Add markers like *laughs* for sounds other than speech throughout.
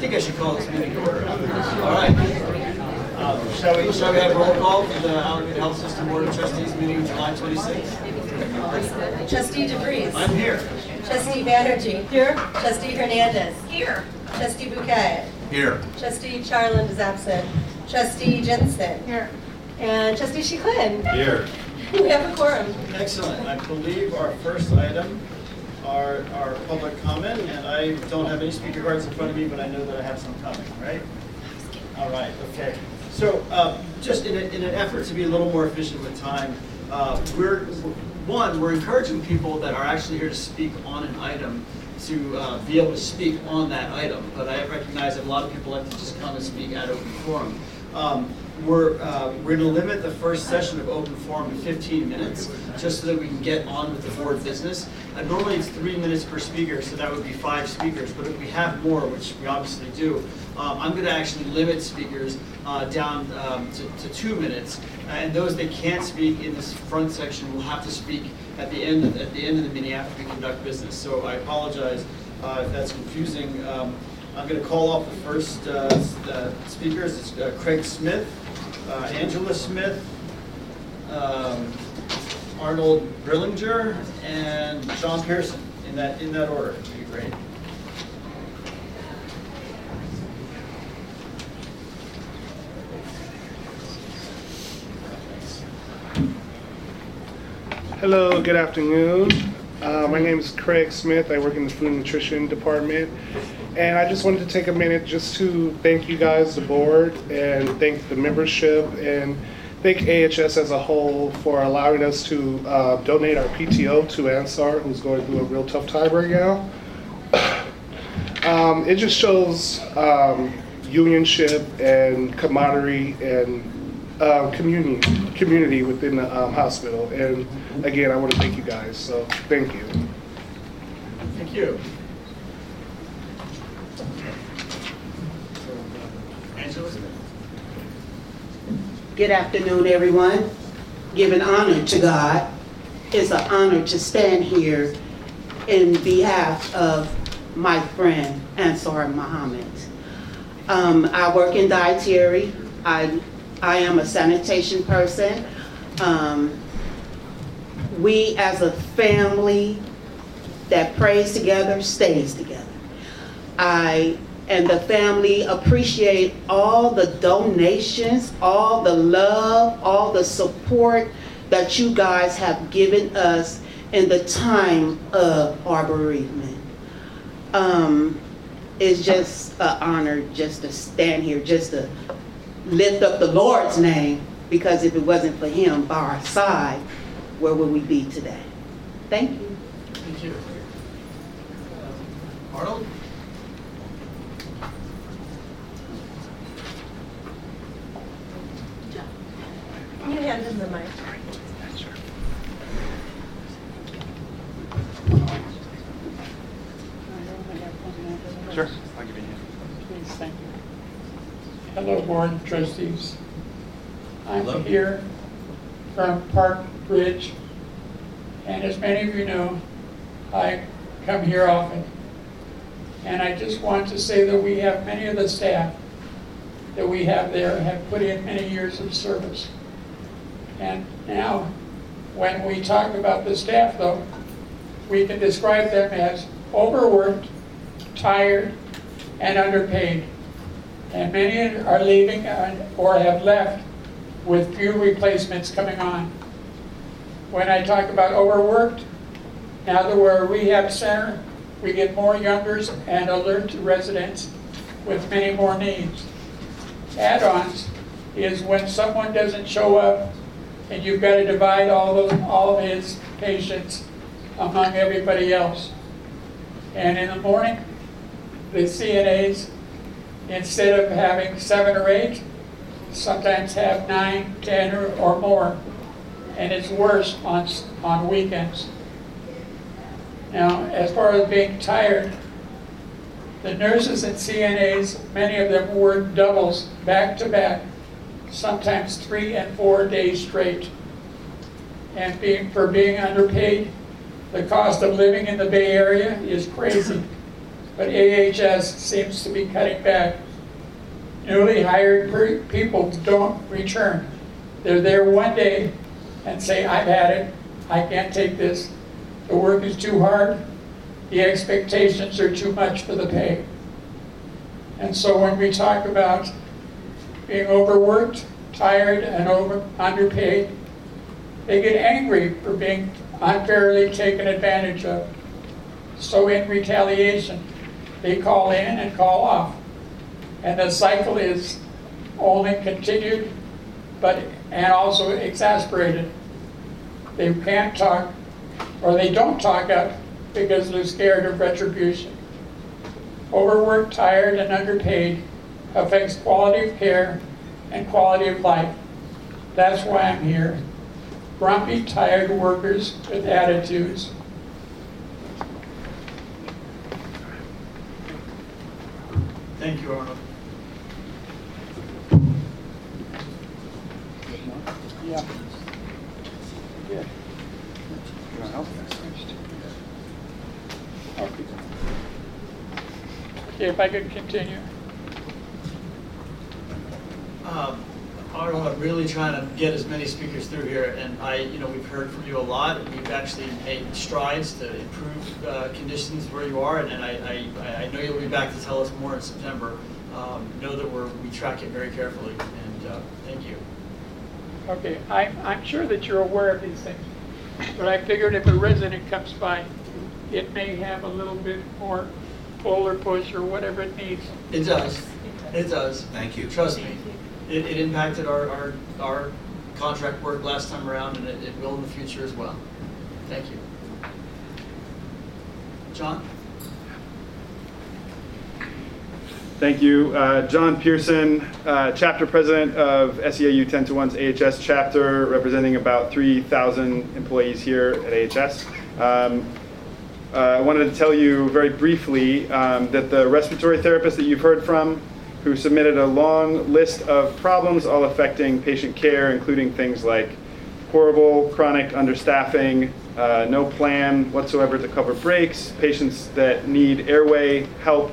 think I should call this meeting to order. All right. Um, Shall we, shall we have a roll call for the Alameda Health System Board of Trustees meeting of July 26th? Trustee DeVries. I'm here. Trustee Banerjee. Here. Trustee Hernandez. Here. Trustee Bouquet. Here. Trustee Charland is absent. Trustee Jensen. Here. And Trustee Sheehan. Here. *laughs* We have a quorum. Excellent. I believe our first item are our public comment, and I don't have any speaker cards in front of me, but I know that I have some coming, right? All right, okay. So, uh, just in, a, in an effort to be a little more efficient with time, uh, we're, one, we're encouraging people that are actually here to speak on an item to uh, be able to speak on that item. But I recognize that a lot of people like to just come and speak at open forum. Um, we're, uh, we're going to limit the first session of open forum to 15 minutes, just so that we can get on with the board business. Normally it's three minutes per speaker, so that would be five speakers. But if we have more, which we obviously do, um, I'm going to actually limit speakers uh, down um, to, to two minutes. And those that can't speak in this front section will have to speak at the end of, at the end of the meeting after we conduct business. So I apologize uh, if that's confusing. Um, I'm going to call off the first uh, uh, speakers. It's Craig Smith, uh, Angela Smith, um, Arnold Brillinger, and John Pearson, in that, in that order. Would be great. Hello, good afternoon. Uh, my name is Craig Smith. I work in the food and nutrition department. And I just wanted to take a minute just to thank you guys, the board, and thank the membership, and thank AHS as a whole for allowing us to uh, donate our PTO to Ansar, who's going through a real tough time right now. *coughs* Um, it just shows um, unionship and camaraderie and um, community community within the um, hospital. And again, I want to thank you guys. So thank you. Thank you. Angela Good afternoon, everyone. Giving honor to God. It's an honor to stand here in behalf of my friend Ansar Muhammad. Um, I work in dietary. I, I am a sanitation person. Um, we as a family that prays together stays together. I and the family appreciate all the donations, all the love, all the support that you guys have given us in the time of our bereavement. Um, it's just an honor just to stand here, just to lift up the Lord's name, because if it wasn't for him by our side, where would we be today? Thank you. Thank you. Arnold? You hand him the mic. Sure, I'll give you a hand. Please, thank you. Hello, Board Trustees. I'm here from Park Bridge, and as many of you know, I come here often. And I just want to say that we have many of the staff that we have there have put in many years of service. And now, when we talk about the staff though, we can describe them as overworked, tired, and underpaid. And many are leaving or have left with few replacements coming on. When I talk about overworked, now that we're a rehab center, we get more youngers and alert residents with many more needs. Add-ons is when someone doesn't show up and you've got to divide all of, all of his patients among everybody else. And in the morning, the CNAs, instead of having seven or eight, sometimes have nine, ten, or, or more. And it's worse on, on weekends. Now, as far as being tired, the nurses and CNAs, many of them work doubles back to back, sometimes three and four days straight. And being, for being underpaid, the cost of living in the Bay Area is crazy. but AHS seems to be cutting back. Newly hired people don't return. They're there one day and say, I've had it, I can't take this, the work is too hard, the expectations are too much for the pay. And so when we talk about being overworked, tired, and over, underpaid, they get angry for being unfairly taken advantage of. So in retaliation, they call in and call off. And the cycle is only continued, but, and also exasperated. They can't talk, or they don't talk up because they're scared of retribution. Overworked, tired, and underpaid affects quality of care and quality of life. That's why I'm here. Grumpy, tired workers with attitudes. Thank you, Arnold. Yeah. Okay. Okay, if I could continue. Um, Arnold, I'm really trying to get as many speakers through here, and I, you know, we've heard from you a lot, and we've actually made strides to improve uh, conditions where you are, and and I, I, I know you'll be back to tell us more in September. Um, Know that we're, we track it very carefully, and uh, thank you. Okay, I'm, I'm sure that you're aware of these things, but I figured if a resident comes by, it may have a little bit more pull or push or whatever it needs. It does, it does. Thank you. Trust me. It, it impacted our, our, our contract work last time around, and it, it will in the future as well. Thank you. John? Thank you. Uh, John Pearson, uh, chapter president of SEIU 10 to 1's AHS chapter, representing about 3,000 employees here at AHS. Um, uh, I wanted to tell you very briefly um, that the respiratory therapist that you've heard from, who submitted a long list of problems all affecting patient care, including things like horrible chronic understaffing, uh, no plan whatsoever to cover breaks, patients that need airway help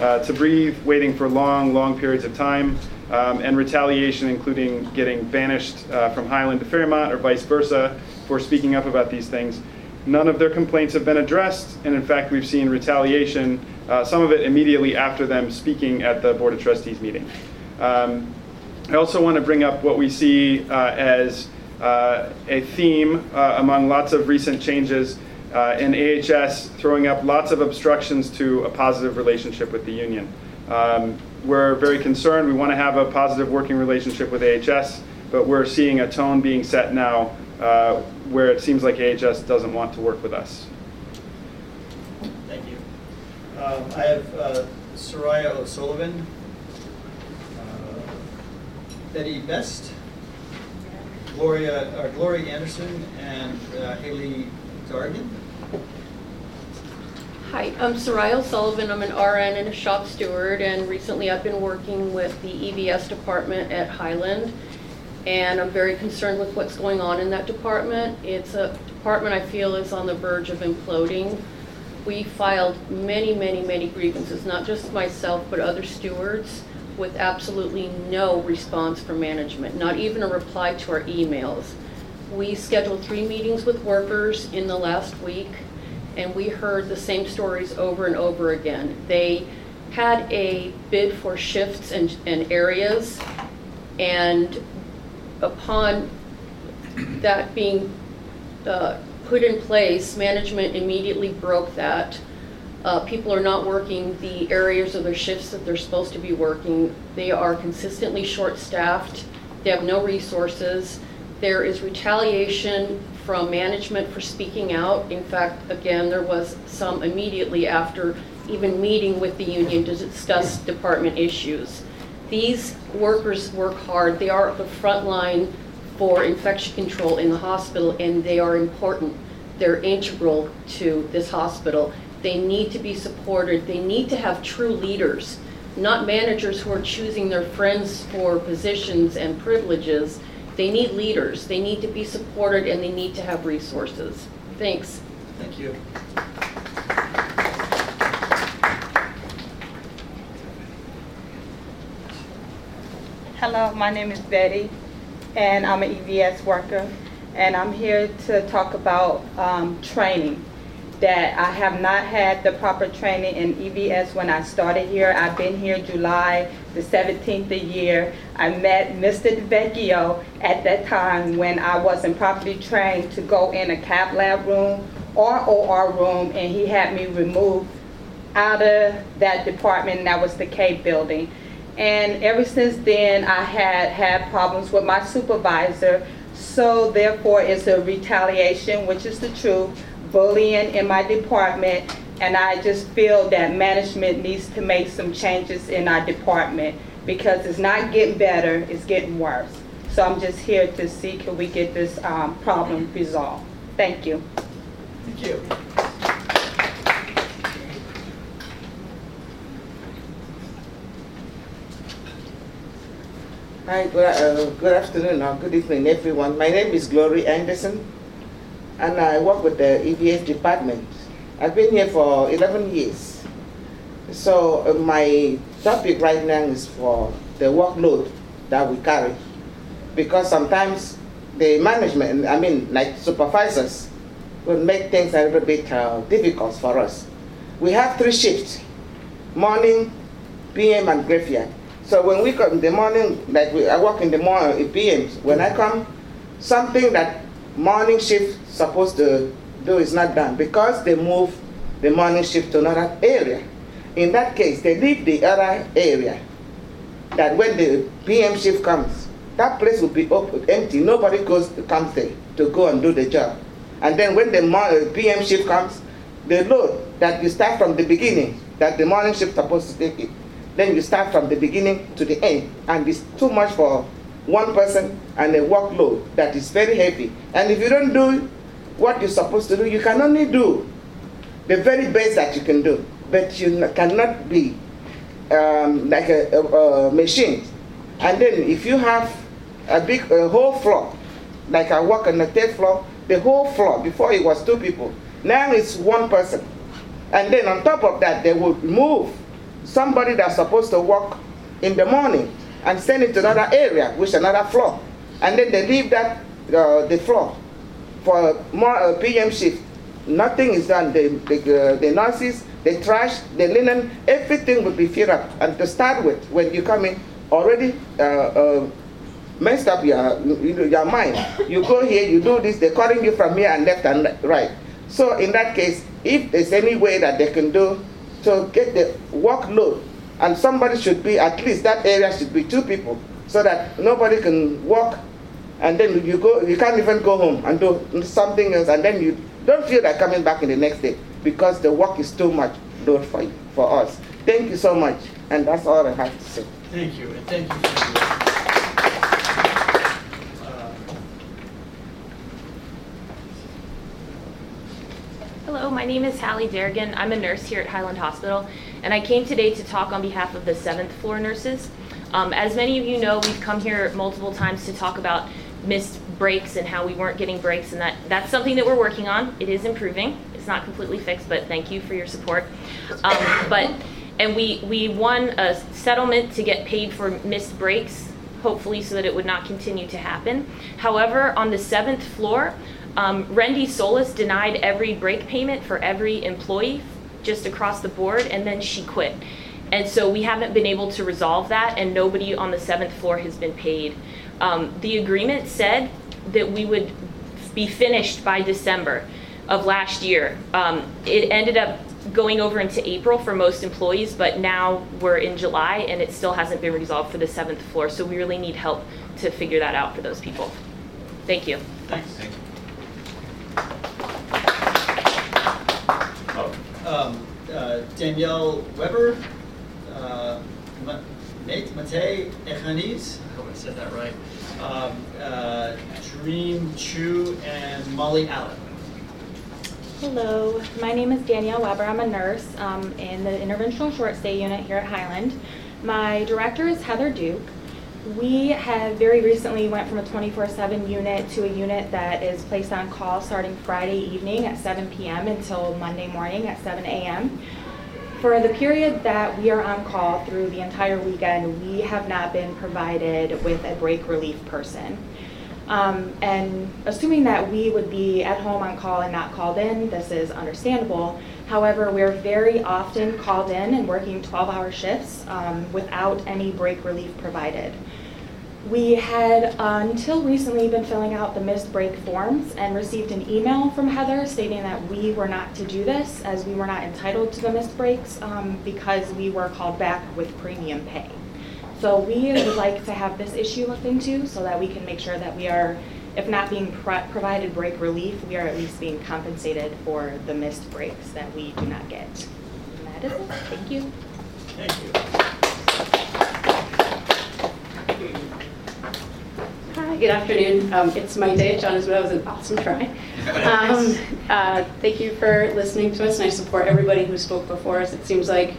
uh, to breathe, waiting for long, long periods of time, um, and retaliation, including getting banished uh, from Highland to Fairmont or vice versa for speaking up about these things. None of their complaints have been addressed, and in fact, we've seen retaliation, uh, some of it immediately after them speaking at the Board of Trustees meeting. Um, I also want to bring up what we see uh, as uh, a theme uh, among lots of recent changes uh, in AHS, throwing up lots of obstructions to a positive relationship with the union. Um, we're very concerned. We want to have a positive working relationship with AHS, but we're seeing a tone being set now uh, where it seems like AHS doesn't want to work with us. Thank you. Um, I have uh, Soraya O'Sullivan, uh, Betty Best, Gloria, uh, Gloria Anderson, and uh, Haley Gargan. Hi, I'm Soraya Sullivan. I'm an RN and a shop steward, and recently I've been working with the EVS department at Highland, and I'm very concerned with what's going on in that department. It's a department I feel is on the verge of imploding. We filed many, many, many grievances, not just myself, but other stewards, with absolutely no response from management, not even a reply to our emails. We scheduled three meetings with workers in the last week, and we heard the same stories over and over again. They had a bid for shifts and, and areas, and upon that being uh, put in place, management immediately broke that. Uh, People are not working the areas of their shifts that they're supposed to be working. They are consistently short-staffed. They have no resources. There is retaliation from management for speaking out. In fact, again, there was some immediately after even meeting with the union to discuss department issues. These workers work hard. They are the front line for infection control in the hospital, and they are important. They're integral to this hospital. They need to be supported. They need to have true leaders, not managers who are choosing their friends for positions and privileges. They need leaders. They need to be supported, and they need to have resources. Thanks. Thank you. Hello, my name is Betty, and I'm an EVS worker, and I'm here to talk about um, training. That I have not had the proper training in EVS when I started here. I've been here July the 17th a year. I met Mr. Delvecchio at that time when I wasn't properly trained to go in a cath lab room or OR room, and he had me removed out of that department, that was the K building. And ever since then, I had had problems with my supervisor. So therefore, it's a retaliation, which is the truth, bullying in my department. And I just feel that management needs to make some changes in our department because it's not getting better, it's getting worse. So I'm just here to see can we get this um, problem resolved. Thank you. Thank you. Hi, good, uh, good afternoon or good evening, everyone. My name is Glory Anderson, and I work with the EVS department. I've been here for 11 years. So uh, my topic right now is for the workload that we carry, because sometimes the management, I mean, like supervisors, will make things a little bit uh, difficult for us. We have three shifts: morning, PM, and graveyard. So when we come in the morning, like we, I work in the morning, PMs, when I come, something that morning shift supposed to do is not done because they move the morning shift to another area. In that case, they leave the other area. That when the PM shift comes, that place will be open, empty. Nobody goes comes there to go and do the job. And then when the mo- uh, PM shift comes, the load that you start from the beginning, that the morning shift supposed to take it, then you start from the beginning to the end, and it's too much for one person and a workload that is very heavy. And if you don't do what you're supposed to do, you can only do the very best that you can do, but you cannot be um, like a, a, a machine. And then if you have a big a whole floor, like I work on the third floor, the whole floor before it was two people, now it's one person. And then on top of that, they would move somebody that's supposed to work in the morning and send it to another area, which another floor. And then they leave that, uh, the floor for more uh, PM shift. Nothing is done. The, the, uh, the nurses, the trash, the linen, everything will be filled up. And to start with, when you come in, already uh, uh, messed up your, your mind. You go here, you do this, they're calling you from here and left and right. So in that case, if there's any way that they can do to get the workload, and somebody should be, at least that area should be two people, so that nobody can work, and then you go, you can't even go home and do something else, and then you don't feel like coming back in the next day, because the work is too much load for you, for us. Thank you so much, and that's all I have to say. Thank you, and thank you for your. uh, My name is Hallie Derrigan. I'm a nurse here at Highland Hospital, and I came today to talk on behalf of the seventh floor nurses. Um, as many of you know, we've come here multiple times to talk about missed breaks and how we weren't getting breaks, and that that's something that we're working on. It is improving. It's not completely fixed, but thank you for your support. Um, but and we we won a settlement to get paid for missed breaks hopefully so that it would not continue to happen. However, on the seventh floor, um, Rendy Solis denied every break payment for every employee just across the board, and then she quit. And so we haven't been able to resolve that, and nobody on the seventh floor has been paid. Um, the agreement said that we would be finished by December of last year. Um, it ended up going over into April for most employees, but now we're in July and it still hasn't been resolved for the seventh floor. So we really need help to figure that out for those people. Thank you. Thanks. Um, uh, Danielle Weber, uh, Ma- Nate Mate Echaniz, I hope I said that right, um, uh, Dream Chu, and Molly Allen. Hello, my name is Danielle Weber. I'm a nurse um, in the interventional short stay unit here at Highland. My director is Heather Duke. We have very recently went from a 24/7 unit to a unit that is placed on call starting Friday evening at 7 p.m. until Monday morning at 7 a.m. For the period that we are on call through the entire weekend, we have not been provided with a break relief person. Um, and assuming that we would be at home on call and not called in, this is understandable. However, we're very often called in and working 12-hour shifts um, without any break relief provided. We had uh, until recently been filling out the missed break forms and received an email from Heather stating that we were not to do this as we were not entitled to the missed breaks um, because we were called back with premium pay. So we would like to have this issue looked into so that we can make sure that we are, if not being pro- provided break relief, we are at least being compensated for the missed breaks that we do not get. And that is it. Thank you. Thank you. Good afternoon. Um, It's my day John Isabel. It was an awesome try. Um, *laughs* uh, Thank you for listening to us, and I support everybody who spoke before us. It seems like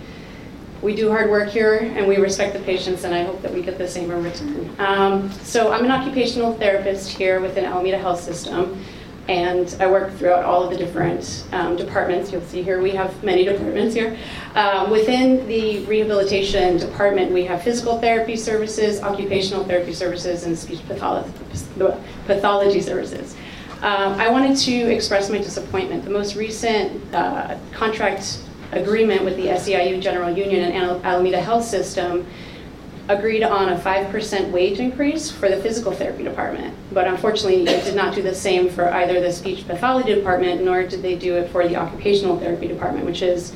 we do hard work here, and we respect the patients, and I hope that we get the same in return. Um, So I'm an occupational therapist here within Alameda Health System, and I work throughout all of the different um, departments. You'll see here, we have many departments here. Um, Within the rehabilitation department, we have physical therapy services, occupational therapy services, and speech pathology, pathology services. Um, I wanted to express my disappointment. The most recent uh, contract agreement with the SEIU General Union and Al- Alameda Health System agreed on a 5% wage increase for the physical therapy department. But unfortunately, it did not do the same for either the speech pathology department, nor did they do it for the occupational therapy department, which is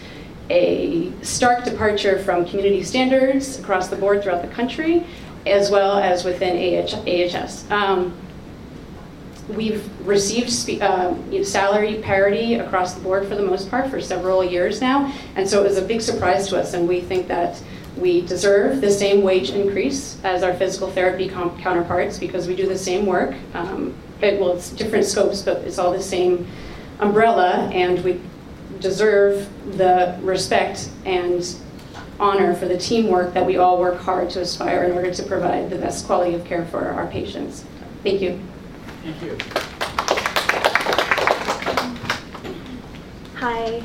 a stark departure from community standards across the board throughout the country, as well as within AH AHS. Um, We've received know, salary parity across the board for the most part for several years now, and so it was a big surprise to us, and we think that we deserve the same wage increase as our physical therapy com- counterparts because we do the same work. Um, it, well, it's different scopes, but it's all the same umbrella, and we deserve the respect and honor for the teamwork that we all work hard to aspire in order to provide the best quality of care for our patients. Thank you. Thank you. Hi,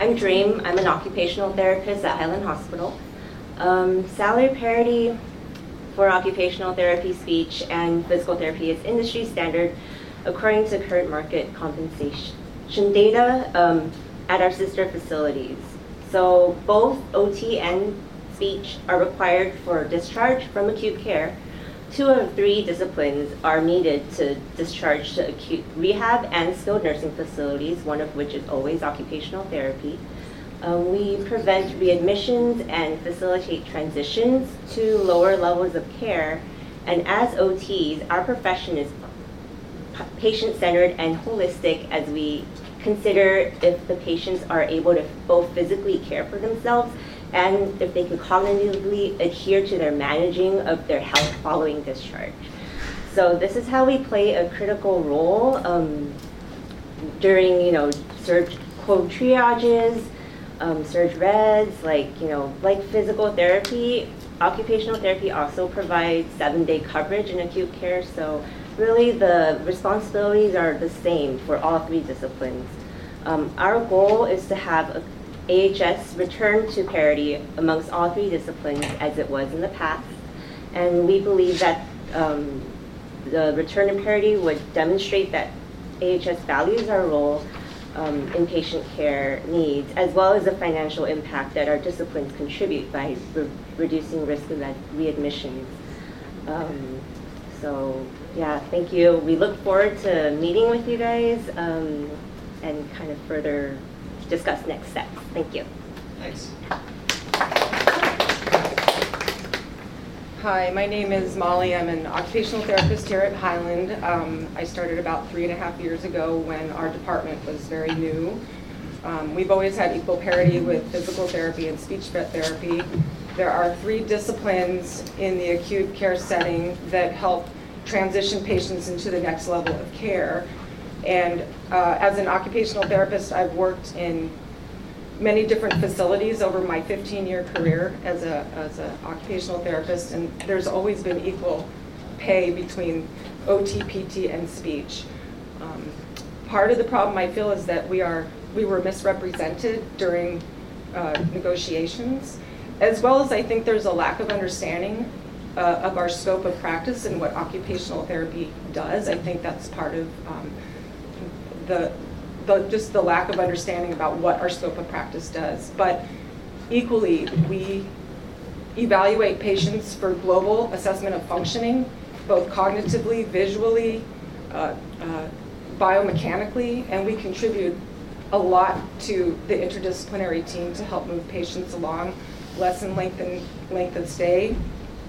I'm Dream. I'm an occupational therapist at Highland Hospital. Um, salary parity for occupational therapy, speech, and physical therapy is industry standard according to current market compensation data um, at our sister facilities. So both OT and speech are required for discharge from acute care two of three disciplines are needed to discharge to acute rehab and skilled nursing facilities, one of which is always occupational therapy. Um, we prevent readmissions and facilitate transitions to lower levels of care. And as OTs, our profession is patient-centered and holistic as we consider if the patients are able to both physically care for themselves and if they can cognitively adhere to their managing of their health following discharge. So this is how we play a critical role um, during, you know, surge quote triages, um, surge reds, like, you know, like physical therapy, occupational therapy also provides seven-day coverage in acute care. So really the responsibilities are the same for all three disciplines. Um, our goal is to have a AHS returned to parity amongst all three disciplines as it was in the past. And we believe that um, the return to parity would demonstrate that AHS values our role um, in patient care needs, as well as the financial impact that our disciplines contribute by re reducing risk of readmissions. Um, so yeah, thank you. We look forward to meeting with you guys um, and kind of further discuss next steps. Thank you. Thanks. Hi, my name is Molly. I'm an occupational therapist here at Highland. Um, I started about three and a half years ago when our department was very new. Um, we've always had equal parity with physical therapy and speech therapy. There are three disciplines in the acute care setting that help transition patients into the next level of care. And uh, as an occupational therapist, I've worked in many different facilities over my 15-year career as a as an occupational therapist, and there's always been equal pay between OT, PT, and speech. Um, part of the problem I feel is that we are we were misrepresented during uh, negotiations, as well as I think there's a lack of understanding uh, of our scope of practice and what occupational therapy does. I think that's part of um, the, the, just the lack of understanding about what our scope of practice does. But equally, we evaluate patients for global assessment of functioning, both cognitively, visually, uh, uh, biomechanically, and we contribute a lot to the interdisciplinary team to help move patients along, lessen length and length of stay,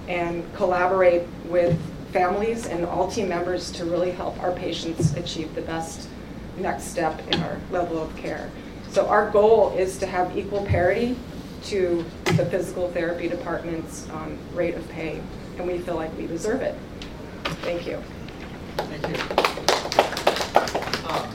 and collaborate with families and all team members to really help our patients achieve the best next step in our level of care. So our goal is to have equal parity to the physical therapy department's um, rate of pay, and we feel like we deserve it. Thank you. Thank you. Um,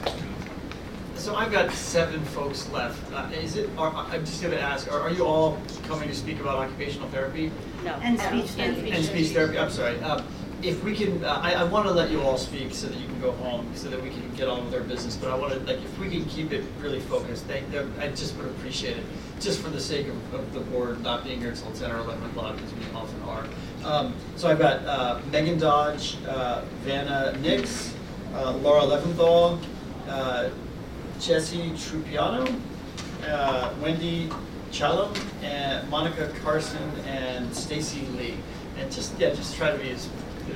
So I've got seven folks left. Uh, Is it, are- I'm just going to ask, are are you all coming to speak about occupational therapy? No. And speech therapy. And speech therapy, I'm sorry. Um, If we can, uh, I, I want to let you all speak so that you can go home, so that we can get on with our business, but I want to, like, if we can keep it really focused, thank, them. I just would appreciate it, just for the sake of, of the board not being here until ten or eleven o'clock, as we often are. Um, So I've got uh, Megan Dodge, uh, Vanna Nix, uh, Laura Leventhal, uh, Jesse Trupiano, uh, Wendy Chalum, and Monica Carson, and Stacy Lee. And just, yeah, just try to be as,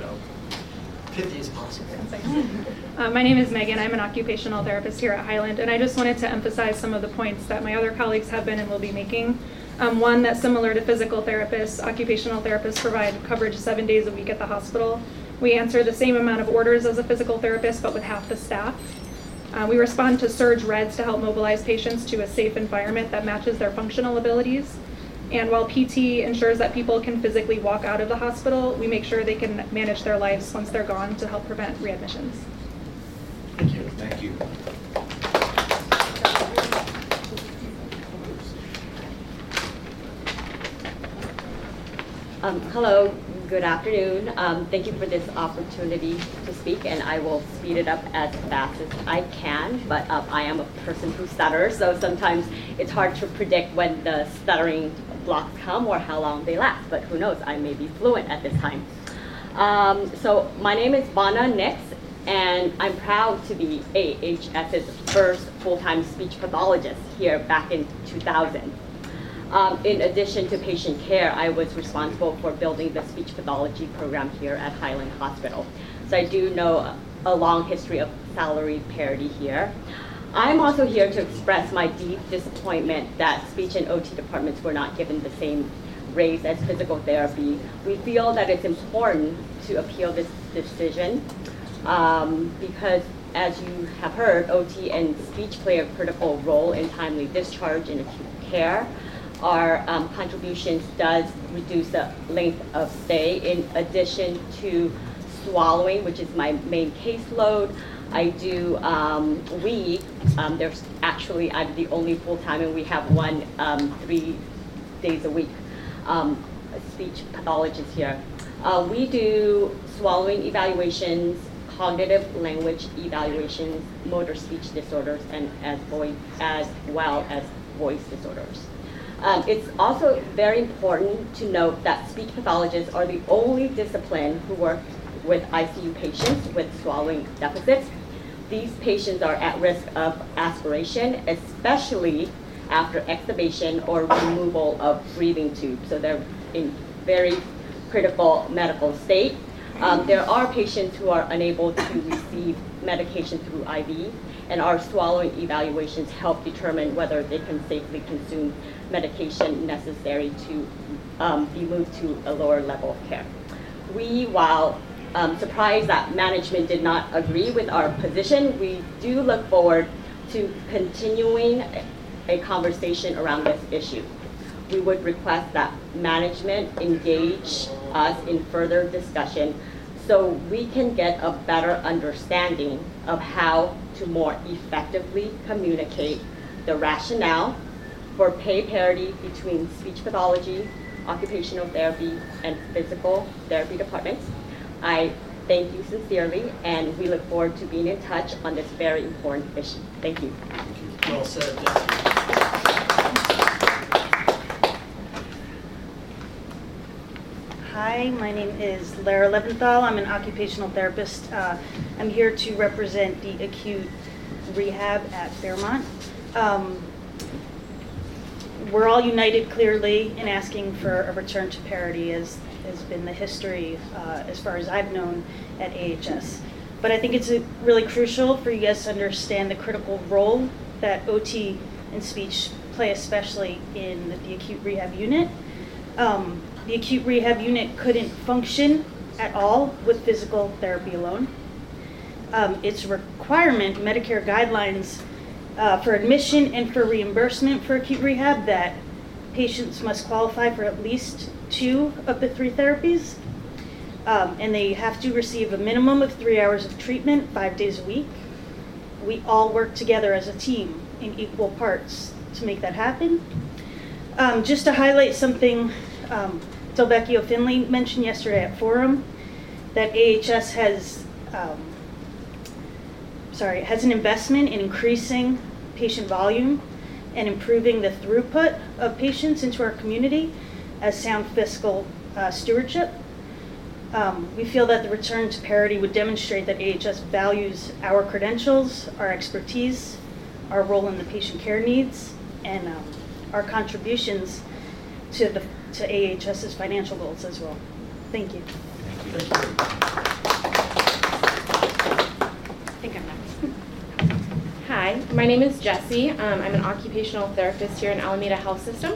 know, possible. *laughs* Uh, my name is Megan. I'm an occupational therapist here at Highland, and I just wanted to emphasize some of the points that my other colleagues have been and will be making. Um, one, that similar to physical therapists, occupational therapists provide coverage seven days a week at the hospital. We answer the same amount of orders as a physical therapist, but with half the staff. Uh, we respond to surge reds to help mobilize patients to a safe environment that matches their functional abilities. And while PT ensures that people can physically walk out of the hospital, we make sure they can manage their lives once they're gone to help prevent readmissions. Thank you. Thank you. Um, hello, good afternoon. Um, thank you for this opportunity to speak, and I will speed it up as fast as I can. But um, I am a person who stutters, so sometimes it's hard to predict when the stuttering blocks come or how long they last. But who knows? I may be fluent at this time. Um, so my name is Bana Nix, and I'm proud to be AHS's first full-time speech pathologist here back in 2000. Um, in addition to patient care, I was responsible for building the speech pathology program here at Highland Hospital. So I do know a, long history of salary parity here. I'm also here to express my deep disappointment that speech and OT departments were not given the same raise as physical therapy. We feel that it's important to appeal this decision um, because as you have heard, OT and speech play a critical role in timely discharge and acute care our um, contributions does reduce the length of stay in addition to swallowing, which is my main caseload. I do, um, we, um, there's actually, I'm the only full-time and we have one um, three days a week um, speech pathologist here. Uh, we do swallowing evaluations, cognitive language evaluations, motor speech disorders, and as, voice, as well as voice disorders. Um, it's also very important to note that speech pathologists are the only discipline who work with ICU patients with swallowing deficits. These patients are at risk of aspiration, especially after extubation or removal of breathing tubes. So they're in very critical medical state. Um, there are patients who are unable to receive medication through IV, and our swallowing evaluations help determine whether they can safely consume medication necessary to um, be moved to a lower level of care. We, while um, surprised that management did not agree with our position, we do look forward to continuing a conversation around this issue. We would request that management engage us in further discussion so we can get a better understanding of how to more effectively communicate the rationale for pay parity between speech pathology, occupational therapy, and physical therapy departments. I thank you sincerely, and we look forward to being in touch on this very important issue. Thank you. Thank you. Well said. Hi, my name is Lara Leventhal. I'm an occupational therapist. Uh, I'm here to represent the acute rehab at Fairmont. Um, we're all united clearly in asking for a return to parity, as has been the history, uh, as far as I've known, at AHS. But I think it's uh, really crucial for you guys to understand the critical role that OT and speech play, especially in the acute rehab unit. Um, the acute rehab unit couldn't function at all with physical therapy alone. Um, it's a requirement, Medicare guidelines uh, for admission and for reimbursement for acute rehab that patients must qualify for at least two of the three therapies. Um, and they have to receive a minimum of three hours of treatment five days a week. We all work together as a team in equal parts to make that happen. Um, just to highlight something um, Delvecchio Finley mentioned yesterday at Forum, that AHS has, um, sorry, has an investment in increasing patient volume and improving the throughput of patients into our community as sound fiscal uh, stewardship. Um, we feel that the return to parity would demonstrate that AHS values our credentials, our expertise, our role in the patient care needs, and um, our contributions to the to AHS's financial goals as well. Thank you. Thank you. I think I'm. Hi, my name is Jessie. Um, I'm an occupational therapist here in Alameda Health System.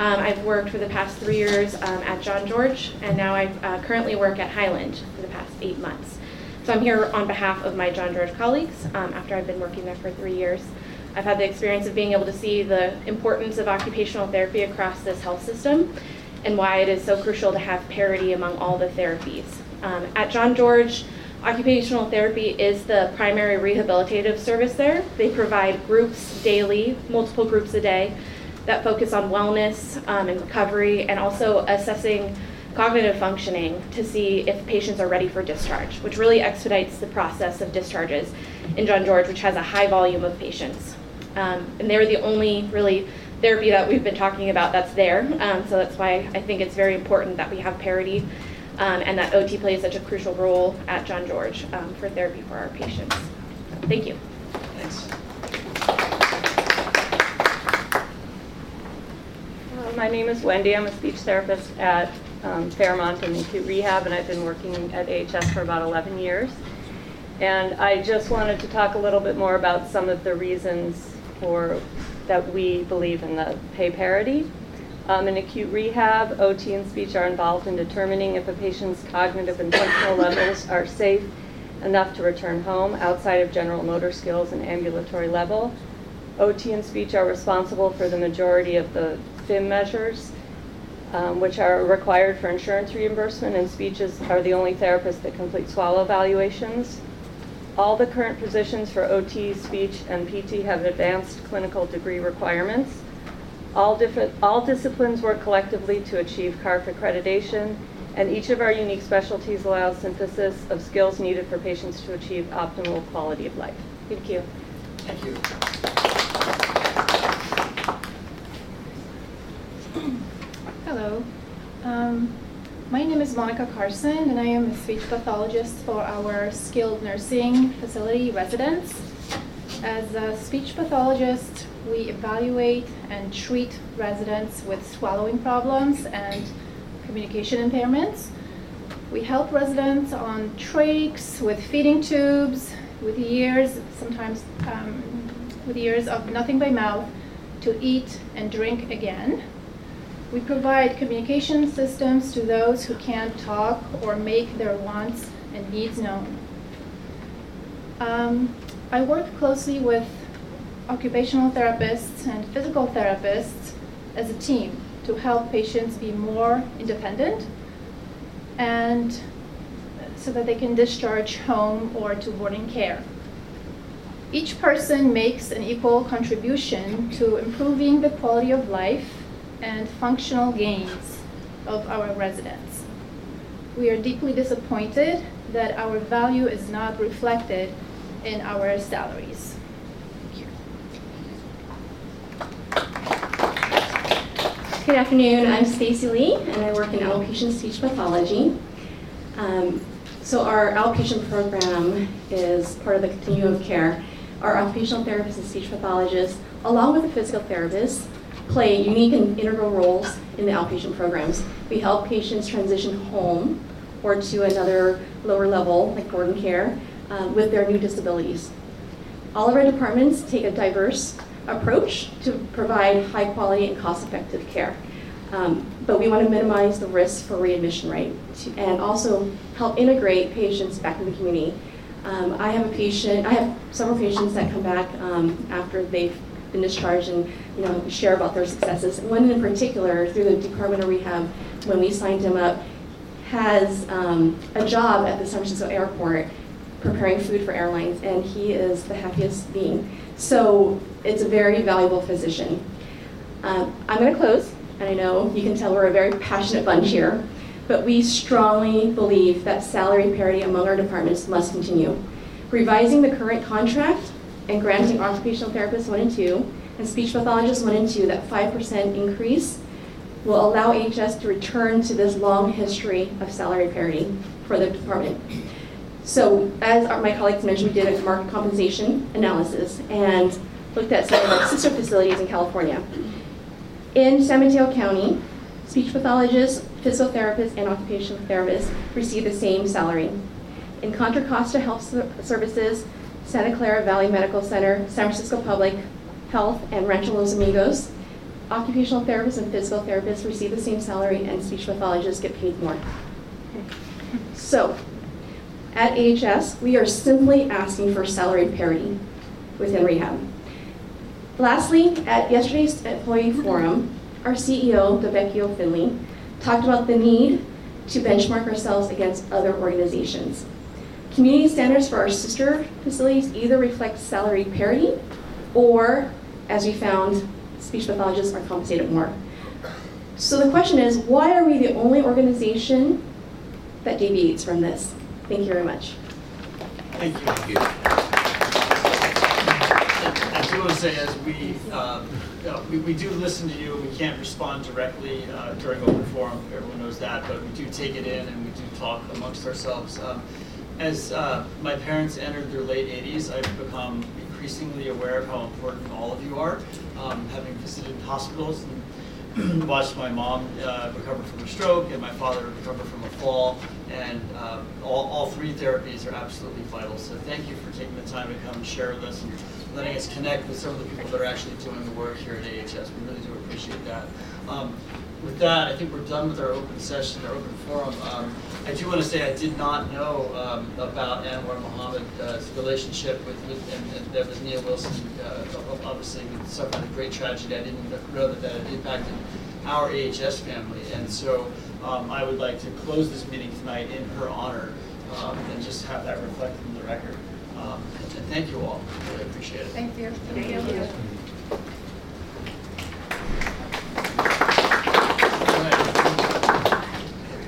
Um, I've worked for the past three years um, at John George, and now I uh, currently work at Highland for the past eight months. So I'm here on behalf of my John George colleagues um, after I've been working there for three years. I've had the experience of being able to see the importance of occupational therapy across this health system and why it is so crucial to have parity among all the therapies. Um, at John George, occupational therapy is the primary rehabilitative service there. They provide groups daily, multiple groups a day, that focus on wellness um, and recovery and also assessing cognitive functioning to see if patients are ready for discharge, which really expedites the process of discharges in John George, which has a high volume of patients. Um, and they're the only really therapy that we've been talking about that's there. Um, so that's why I think it's very important that we have parity um, and that OT plays such a crucial role at John George um, for therapy for our patients. Thank you. Thanks. Uh, my name is Wendy. I'm a speech therapist at um, Fairmont in acute rehab, and I've been working at AHS for about 11 years. And I just wanted to talk a little bit more about some of the reasons for that we believe in the pay parity. Um, in acute rehab, OT and speech are involved in determining if a patient's cognitive and functional levels are safe enough to return home outside of general motor skills and ambulatory level. OT and speech are responsible for the majority of the FIM measures, um, which are required for insurance reimbursement, and speeches are the only therapists that complete swallow evaluations. All the current positions for OT, speech, and PT have advanced clinical degree requirements. All, different, all disciplines work collectively to achieve CARF accreditation, and each of our unique specialties allows synthesis of skills needed for patients to achieve optimal quality of life. Thank you. Thank you. Hello. Um, my name is Monica Carson, and I am a speech pathologist for our skilled nursing facility residents. As a speech pathologist, we evaluate and treat residents with swallowing problems and communication impairments. We help residents on trachs, with feeding tubes, with ears, sometimes um, with ears of nothing by mouth, to eat and drink again. We provide communication systems to those who can't talk or make their wants and needs known. Um, I work closely with occupational therapists and physical therapists as a team to help patients be more independent and so that they can discharge home or to boarding care. Each person makes an equal contribution to improving the quality of life and functional gains of our residents. We are deeply disappointed that our value is not reflected in our salaries. Good afternoon. I'm Stacy Lee, and I work in outpatient speech pathology. Um, so our outpatient program is part of the continuum of care. Our occupational therapists and speech pathologists, along with the physical therapists, play unique and integral roles in the outpatient programs. We help patients transition home or to another lower level, like boarding care, um, with their new disabilities. All of our departments take a diverse approach to provide high quality and cost effective care. Um, but we want to minimize the risk for readmission rate to, and also help integrate patients back in the community. Um, I have a patient, I have several patients that come back um, after they've been discharged and you know share about their successes. One in particular, through the Department of Rehab, when we signed him up, has um, a job at the San Francisco airport preparing food for airlines, and he is the happiest being. So it's a very valuable physician. Um, I'm going to close, and I know you can tell we're a very passionate bunch here, but we strongly believe that salary parity among our departments must continue. Revising the current contract and granting occupational therapists 1 and 2 and speech pathologists 1 and 2 that 5% increase will allow HS to return to this long history of salary parity for the department. So as our, my colleagues mentioned, we did a market compensation analysis and looked at some of our sister facilities in California. In San Mateo County, speech pathologists, physical therapists, and occupational therapists receive the same salary. In Contra Costa Health Services, Santa Clara Valley Medical Center, San Francisco Public Health, and Rancho Los Amigos, occupational therapists and physical therapists receive the same salary and speech pathologists get paid more. So, at AHS, we are simply asking for salary parity within rehab. Lastly, at yesterday's employee forum, our CEO, Delvecchio Finley, talked about the need to benchmark ourselves against other organizations. Community standards for our sister facilities either reflect salary parity or, as we found, speech pathologists are compensated more. So the question is, why are we the only organization that deviates from this? Thank you very much. Thank you. Thank you. I do want to say, as we, um, you know, we, we do listen to you, we can't respond directly uh, during open forum, everyone knows that, but we do take it in and we do talk amongst ourselves. Um, as uh, my parents entered their late 80s, I've become increasingly aware of how important all of you are, um, having visited hospitals and *clears throat* watched my mom uh, recover from a stroke and my father recover from a fall, and uh, all, all three therapies are absolutely vital. So thank you for taking the time to come share with us and letting us connect with some of the people that are actually doing the work here at AHS. We really do appreciate that. Um, with that, I think we're done with our open session, our open forum. Um, I do want to say I did not know um, about Anwar Muhammad's relationship with, with and, and that was Nia Wilson, uh, obviously suffered a great tragedy. I didn't know that that had impacted our AHS family. And so um, I would like to close this meeting tonight in her honor um, and just have that reflected in the record. Um, and, and thank you all. I Really appreciate it. Thank you. Thank you.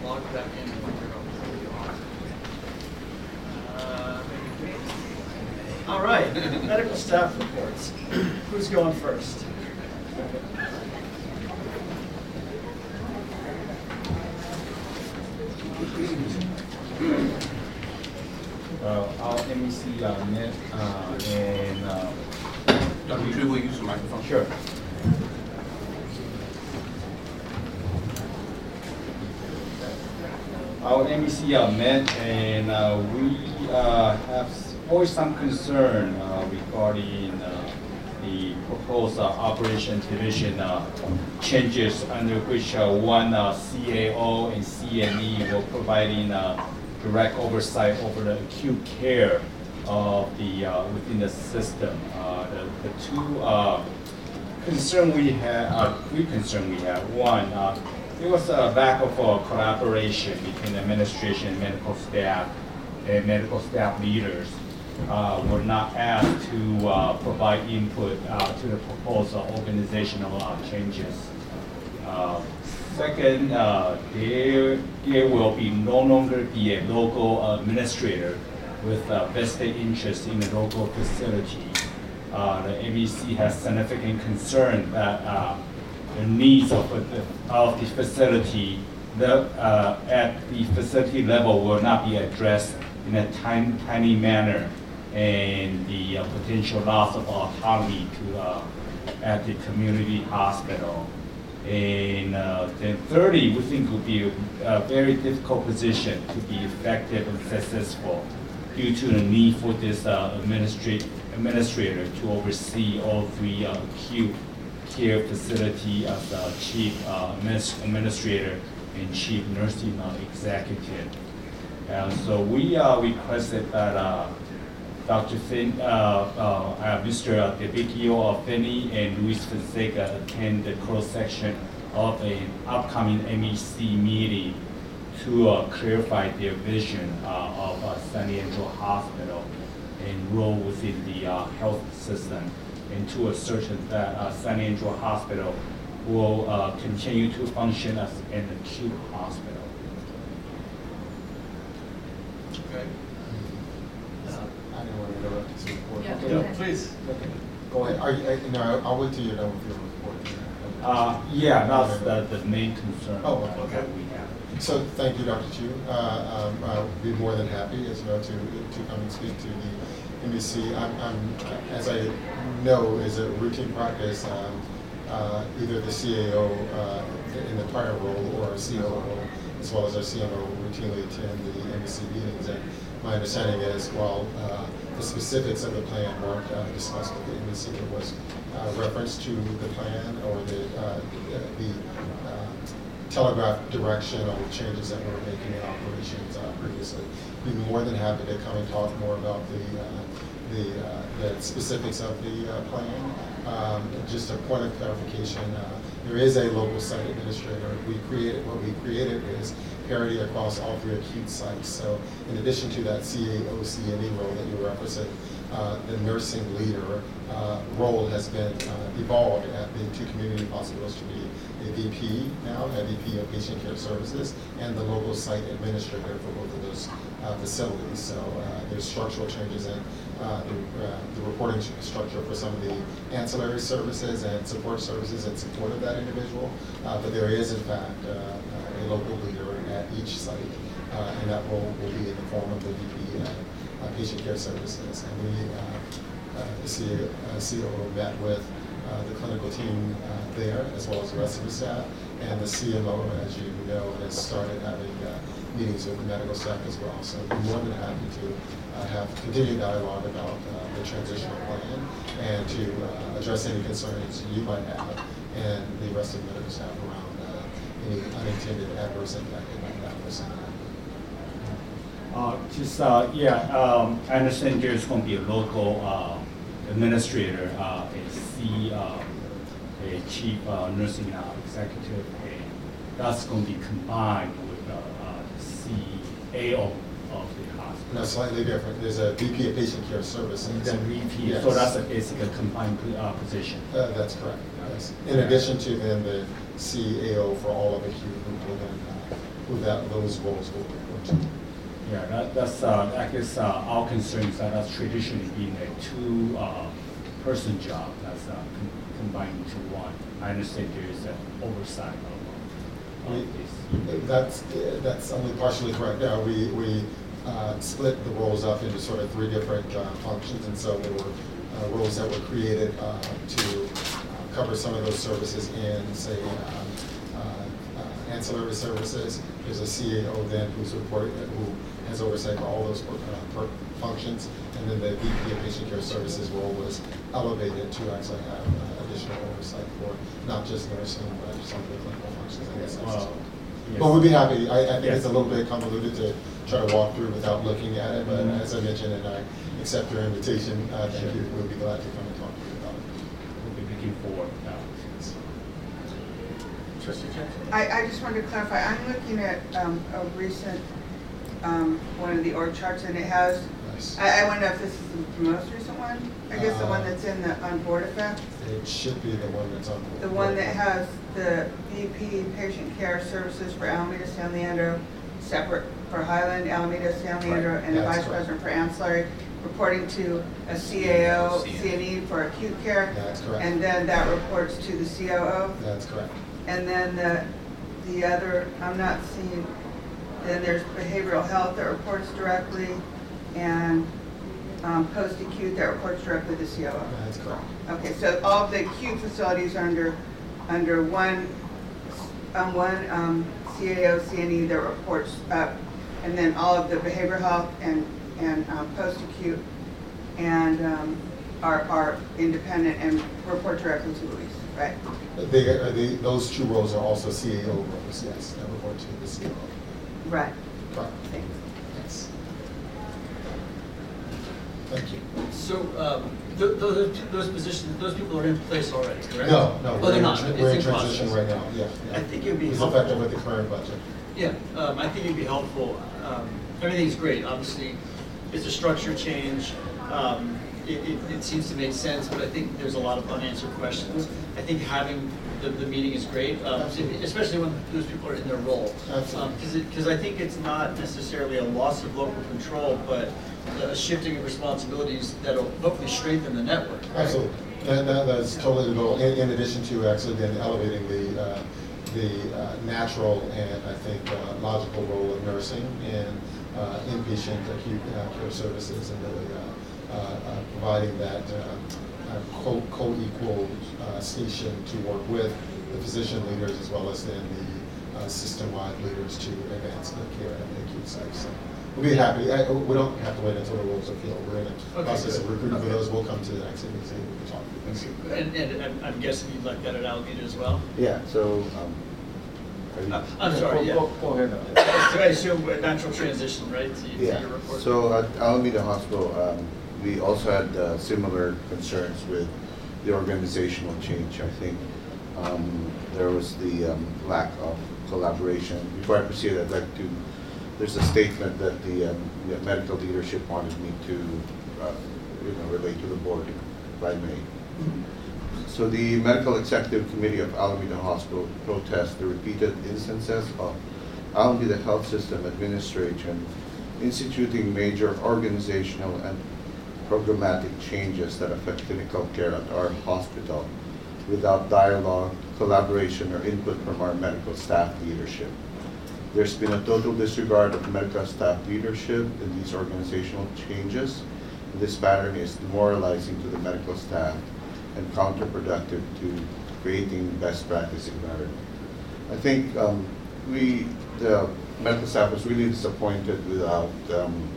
Log back in and we're gonna pull you off. Uh, All right, medical staff reports. Who's going first? Uh, our MEC uh, met uh, and. Uh, Dr. Tree, will use the microphone? Sure. Our MEC uh, met and uh, we uh, have voiced some concern uh, regarding uh, the proposed uh, operation division uh, changes under which one CAO and CNE will providing direct oversight over the acute care of the within the system. The, the two concern we had, uh, three concern we had. One, there was a lack of uh, collaboration between administration medical staff and medical staff leaders. Uh, were not asked to uh, provide input uh, to the proposed organizational uh, changes. Uh, Second, uh, there, there will be no longer be a local administrator with vested interest in the local facility. The MEC has significant concern that the needs of the, of the facility, the, at the facility level will not be addressed in a tiny, tiny manner, and the uh, potential loss of autonomy to, uh, at the community hospital. And uh, then thirdly, we think would be a, a very difficult position to be effective and successful due to the need for this uh, administrate, administrator to oversee all three uh, acute care facility as uh, chief uh, adminis- administrator and chief nursing executive. And so we requested that Dr. Fin, Mr. Delvecchio Finley and Luis Fonseca attend the cross-section of an upcoming MEC meeting to uh, clarify their vision uh, of uh, San Leandro Hospital and role within the uh, health system and to ascertain that uh, San Leandro Hospital will uh, continue to function as an acute hospital. Okay. I didn't want to interrupt this report. Yeah, Okay, go no, ahead. Please, okay, go ahead. Are you, I- no, I'll- I'll wait till you're done with your report. Uh, yeah, that's the, the main concern Oh, that okay. that we have. So, thank you, Dr. Chu. Uh, um, I'll be more than happy, as you know, to, to come and speak to the MEC. I'm, I'm, as I know, is a routine practice, um, uh, either the CAO uh, in the prior role or a COO, as well as our CMO routinely attend the MEC meetings. And my understanding is, while uh, the specifics of the plan weren't uh, discussed with the MEC, there was uh, reference to the plan or the, uh, the uh, telegraph direction on the changes that we were making in operations uh, previously. Be more than happy to come and talk more about the, uh, the, the specifics of the plan. Um, Just a point of clarification, there is a local site administrator. We created, what we created is parity across all three acute sites. So in addition to that CAO, CNE role that you represent, uh, the nursing leader uh, role has been uh, evolved at the two community hospitals to be a VP now, a VP of Patient Care Services, and the local site administrator for both of those uh, facilities. So uh, there's structural changes in the, the reporting structure for some of the ancillary services and support services in support of that individual. Uh, But there is in fact uh, a local leader each site, uh, and that role will be in the form of the VP uh, uh, Patient Care Services. And we, the CEO met with the clinical team there, as well as the rest of the staff. And the CMO, as you know, has started having meetings with the medical staff as well. So we're more than happy to uh, have continued dialogue about uh, the transitional plan and to uh, address any concerns you might have and the rest of the medical staff around any unintended adverse impact it might have for Senate. Uh, Just, uh, yeah, um, I understand there's going to be a local uh, administrator, uh, a C, uh, a chief uh, nursing uh, executive, and that's going to be combined with uh, uh, CAO of the hospital. No, slightly different. There's a VP of Patient Care Services. The VP, Yes. so that's a basic a combined uh, position. Uh, That's correct, yes. In addition to then the CAO for all of acute, who will then, uh, that, those roles will report to. Yeah, that, that's, uh, I guess, uh, our concern is that that's traditionally been a two, uh, person job, that's, uh, com- combined into one. I understand there is an oversight of, of this. That's, that's only partially correct. Yeah, we, we uh, split the roles up into sort of three different uh, functions, and so there were uh, roles that were created uh, to uh, cover some of those services in, say, uh, uh, ancillary services. There's a CAO then who's reporting, who has oversight for all those uh, per- functions, and then the VP of Patient Care Services role was elevated to actually have uh, additional oversight for not just nursing, but some of the clinical functions assets as well. Yes. But we'd be happy, I, I think Yes. it's a little bit convoluted to try to walk through without looking at it, but Mhm. as I mentioned, and I accept your invitation, uh, thank you, we'll be glad to come and talk to you about it. We'll be looking forward. Trustee Jackson? I, I just wanted to clarify, I'm looking at um, a recent, um, one of the org charts, and it has, Nice. I, I wonder if this is the most recent one? I guess the one Uh, that's in the, on Board Effect? It should be the one that's on. board. The one that has the VP Patient Care Services for Alameda, San Leandro, separate for Highland, Alameda, San Leandro, and a That's vice correct. president for ancillary, reporting to a CAO, CNE for acute care. That's correct. And then that reports to the COO. That's correct. And then the, the other, I'm not seeing, then there's behavioral health that reports directly, and um, post-acute that reports directly to COO. That's correct. Okay, so all of the acute facilities are under, under one, um, one um, CAO, CNE that reports up, and then all of the behavioral health and, and um, post-acute and um, are, are independent and report directly to Luis, right? They, they, those two roles are also CAO roles, yes, that report to the CAO. Right. Correct. Thanks. Yes. Thank you. So, um, th- those, those positions, those people are in place already, correct? No, no, Oh, they're in, not, we're in in transition process. right now, yeah. yeah. I think it'd be It's helpful. effective with the current budget. Yeah, um, I think it'd be helpful, um, everything's great, obviously, it's a structure change, um, it, it, it seems to make sense, but I think there's a lot of unanswered questions. I think having the, the meeting is great, um, especially when those people are in their role. Because because I think it's not necessarily a loss of local control, but a shifting of responsibilities that'll hopefully strengthen the network. right? Absolutely. That, that, that's totally the goal, in, in addition to actually then elevating the, uh, the uh, natural and I think uh, logical role of nursing in uh, inpatient acute uh, care services and really providing that uh, uh, co- co-equal uh, station to work with the physician leaders as well as then the uh, system-wide leaders to advance the care at the acute sites. So We'll be happy, I, we don't have to wait until the roles are filled, we're in the Okay, process of good. recruiting for those, we'll come to the next meeting, and we can talk. Thank you. And, and I'm- I'm guessing you'd like that at Alameda as well? Yeah, so, um, are you- Uh, I'm sorry, yeah. Go- go ahead. So I assume a natural transition, right, to to Yeah, your report? so at Alameda Hospital, um, we also had uh, similar concerns with the organizational change. I think um, there was the um, lack of collaboration. Before I proceed, I'd like to, there's a statement that the um, the medical leadership wanted me to, uh, you know, relate to the board, if I may. So the Medical Executive Committee of Alameda Hospital protests the repeated instances of Alameda Health System Administration instituting major organizational and programmatic changes that affect clinical care at our hospital without dialogue, collaboration, or input from our medical staff leadership. There's been a total disregard of medical staff leadership in these organizational changes. This pattern is demoralizing to the medical staff and counterproductive to creating best practice environment. I think um, we, the medical staff was really disappointed without um,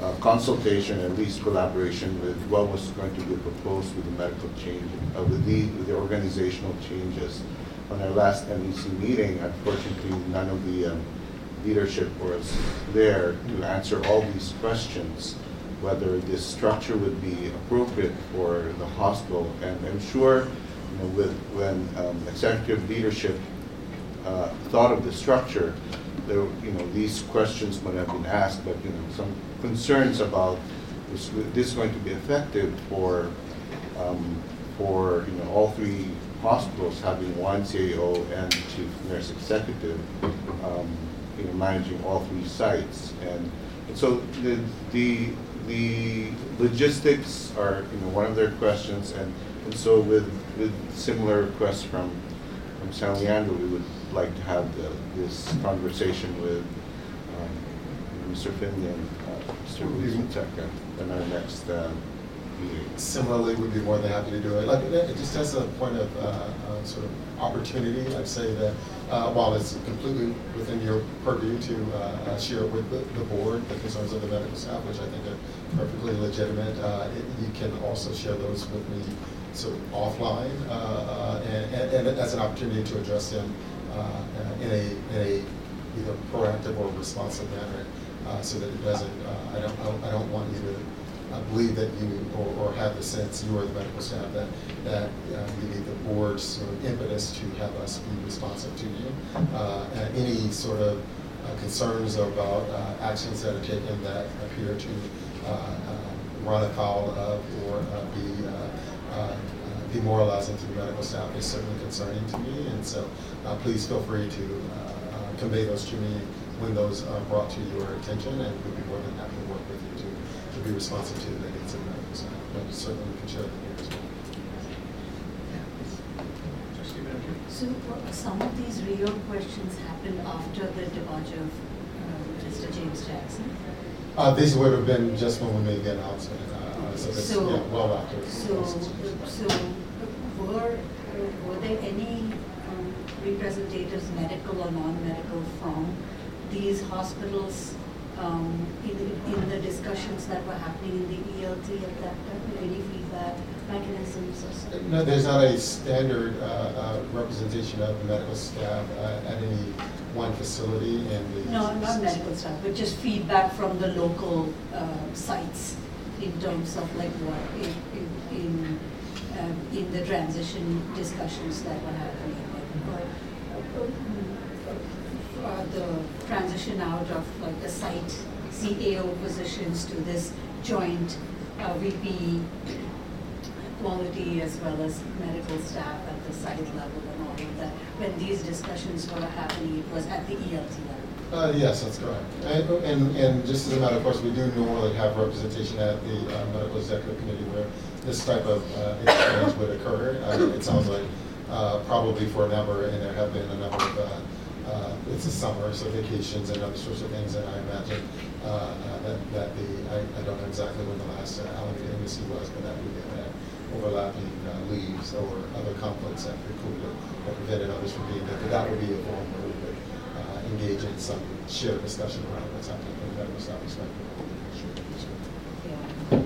uh, consultation, at least collaboration with what was going to be proposed with the medical change, uh, with the, with the organizational changes. On our last MEC meeting, unfortunately, none of the um, leadership was there to answer all these questions, whether this structure would be appropriate for the hospital. And I'm sure, you know, with, when um, executive leadership uh, thought of the structure, there, you know, these questions might have been asked, but, you know, some concerns about is this going to be effective for, um, for, you know, all three hospitals having one CAO and chief nurse executive, um, you know, managing all three sites. And, and so the, the, the logistics are, you know, one of their questions, and, and so with, with similar requests from, from San Leandro, we would like to have the, this conversation with um, Mr. Finley and Luis Fonseca in our next uh, meeting. Similarly, we'd be more than happy to do it. Like, it just as a point of uh, uh, sort of opportunity, I'd say that uh, while it's completely within your purview to uh, uh, share with the, the board the concerns of the medical staff, which I think are perfectly legitimate, it, you can also share those with me sort of offline and, and, and as an opportunity to address them in a, in a either proactive or responsive manner uh, so that it doesn't, uh, I don't, I don't- I don't want you to uh, believe that you, or, or have the sense, you or the medical staff, that, that uh, you need the board's sort of impetus to have us be responsive to you. Uh, Any sort of uh, concerns about actions that are taken that appear to run afoul of or be demoralizing to the medical staff is certainly concerning to me. And so uh, please feel free to uh, uh, convey those to me when those are brought to your attention, and we'd be more than happy to work with you to, to be responsive to the needs of those. But certainly we can share them here as well. So uh, some of these real questions happened after the departure of uh, Mr. James Jackson. Uh, These would have been just when we made the announcement, uh, so that's, So- yeah, well after. So, so were, uh, were there any um, representatives, medical or non-medical, from these hospitals um, in, the- in the discussions that were happening in the ELT at that time? Any feedback mechanisms or something? No, there's not a standard uh, uh, representation of the medical staff uh, at any one facility in the. No, not medical staff, but just feedback from the local uh, sites in terms of like what, in, in, in, um, in the transition discussions that were happening. like, or, uh, uh, the transition out of the site CAO positions to this joint uh, VP quality as well as medical staff at the site level and all of that. When these discussions were happening, it was at the ELT level. Uh, Yes, that's correct. And, and- and just as a matter of course, we do normally have representation at the uh, medical executive committee where this type of uh, exchange would occur. Uh, It sounds like uh, probably for a number, and there have been a number of, uh, it's the summer, so vacations and other sorts of things, and I imagine uh, uh, that, that the, I, I don't know exactly when the last uh, Alameda MEC was, but that we had overlapping uh, leaves or other conflicts that precluded or prevented others from being there. But that would be a forum where we would engage in some shared discussion around what's happening from that perspective. Yeah.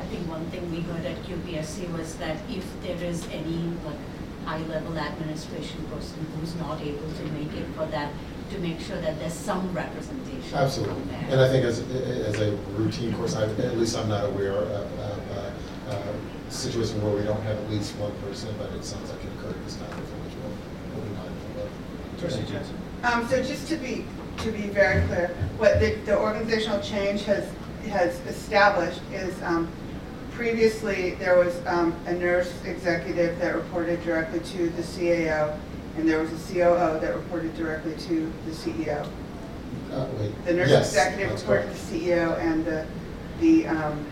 I think one thing we heard at QPSC was that if there is any like high-level administration person who's not able to make it for that, to make sure that there's some representation. Absolutely. And I think as, as a routine course, I, at least I'm not aware of, of uh, uh, a situation where we don't have at least one person, but it sounds like it occurred this time, for which we'll, we'll be mindful of. Trustee Jensen. Um, so just to be, to be very clear, what the, the organizational change has, has established is, um, previously, there was, um, a nurse executive that reported directly to the CAO, and there was a COO that reported directly to the CEO. Uh, wait. The nurse Yes, executive reported correct. to the CEO, and the, the, um,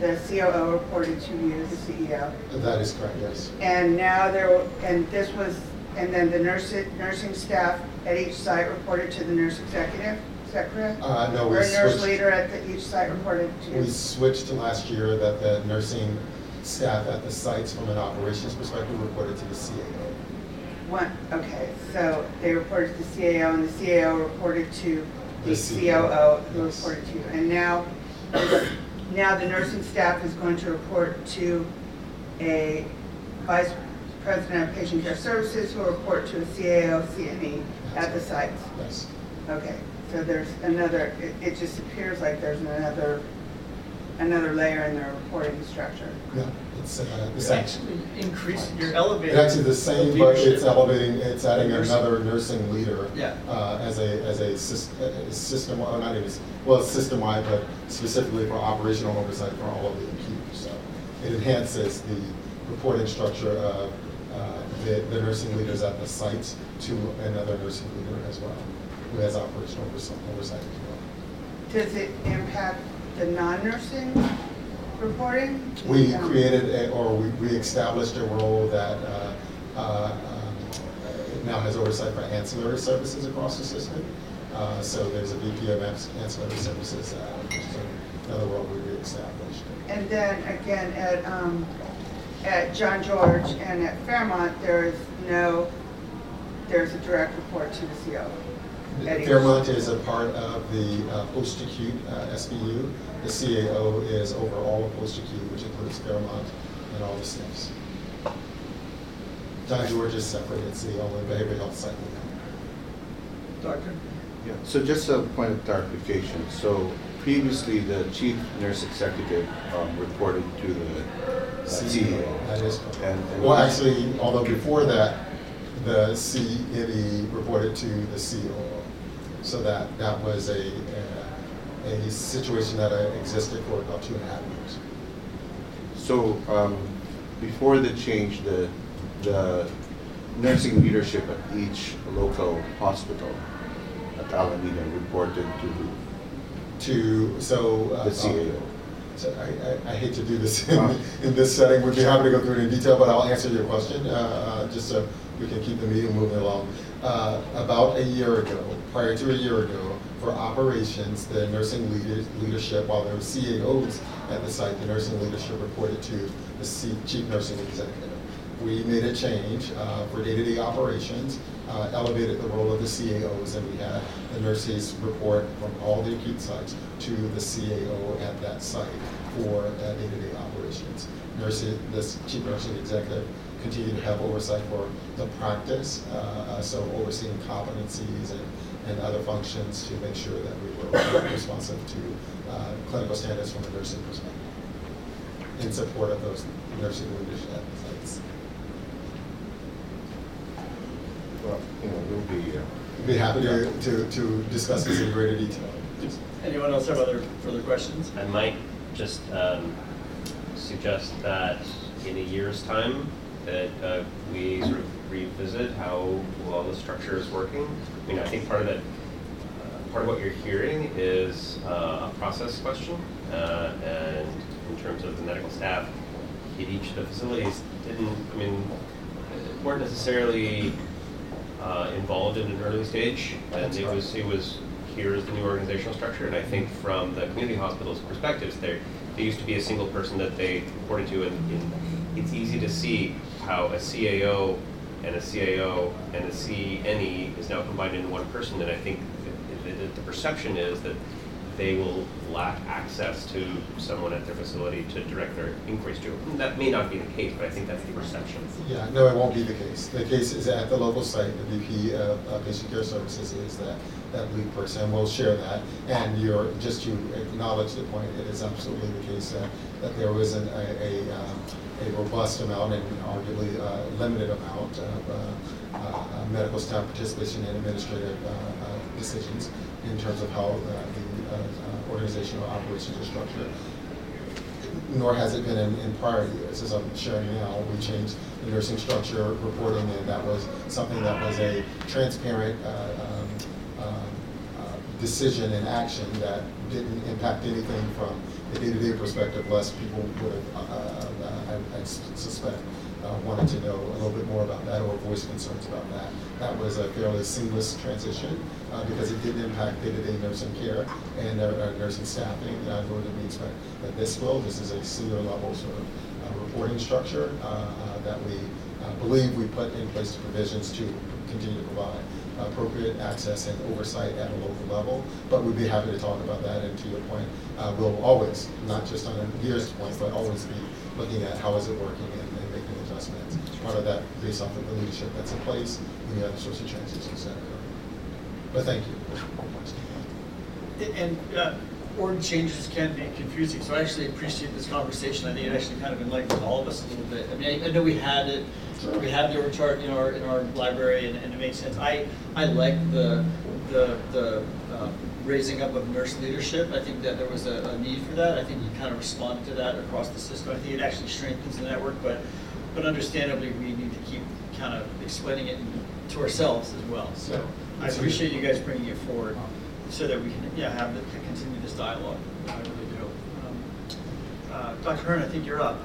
the COO reported to you, the CEO. That is correct, yes. And now there, and this was, and then the nurse nursing staff at each site reported to the nurse executive, is that correct? Uh, no, we Or a nurse switched- leader at the, each site reported to? We switched last year that the nursing staff at the sites from an operations perspective reported to the CAO. One, okay, so they reported to the CAO, and the CAO reported to the The COO, who yes. reported to you. And now, now the nursing staff is going to report to a vice president of patient care services, who will report to a CAO, CNE E at the sites. Yes. Okay, so there's another, it, it just appears like there's another, another layer in their reporting structure. No, it's, uh, the It's same. actually increasing, you're elevating. It's actually the same, but it's elevating, it's adding Nursing. another nursing leader. Yeah. Uh, as a, as a sys- a system, well, not even, well, it's system-wide, but specifically for operational oversight for all of the acute. So it enhances the reporting structure of, uh, the, the nursing leaders at the sites to another nursing leader as well, who has operational oversight oversight as well. Does it impact the non-nursing reporting? We Um, created, a- or we, we established a role that uh, uh, um, now has oversight for ancillary services across the system. Uh, So there's a VP of ancillary services, uh, which is another role we reestablished. And then again, at, um, at John George and at Fairmont, there is no, there's a direct report to the CO. at each- Fairmont is a part of the uh, post-acute uh, SBU. The CAO is over all of post-acute, which includes Fairmont and all the SNFs. John George is separate, it's the only behavioral health site. Doctor? Yeah, so just a point of clarification. So previously, the chief nurse executive um, reported to the uh, CEO. That is correct. And- and- Well, actually, although before that, the CNE reported to the COO. So that, that was a, a a situation that existed for about two and a half years. So, um, before the change, the, the nursing leadership at each local hospital, at Alameda reported to To, so. uh, the CAO. So I, I, I hate to do this *laughs* in, in this setting, would be happy to go through it in detail, but I'll answer your question, uh, uh, just so we can keep the meeting moving along. Uh, about a year ago, prior to a year ago, for operations, the nursing leader, leadership, while there were CAOs at the site, the nursing leadership reported to the C, chief nursing executive. We made a change uh, for day-to-day operations, uh, elevated the role of the CAOs, and we had the nurses report from all the acute sites to the CAO at that site for uh, day-to-day operations. Nurses, this chief nursing executive continued to have oversight for the practice, uh, uh, so overseeing competencies and, and other functions to make sure that we were responsive to uh, clinical standards from a nursing perspective in support of those nursing leadership sites. Well, you know, we'll be, uh, Be happy to, to, to discuss this in greater detail. Anyone else have other further questions? I might just um, suggest that in a year's time, that uh, we sort of revisit how well the structure is working. I mean, I think part of it, uh, part of what you're hearing is uh, a process question, uh, and in terms of the medical staff at each of the facilities didn't, I mean, weren't necessarily uh, involved in an early stage, and it was it was here is the new organizational structure. And I think from the community hospitals' perspectives, there there used to be a single person that they reported to, and, and it's easy to see how a CAO and a CAO and a CNE is now combined into one person. And I think the, the, the perception is that they will lack access to someone at their facility to direct their inquiries to. That may not be the case, but I think that's the perception. Yeah, no, it won't be the case. The case is at the local site, the VP of uh, Patient Care Services is that, that lead person. We'll share that. And you're, just to acknowledge the point, it is absolutely the case that, that there was an, a, a, um, a robust amount and arguably uh, limited amount of uh, uh, medical staff participation in administrative uh, uh, decisions in terms of how uh, the uh, organizational operations are structured nor has it been in, in prior years. As I'm sharing now, we changed the nursing structure reporting, and that was something that was a transparent uh, um, uh, uh, decision and action that didn't impact anything from a day-to-day perspective, less people would have, uh, I, I suspect, uh, wanted to know a little bit more about that or voice concerns about that. That was a fairly seamless transition uh, because it didn't impact day-to-day nursing care and uh, nursing staffing, uh, nor did we expect that this will. This is a senior level sort of uh, reporting structure uh, that we believe we put in place the provisions to continue to provide appropriate access and oversight at a local level. But we'd be happy to talk about that. And to your point, uh, we'll always, not just on a year's point, but always be looking at how is it working and, and making adjustments. Part of that based off of the leadership that's in place and the other sorts of transitions that occur. But thank you. And uh, org changes can be confusing, so I actually appreciate this conversation. I think it actually kind of enlightened all of us a little bit. I mean, I I know we had it, we had the org chart in our, in our library, and and it makes sense. I, I like the, the, the uh, raising up of nurse leadership. I think that there was a, a need for that. I think you kind of responded to that across the system. I think it actually strengthens the network, but, but understandably, we need to keep kind of explaining it to ourselves as well. So I appreciate you guys bringing it forward so that we can, yeah, have, the- to continue this dialogue. I really do. Um, uh, Dr. Hearn, I think you're up.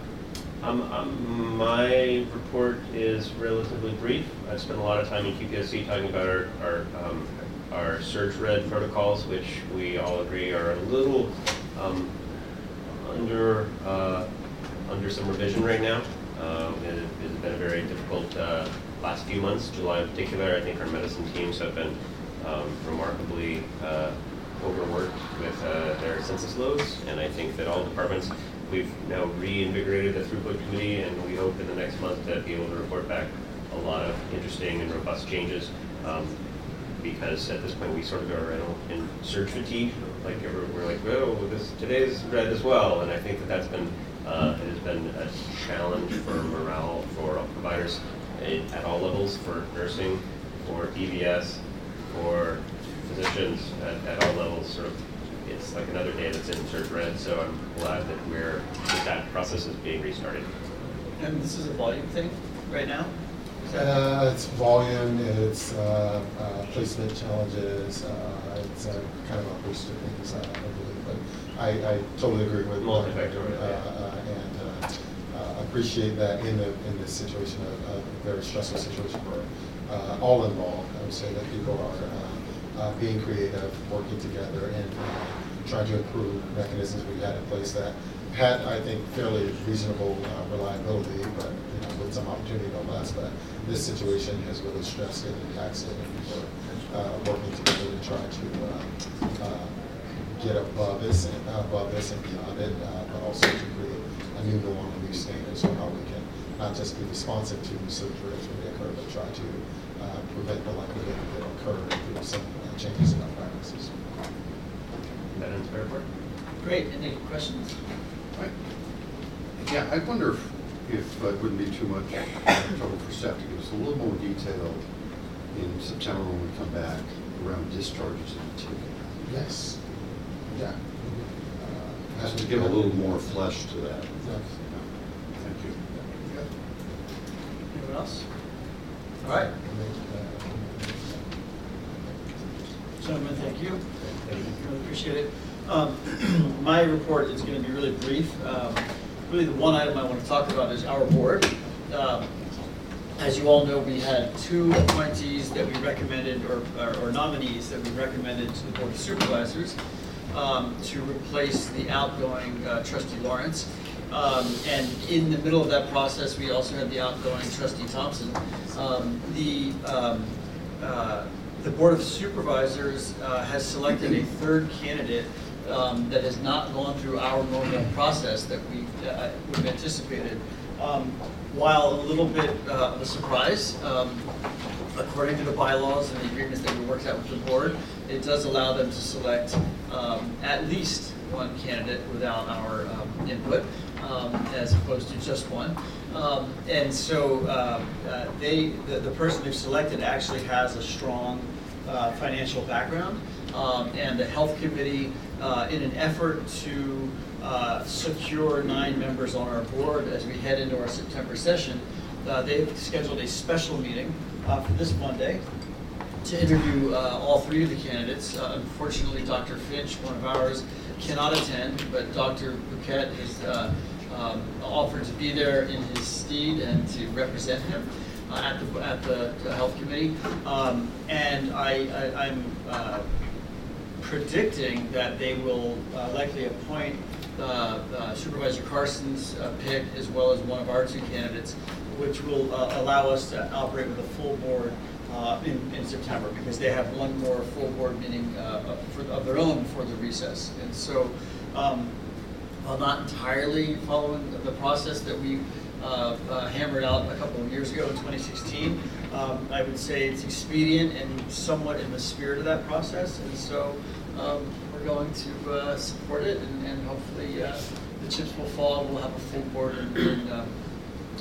Um, um, my report is relatively brief. I've spent a lot of time in QPSC talking about our, our, um, our surge red protocols, which we all agree are a little, um, under, uh, under some revision right now. Um, it, it's been a very difficult, uh, last few months, July in particular. I think our medicine teams have been, um, remarkably, uh, overworked with, uh, their census loads. And I think that all departments, we've now reinvigorated the throughput committee and we hope in the next month to be able to report back a lot of interesting and robust changes. Um, because at this point we sort of are in, in surge fatigue. Like we're like, oh, this today's red as well, and I think that that's been uh, it has been a challenge for morale for providers at, at all levels, for nursing, for EVS, for physicians at, at all levels. Sort of, it's like another day that's in surge red. So I'm glad that we're that that process is being restarted. And this is a volume thing right now? Uh, it's volume, it's uh, uh, placement challenges, uh, it's uh, kind of a host of things, uh, I believe. But I, I totally agree with Mark, uh, Multifactorial, and uh, appreciate that in the in this situation, a, a very stressful situation for uh, all involved. I would say that people are uh, uh, being creative, working together, and uh, trying to improve mechanisms we had in place that had, I think, fairly reasonable uh, reliability, but you know, with some opportunity no less. But this situation has really stressed it and taxed it, and people are working together to try to get above this, and above this and beyond it, but also to create a new norm, a new standard, so how we can not just be responsive to surgery when they occur, but try to uh, prevent the likelihood that they'll occur through some uh, changes in our practices. That ends my report. Great, any questions? Yeah, I wonder if, if it wouldn't be too much trouble for staff to give us a little more detail in September when we come back around discharges in particular. Yes. Yeah. Uh, Has to give a little more flesh to that. Thank you. Anyone else? All right. Gentlemen, thank you. Really appreciate it. Um, *clears throat* My report is going to be really brief. Um, Really, the one item I want to talk about is our board. Um, As you all know, we had two appointees that we recommended, or or nominees that we recommended to the Board of Supervisors um, to replace the outgoing uh, trustee Lawrence. Um, And in the middle of that process, we also had the outgoing trustee Thompson. Um, The, um, uh, the Board of Supervisors uh, has selected a third candidate um, that has not gone through our normal process that we uh, would have anticipated. Um, While a little bit uh, of a surprise, um, according to the bylaws and the agreements that we worked out with the board, it does allow them to select at least one candidate without our input, um, as opposed to just one. Um, And so um, uh, they, the the person they've selected actually has a strong uh, financial background. Um, And the health committee, uh, in an effort to uh, secure nine members on our board as we head into our September session, uh, they've scheduled a special meeting uh, for this Monday to interview uh, all three of the candidates. Uh, Unfortunately, Dr. Finch, one of ours, cannot attend, but Dr. Bouquet is uh, um, offered to be there in his stead and to represent him uh, at the, at the Health Committee. Um, And I, I'm uh, predicting that they will uh, likely appoint uh, uh, Supervisor Carson's uh, pick as well as one of our two candidates, which will allow us to operate with a full board uh, in, in September, because they have one more full board meeting uh, of- for- of their own before the recess. And so, um, while not entirely following the process that we uh, uh, hammered out a couple of years ago in 2016, um, I would say it's expedient and somewhat in the spirit of that process. And so um, we're going to uh, support it and and hopefully uh, the chips will fall. And We'll have a full board in, in um,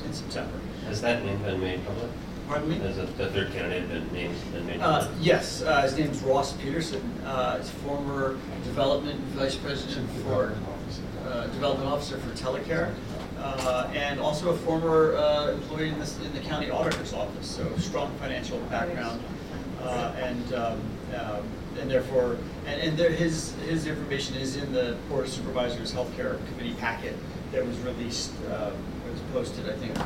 in September. Has that name been made public? Pardon me? Has the third candidate been named, been made Uh? Yes, uh, his name's Ross Peterson. Uh, He's former development vice president for, uh, development officer for Telecare, uh, and also a former uh, employee in this, in the county auditor's office, so strong financial background. Uh, And, um, um, and therefore, and, and there, his, his information is in the Board of Supervisors Healthcare Committee packet that was released, uh, it was posted, I think,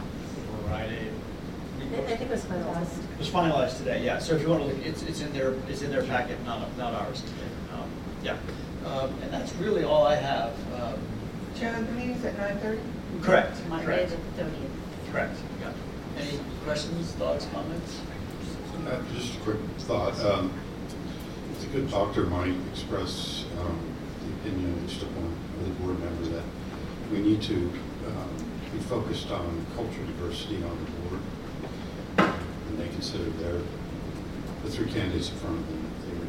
Friday. I think it was finalized. It was finalized today, yeah, so if you want to look, it's, it's in their, it's in their packet, not, not ours. Um, Yeah, Um, and that's really all I have. Um, Chair, the meeting's at nine thirty? Correct, Monday correct, the thirtieth. correct, yeah. Any questions, thoughts, comments? Uh, Just a quick thought. Um, I think a doctor might express um, the opinion, just upon the board member, that we need to um, be focused on cultural diversity on the board. And they consider their, the three candidates in front of them, they would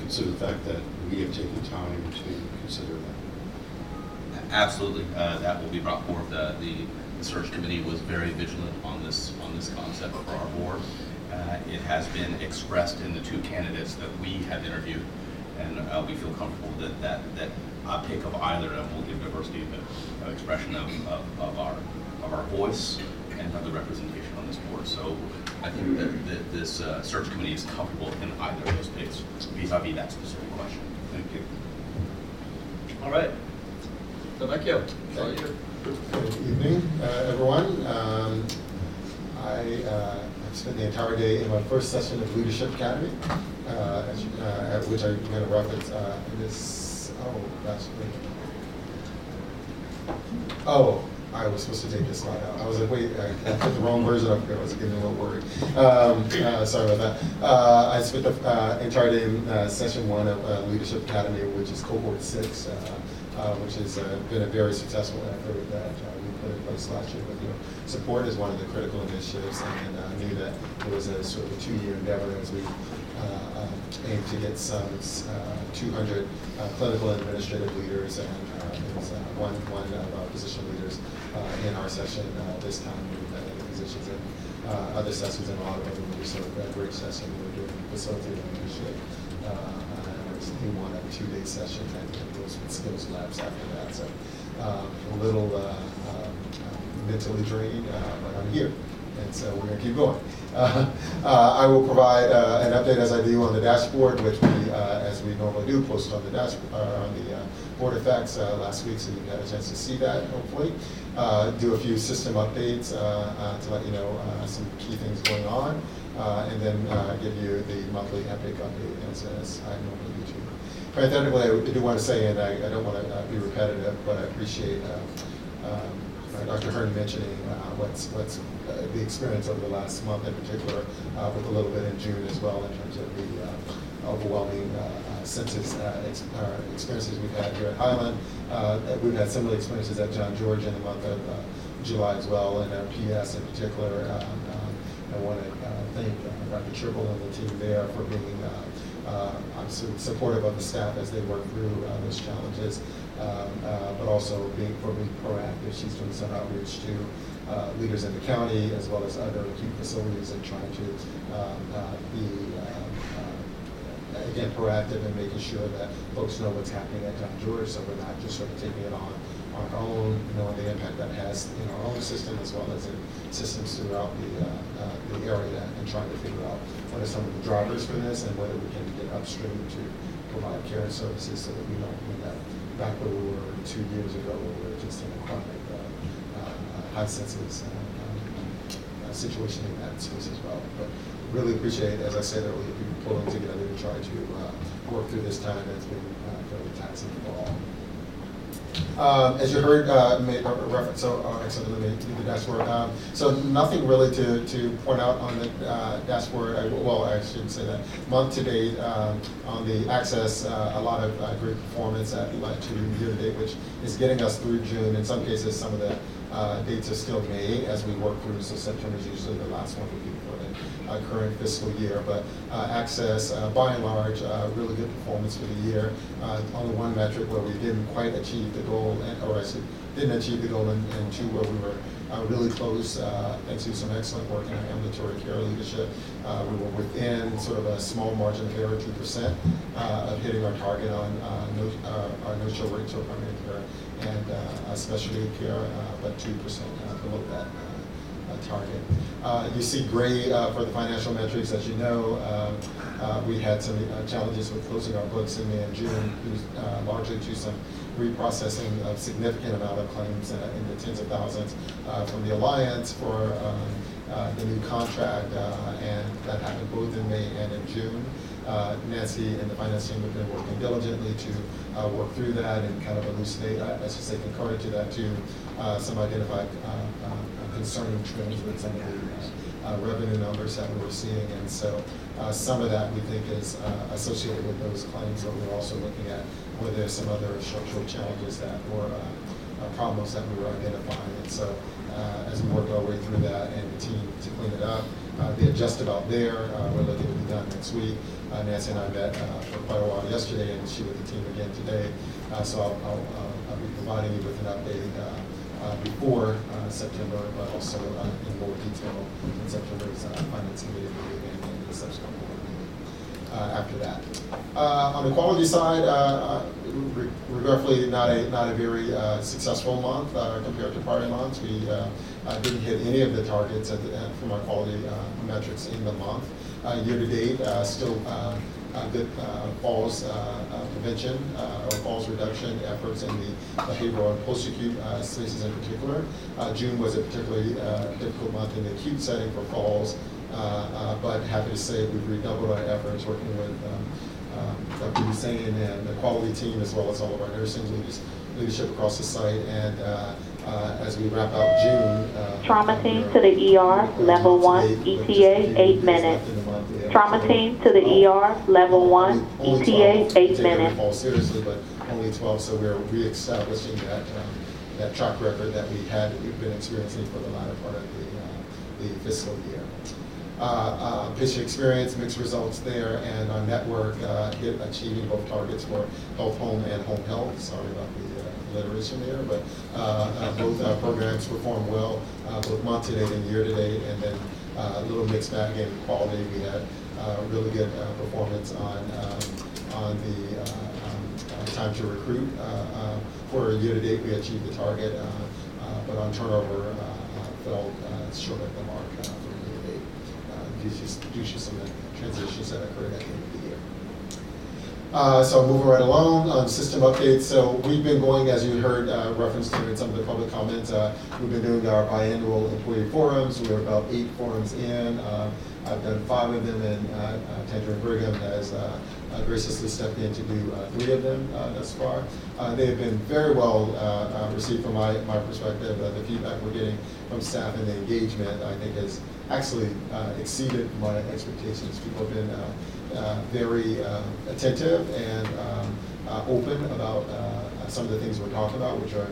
consider the fact that we have taken time to consider that. Absolutely, uh, that will be brought forward. The, the search committee was very vigilant on this, on this concept for our board. Uh, It has been expressed in the two candidates that we have interviewed, and uh, we feel comfortable that, that, that a pick of either of them will give diversity of expression of, of of our, of our voice and of the representation on this board. So I think that, that this uh, search committee is comfortable in either of those dates vis-à-vis that specific question. Thank you. All right. Rebecca, Thank you. Good evening, uh, everyone. Um, I uh, have spent the entire day in my first session of Leadership Academy, uh, as you- uh, at which I'm going to reference uh, this, oh, last week. Oh, I was supposed to take this slide out. I was like, wait, I I put the wrong version up here. I was getting a little worried. Um, uh, sorry about that. Uh, I spent the uh, entire day in uh, session one of uh, Leadership Academy, which is cohort six, uh, which has been a very successful effort that we put in place last year with your support is one of the critical initiatives. And I knew that it was a sort of a two-year endeavor as we aim to get some uh, 200 uh, clinical and administrative leaders and uh, uh, one, one of our position leaders uh, in our session uh, this time. We've had other positions in uh, other sessions in We sort of had a great session. We were doing facilitating leadership. Uh, uh, it was the a two-day session and and those skills labs after that. So um, a little uh, um, mentally drained, uh, but I'm here and so we're going to keep going. Uh, uh, I will provide uh, an update as I do on the dashboard, which we, uh, as we normally do, post on the dash uh, on the uh, board effects last week, so you had a chance to see that. Hopefully, do a few system updates to let you know some key things going on, and then give you the monthly epic update as, as I normally do too. Parenthetically, I do want to say, and I, I don't want to be repetitive, but I appreciate. Um, Dr. Hearn mentioning what's, what's the experience over the last month in particular, uh, with a little bit in June as well in terms of the uh, overwhelming uh, uh, census uh, ex- uh, experiences we've had here at Highland. Uh, We've had similar experiences at John George in the month of uh, July as well, and at PS in particular. Um, I want to thank uh, Dr. Triple and the team there for being uh, uh, supportive of the staff as they work through uh, those challenges um, uh, but also being, for being proactive. She's doing some outreach to uh, leaders in the county as well as other acute facilities and trying to um, uh, be, um, uh, again, proactive in making sure that folks know what's happening at George, so we're not just sort of taking it on our own, knowing the impact that has in our own system as well as in systems throughout the, uh, uh, the area and trying to figure out what are some of the drivers for this and whether we can get upstream to provide care and services so that we don't end up back where we were two years ago, where we were just in a chronic, uh, uh, high census uh, um, situation in that space as well. But really appreciate, as I said earlier, people pulling together to try to uh, work through this time that's been uh, fairly taxing for all. Um, As you heard, uh, made a reference, so, uh, actually, let me do the dashboard. Um, So nothing really to, to point out on the uh, dashboard, I- well, I shouldn't say that. Month to date, um, on the access, a lot of great performance at led to year to date, which is getting us through June. In some cases, some of the uh, dates are still May as we work through, so September is usually the last one we do for the uh, current fiscal year. But uh, access, uh, by and large, uh, really good performance for the year. Only one metric where we didn't quite achieve the goal, and- or I said, didn't achieve the goal, and and two where we were uh, really close, uh, thanks to some excellent work in our ambulatory care leadership. Uh, We were within sort of a small margin of error, two percent, uh, of hitting our target on no, our no-show rate to primary care and uh, specialty care, uh, but two percent below that uh, uh, target. Uh, You see gray uh, for the financial metrics, as you know, uh, we had some uh, challenges with closing our books in May and June, uh, largely to some reprocessing of significant amount of claims uh, in the tens of thousands uh, from the Alliance for um, uh, the new contract, uh, and that happened both in May and in June. Uh, Nancy and the finance team have been working diligently to uh, work through that and kind of elucidate, uh, I should say concurrent to that, to uh, some identified uh, uh, concerning trends with some of the uh, revenue numbers that we were seeing. And so some of that we think is associated with those claims, but we're also looking at whether there's some other structural challenges that were problems that we were identifying. And so uh, as we work our way through that and the team to clean it up, uh, they're just about there. Uh, We're looking to be done next week. Uh, Nancy and I met uh, for quite a while yesterday, and she with the team again today. Uh, So I'll- I'll uh, I'll be providing you with an update uh, uh, before September, but also in more detail in September's finance committee meeting and the subsequent board meeting after that. On the quality side, re- regretfully, not a, not a very successful month compared to prior months. We didn't hit any of the targets at the, from our quality metrics in the month. Uh, year to date, uh, still uh, uh, good uh, falls prevention uh, or falls reduction efforts in the behavioral and post-acute uh, spaces in particular. Uh, June was a particularly uh, difficult month in the acute setting for falls, uh, uh, but happy to say we've redoubled our efforts working with um, um, Dr. Hussein and the quality team, as well as all of our nursing leaders, leadership across the site. And uh, uh, as we wrap up June. uh, Trauma team to the ER, level one, ETA, eight minutes. Trauma team to the ER, level one, only 12 ETA, eight minutes. fall seriously, but only 12, so we're reestablishing that, um, that track record that we had, we've been experiencing for the latter part of the, uh, the fiscal year. Uh, uh, Patient experience, mixed results there, and our network uh, hit achieving both targets for both home and home health. Sorry about the uh, alliteration there, but uh, uh, both programs performed well, uh, both month to date and year to date, and then uh, a little mixed bag in quality. We had uh, really good uh, performance on, um, on the uh, um, time to recruit. For year to date, we achieved the target, but on turnover, fell short of the mark uh, for year to date due to, due to some of the transitions that occurred at the end of the year. Uh, So moving right along on system updates. So we've been going, as you heard uh, referenced to in some of the public comments, uh, we've been doing our biannual employee forums. We're about eight forums in. Uh, I've done five of them, and uh, uh, Brigham has uh, uh, graciously stepped in to do uh, three of them uh, thus far. Uh, They have been very well uh, uh, received from my, my perspective. Uh, The feedback we're getting from staff and the engagement, I think, has actually uh, exceeded my expectations. People have been uh, uh, very uh, attentive and um, uh, open about uh, some of the things we're talking about, which are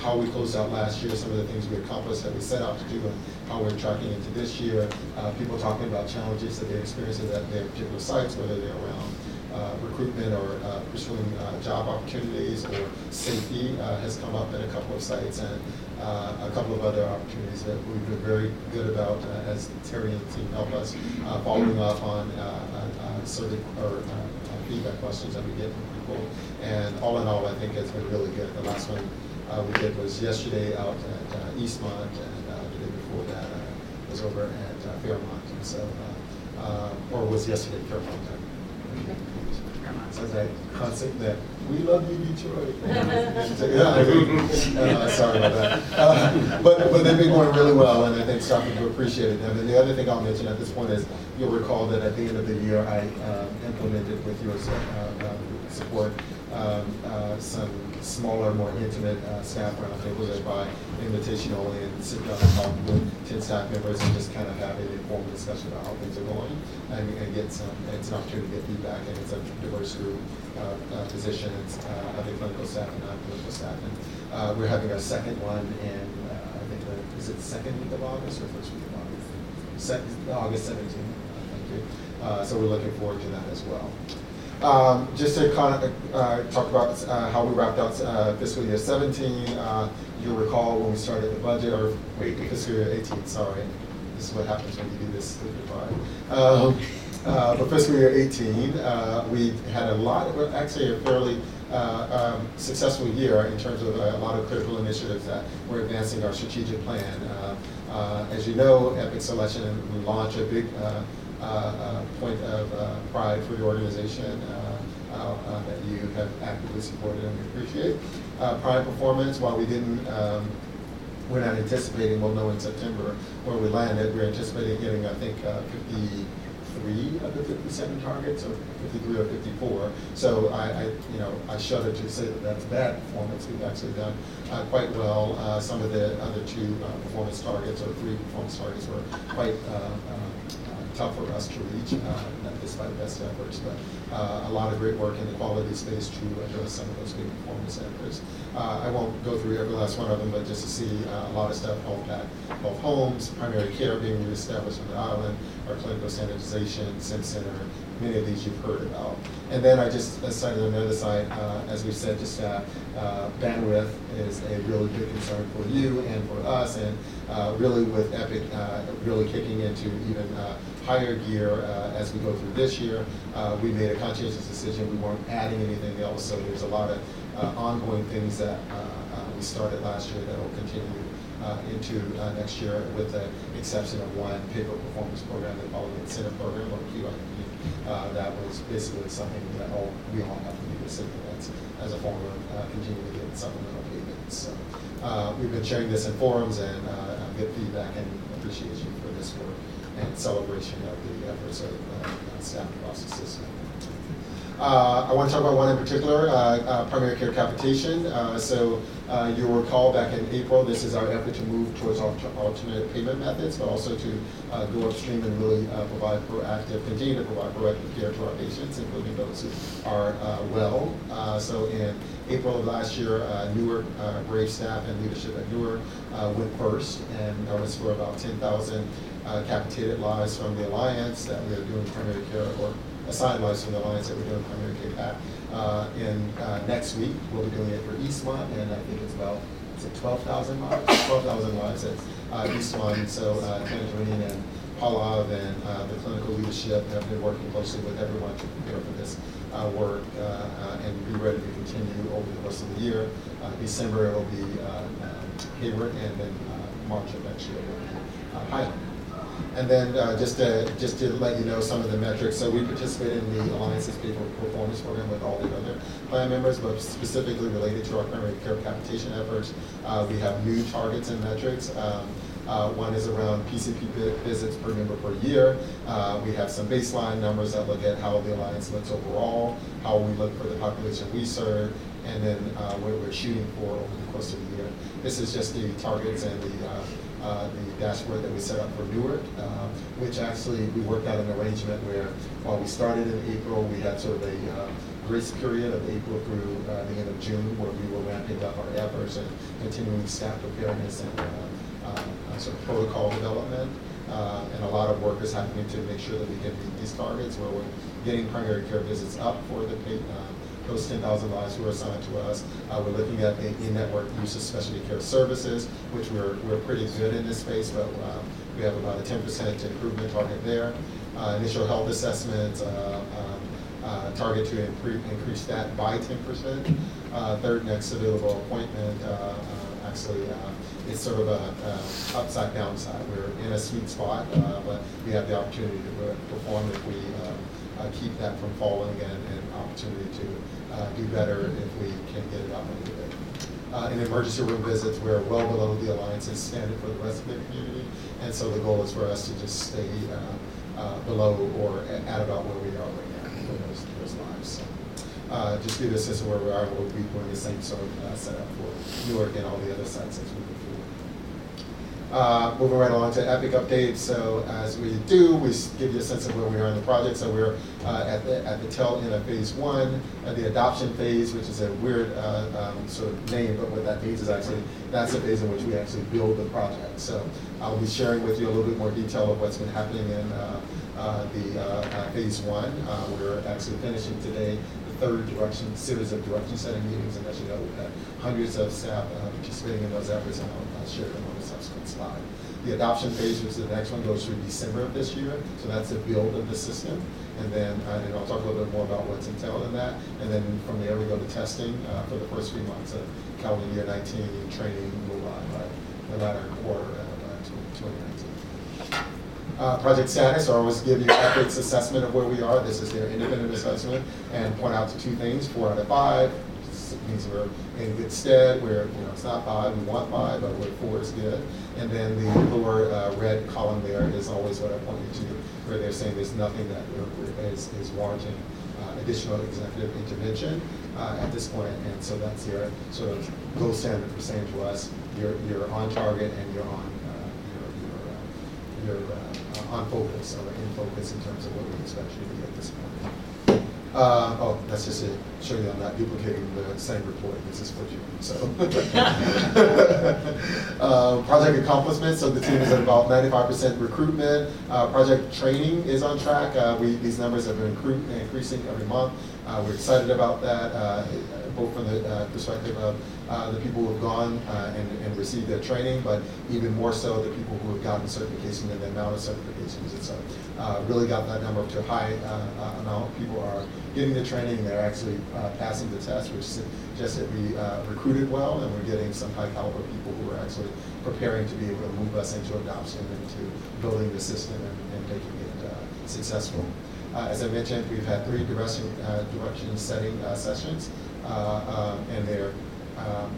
how we closed out last year, some of the things we accomplished that we set out to do, and how we're tracking into this year. Uh, People talking about challenges that they're experiencing at their particular sites, whether they're around uh, recruitment or uh, pursuing uh, job opportunities or safety uh, has come up at a couple of sites and uh, a couple of other opportunities that we've been very good about as Terry and the team help us following up on survey or feedback questions that we get from people. And all in all, I think it's been really good. The last one uh, we did was yesterday out at uh, Eastmont and uh, the day before that uh, was over at uh, Fairmont. And so, uh, uh, or was yesterday Fairmont. So that concept that we love you, Detroit. *laughs* yeah, I agree. Uh, sorry about that. Uh, but but they've been going really well, and I think staff have appreciated them. And the other thing I'll mention at this point is you'll recall that at the end of the year I implemented with your support um, uh, some smaller, more intimate uh, staff roundtables that by invitation only and sit down and talk with 10 staff members and just kind of have an informal discussion about how things are going and, and get some, it's an opportunity to get feedback and it's a diverse group of uh, physicians, uh, other clinical staff and non-clinical staff. And uh, we're having our second one in, uh, I think, the, is it the second week of August or first week of August? Second, August 17th, thank you. Uh, so we're looking forward to that as well. Um, just to kind of uh, talk about uh, how we wrapped out uh, fiscal year 17, uh, you'll recall when we started the budget, or wait, fiscal year 18, sorry. This is what happens when you do this stupid part. Um, uh, but fiscal year 18, uh, we had a lot, well, actually a fairly uh, um, successful year in terms of uh, a lot of critical initiatives that we're advancing our strategic plan. Uh, uh, as you know, Epic Selection we launched a big uh, uh, uh, point of uh, pride for the organization uh, uh, uh, that you have actively supported and we appreciate. Uh, Prime performance, while we didn't, um, we're not anticipating, we'll know in September where we landed, we're anticipating getting, I think, uh, 53 of the 57 targets, or 53 or 54. So I, I, you know, I shudder to say that that's bad performance. We've actually done uh, quite well. Uh, Some of the other two uh, performance targets, or three performance targets, were quite uh, uh, tough for us to reach, uh, despite best efforts, but uh, a lot of great work in the quality space to address some of those big performance efforts. Uh, I won't go through every last one of them, but just to see uh, a lot of stuff, health at health homes, primary care being reestablished on the island, our clinical standardization, SIM Center, many of these you've heard about. And then I just cited on the other side, uh, as we said, just uh, uh, bandwidth is a really big concern for you and for us, and really with Epic really kicking into even higher gear uh, as we go through this year. Uh, we made a conscientious decision. We weren't adding anything else, so there's a lot of uh, ongoing things that uh, uh, we started last year that will continue into next year, with the exception of one paper performance program, the following incentive program, or QIP. That was basically something that all, we all have to do recipients as a form of continuing to get supplemental payments. So we've been sharing this in forums and uh, good feedback and appreciation for this work and celebration of the efforts of uh, staff across the system. Uh, I want to talk about one in particular, uh, uh, primary care capitation. Uh, so uh, you'll recall back in April, this is our effort to move towards alternate payment methods, but also to uh, go upstream and really provide proactive, continue to provide proactive care to our patients, including those who are well. so in April of last year, Newark Brave staff and leadership at Newark went first, and that was for about 10,000 capitated lives from the Alliance that we are doing primary care or assigned lives from the Alliance that we're doing primary care PAC. Uh, and uh, next week, we'll be doing it for Eastmont, and I think it's about, is it 12,000 lives? 12,000 lives at uh, Eastmont. So uh, and Pallav and uh, the clinical leadership have been working closely with everyone to prepare for this uh, work uh, uh, and be ready to continue over the rest of the year. Uh, December, it'll be uh, Hayward, and then March of next year, will be Highland. And then uh, just to just to let you know some of the metrics. So we participate in the Alliance's Pay for Performance Program with all the other plan members, but specifically related to our primary care capitation efforts, uh, we have new targets and metrics. Um, uh, one is around PCP visits per member per year. Uh, we have some baseline numbers that look at how the Alliance looks overall, how we look for the population we serve, and then uh, what we're shooting for over the course of the year. This is just the targets and the uh, the dashboard that we set up for Newark, uh, which actually we worked out an arrangement where while we started in April, we had sort of a uh, grace period of April through uh, the end of June where we were ramping up our efforts and continuing staff preparedness and uh, uh, sort of protocol development. and a lot of work is happening to make sure that we can meet these targets where we're getting primary care visits up for the those 10,000 lives who are assigned to us. Uh, we're looking at the in-network use of specialty care services, which we're, we're pretty good in this space, but um, we have about a 10% improvement target there. Uh, initial health assessments, uh, um, uh, target to increase that by 10%. Uh, third next available appointment, uh, actually it's sort of a, upside downside. We're in a sweet spot, but we have the opportunity to perform if we keep that from falling and, and opportunity to uh, do better if we can get it up a little bit. Uh, in emergency room visits, we're well below the Alliance's standard for the rest of the community, and so the goal is for us to just stay uh, uh, below or at about where we are right now for those, those lives. So, uh, just give a sense of where we are, we'll be doing the same sort of uh, setup for Newark and all the other sites as we. Uh, moving right along to Epic updates. So as we do, we give you a sense of where we are in the project. So we're uh, at, the, at the tail end of phase one, at the adoption phase, which is a weird uh, um, sort of name, but what that means is actually that's the phase in which we actually build the project. So I'll be sharing with you a little bit more detail of what's been happening in uh, uh, the uh, phase one. we're actually finishing today the third direction series of direction setting meetings, and as you know, we've had hundreds of staff participating in those efforts, and I'll, I'll share them The adoption phase, which is the next one, goes through December of this year. So that's the build of the system. And then, uh, and I'll talk a little bit more about what's entailed in that. And then from there, we go to testing uh, for the first three months of calendar year 19, training move on by the latter quarter of uh, 2019. Uh, project status, I always give you Epic's assessment of where we are. This is their independent assessment and point out to two things, four out of five, means we're in good stead. We're, you know, it's not five, we want five, but we're four is good. And then the lower uh, red column there is always what I point you to, where they're saying there's nothing that is, is warranting uh, additional executive intervention uh, at this point. And so that's your sort of gold standard for saying to us, you're, you're on target and you're on, uh, you're, you're, you're uh, on focus or in focus in terms of what we expect you to be at this point. Uh, oh, that's just to show you I'm not duplicating the same report. This is for you. So, *laughs* uh, project accomplishments. So the team is at about 95% recruitment. Uh, project training is on track. Uh, we these numbers have been increasing every month. Uh, We're excited about that, uh, both from the perspective of uh, the people who have gone uh, and and received their training, but even more so the people who have gotten certification and the amount of certifications. It's uh, really got that number to a high uh, uh, amount. People are getting the training, they're actually uh, passing the test, which suggests that we recruited well, and we're getting some high caliber people who are actually preparing to be able to move us into adoption, and into building the system and and making it successful. As I mentioned, we've had three direction, direction setting sessions, and they're um,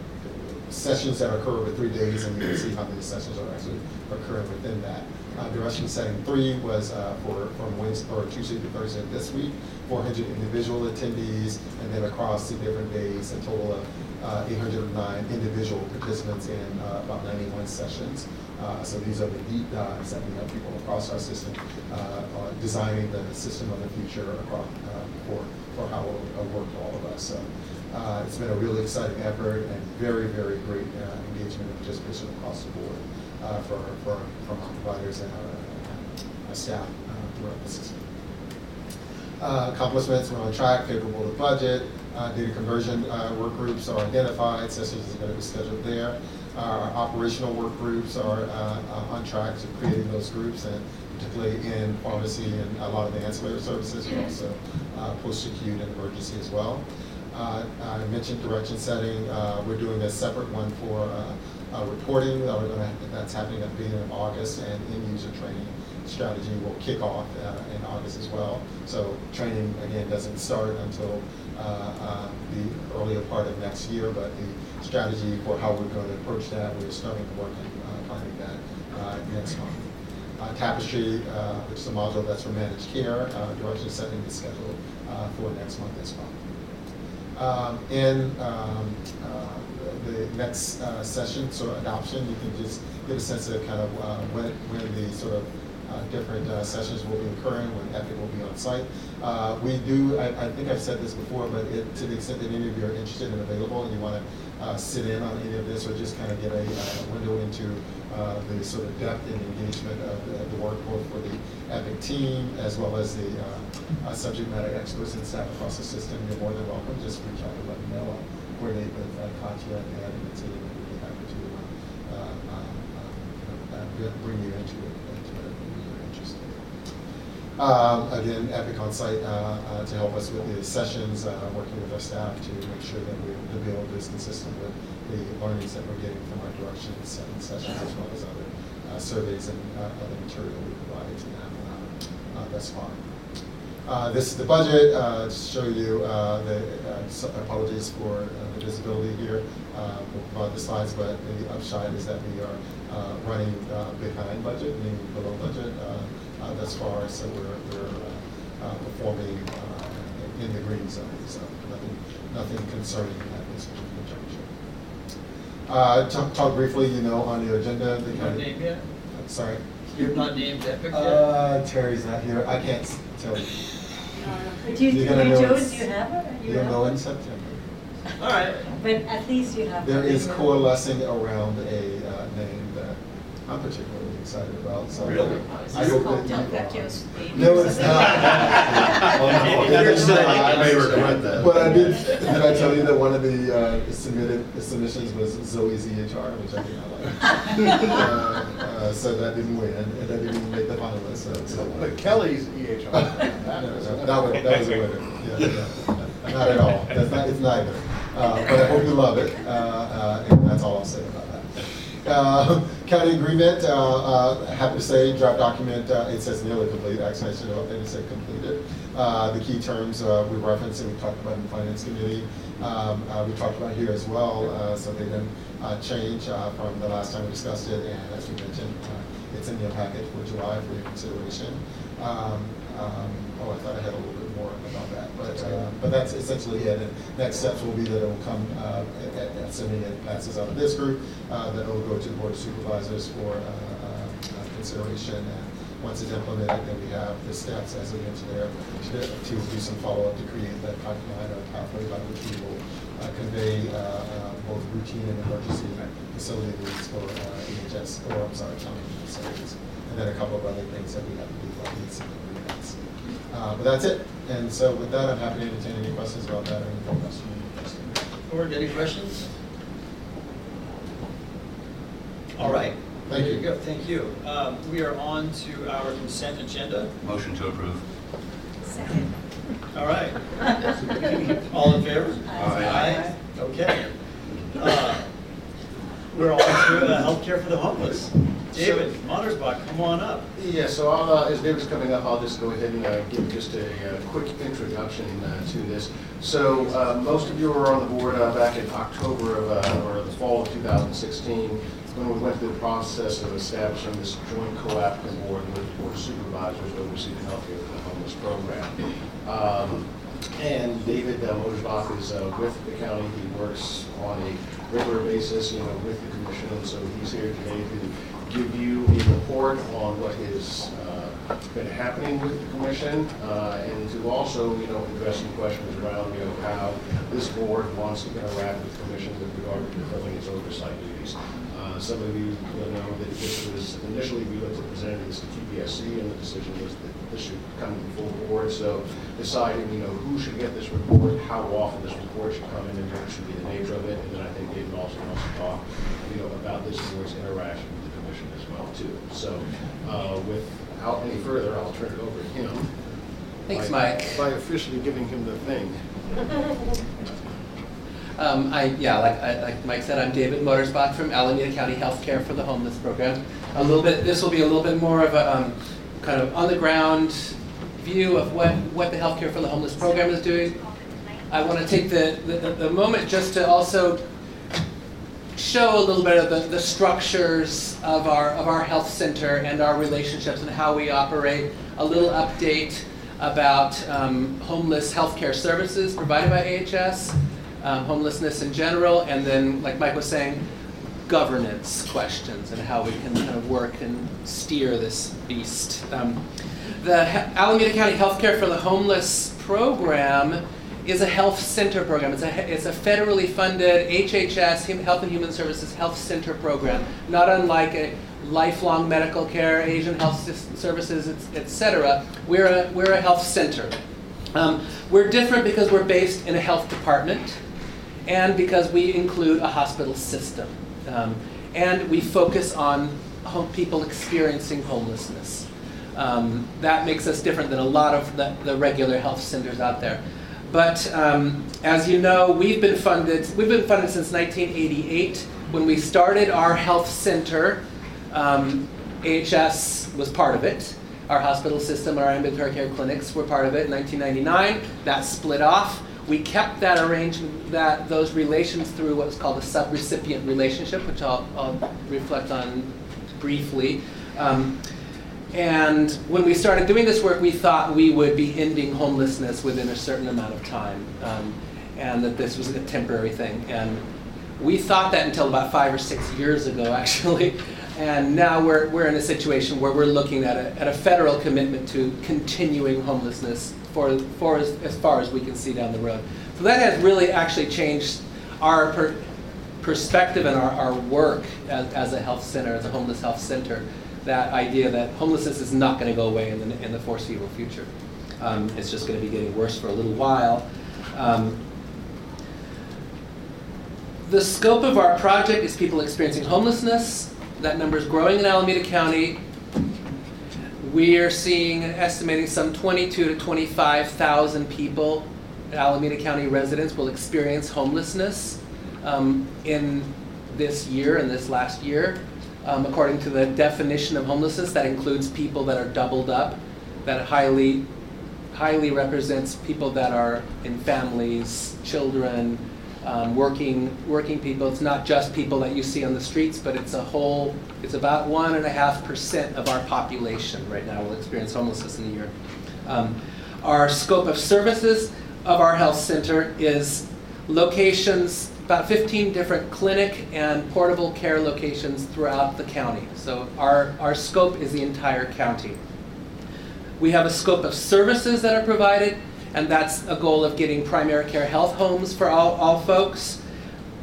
sessions that occur over three days, and you can see how many sessions are actually occurring within that. Uh, Direction setting three was uh, for, from Wednesday, or Tuesday to Thursday this week, 400 individual attendees, and then across the different days, a total of uh, 809 individual participants in uh, about 91 sessions. Uh, So these are the deep dives that we have people across our system uh, designing the system of the future across, for, for how it will work for all of us. So uh, it's been a really exciting effort and very, very great uh, engagement and participation across the board uh, for, for, from our providers and our, our staff uh, throughout the system. Uh, Accomplishments, we're on track, favorable to budget, uh, data conversion work groups are identified, sessions are going to be scheduled there. Our operational work groups are on track to creating those groups, and particularly in pharmacy and a lot of the ancillary services, and also post-acute and emergency as well. Uh, I mentioned direction setting, uh, we're doing a separate one for uh, uh, reporting, we're gonna, that's happening at the beginning of August, and end-user training strategy will kick off uh, in August as well. So training, again, doesn't start until uh, uh, the earlier part of next year, but the strategy for how we're going to approach that, we're starting to work on uh, planning that uh, next month. Uh, Tapestry, uh, which is a module that's for managed care, uh, direction setting is scheduled uh, for next month as well. Um, In um, uh, the next uh, session, so adoption, you can just get a sense of kind of uh, when, when the sort of different uh, sessions will be occurring, when Epic will be on site. Uh, We do, I, I think I've said this before, but it, to the extent that any of you are interested and available, and you want to uh, sit in on any of this, or just kind of get a uh, window into uh, the sort of depth and engagement of the, the work both for the Epic team, as well as the uh, uh, subject matter experts and staff across the system, you're more than welcome, just reach out and let me know. I'll coordinate with uh, Katya and the team, and be happy to uh, uh, uh, uh, bring you into it. Um, Again, Epic on site uh, uh, to help us with the sessions, uh, working with our staff to make sure that we, the build is consistent with the learnings that we're getting from our direction setting sessions as well as other uh, surveys and uh, other material we provided to them uh, thus far. This is the budget, to show you the, so- apologies for the visibility here. We'll provide the slides, but the upshot is that we are running behind budget, meaning below budget thus far, so we're, we're uh, uh, performing uh, in the green zone, so nothing, nothing concerning at this juncture. Uh, Talk talk briefly, you know, on the agenda. the Not county- named yet? Sorry? You're not named Epic yet? Uh, Terry's not here, I can't s- tell you. Do you, You're gonna do know you, do you have it? You You'll have know it? in September. All right. But at least you have. There to is be- coalescing around a uh, name that I'm particularly excited about, so. Really? I hope called that you Delvecchio's are. baby No, it's not. *laughs* *laughs* Well, no, It's no, not. I may regret that. But I did, did I tell you that one of the uh, submitted submissions was Zoe's EHR, which I did not like. *laughs* Uh, uh, So that didn't win, and that didn't even make the finalist, so- so. But Kelly's EHR. No, no, That was, that was a winner, yeah, yeah. Not at all, that's not, it's neither. Uh, But I hope you love it, uh, uh, and that's all I'll say about that. Uh, *laughs* County agreement, uh, uh, happy to say, draft document, uh, it says nearly complete, actually, I should have updated, said completed. The key terms we referenced and we talked about in the Finance Committee, um, we talked about here as well, so they didn't change from the last time we discussed it, and as we mentioned, it's in your package for July for your consideration. Um, um, Oh, I thought I had a little more about that, but, uh, but that's essentially it. And next steps will be that it will come, uh, a- a- assuming it passes out of this group, uh, that it will go to the Board of Supervisors for uh, uh, consideration. And once it's implemented, then we have the steps, as mentioned there, to to do some follow-up to create that pipeline or pathway by which we will convey both routine and emergency facility needs for EHS, or I'm sorry, county facilities. And then a couple of other things that we have to do, like needs and. Uh, But that's it. And so with that, I'm happy to entertain any questions about that or anything else. Board, any questions? All right. Thank There you. go. Thank you. Um, We are on to our consent agenda. Motion to approve. Second. All right. All in favor? Aye. Okay. Uh, We're on to uh, healthcare for the homeless. David Modersbach, come on up. Yeah, so uh, as David's coming up, I'll just go ahead and uh, give just a uh, quick introduction uh, to this. So uh, most of you were on the board uh, back in October of, or the fall of 2016, when we went through the process of establishing this joint cooperative board with the board of supervisors overseeing the healthcare for the homeless program. Um, And David uh, is uh, with the county. He works on a regular basis, you know, with the commission, and so he's here today to give you a report on what has uh, been happening with the commission, uh, and to also, you know, address some questions around, you know, how this board wants to interact with the commission with regard to fulfilling its oversight duties. Uh, Some of you will know that this was initially, we looked at presenting this to TPSC, and the decision was that this should come to the full board. So deciding, you know, who should get this report, how often this report should come in, and what should be the nature of it. And then I think David also wants to talk, you know, about this board's interaction with the commission as well, too. So uh, without any further, I'll turn it over to him. Thanks, by- Mike. By officially giving him the thing. *laughs* Um, I, yeah, like, I, like Mike said, I'm David Modersbach from Alameda County Healthcare for the Homeless Program. A little bit, this will be a little bit more of a um, kind of on the ground view of what, what the Healthcare for the Homeless Program is doing. I want to take the, the, the moment just to also show a little bit of the, the structures of our, of our health center and our relationships and how we operate. A little update about um, homeless healthcare services provided by AHS, um, homelessness in general, and then, like Mike was saying, governance questions and how we can kind of work and steer this beast. Um, the He- Alameda County Healthcare for the Homeless program is a health center program. It's a, it's a federally funded HHS, Health and Human Services Health Center program, not unlike a lifelong medical care, Asian health services, et- et cetera. We're a, we're a health center. Um, we're different because we're based in a health department and because we include a hospital system. Um, and we focus on people experiencing homelessness. Um, that makes us different than a lot of the, the regular health centers out there. But um, as you know, we've been funded. We've been funded since 1988. When we started our health center, um, AHS was part of it. Our hospital system, our ambulatory care clinics were part of it in 1999. That split off. We kept that arrangement, that those relations through what's called a sub-recipient relationship, which I'll, I'll reflect on briefly. Um, and when we started doing this work, we thought we would be ending homelessness within a certain amount of time, um, and that this was a temporary thing. And we thought that until about five or six years ago, *laughs* actually. And now we're, we're in a situation where we're looking at a, at a federal commitment to continuing homelessness for, for as, as far as we can see down the road. So that has really actually changed our per, perspective and our, our work as, as a health center, as a homeless health center. That idea that homelessness is not going to go away in the, in the foreseeable future. Um, it's just going to be getting worse for a little while. Um, the scope of our project is people experiencing homelessness. That number is growing in Alameda County. We are seeing, and estimating some 22 to 25,000 people, Alameda County residents, will experience homelessness um, in this year, in this last year. Um, according to the definition of homelessness, that includes people that are doubled up, that highly, highly represents people that are in families, children, um, working, working people. It's not just people that you see on the streets, but it's a whole, it's about one and a half percent of our population right now will experience homelessness in a year. Um, our scope of services of our health center is locations, about 15 different clinic and portable care locations throughout the county. So our, our scope is the entire county. We have a scope of services that are provided, and that's a goal of getting primary care health homes for all, all folks,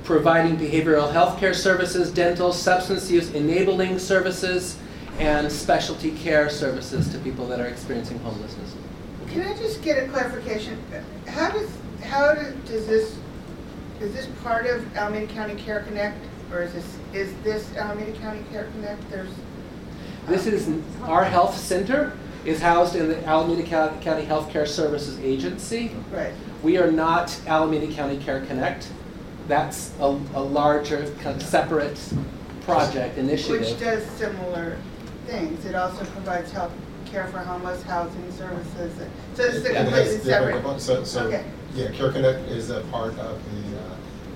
providing behavioral health care services, dental, substance use enabling services, and specialty care services to people that are experiencing homelessness. Can I just get a clarification? How does, how do- does this, is this part of Alameda County Care Connect? Or is this, is this Alameda County Care Connect? There's, This is, our health center is housed in the Alameda County County Healthcare Services Agency. right. We are not Alameda County Care Connect. That's a, a larger, kind of separate project initiative. Which does similar things. It also provides health care for homeless, housing services. So it's a And it has completely different separate. So, so, Okay. yeah, Care Connect is a part of the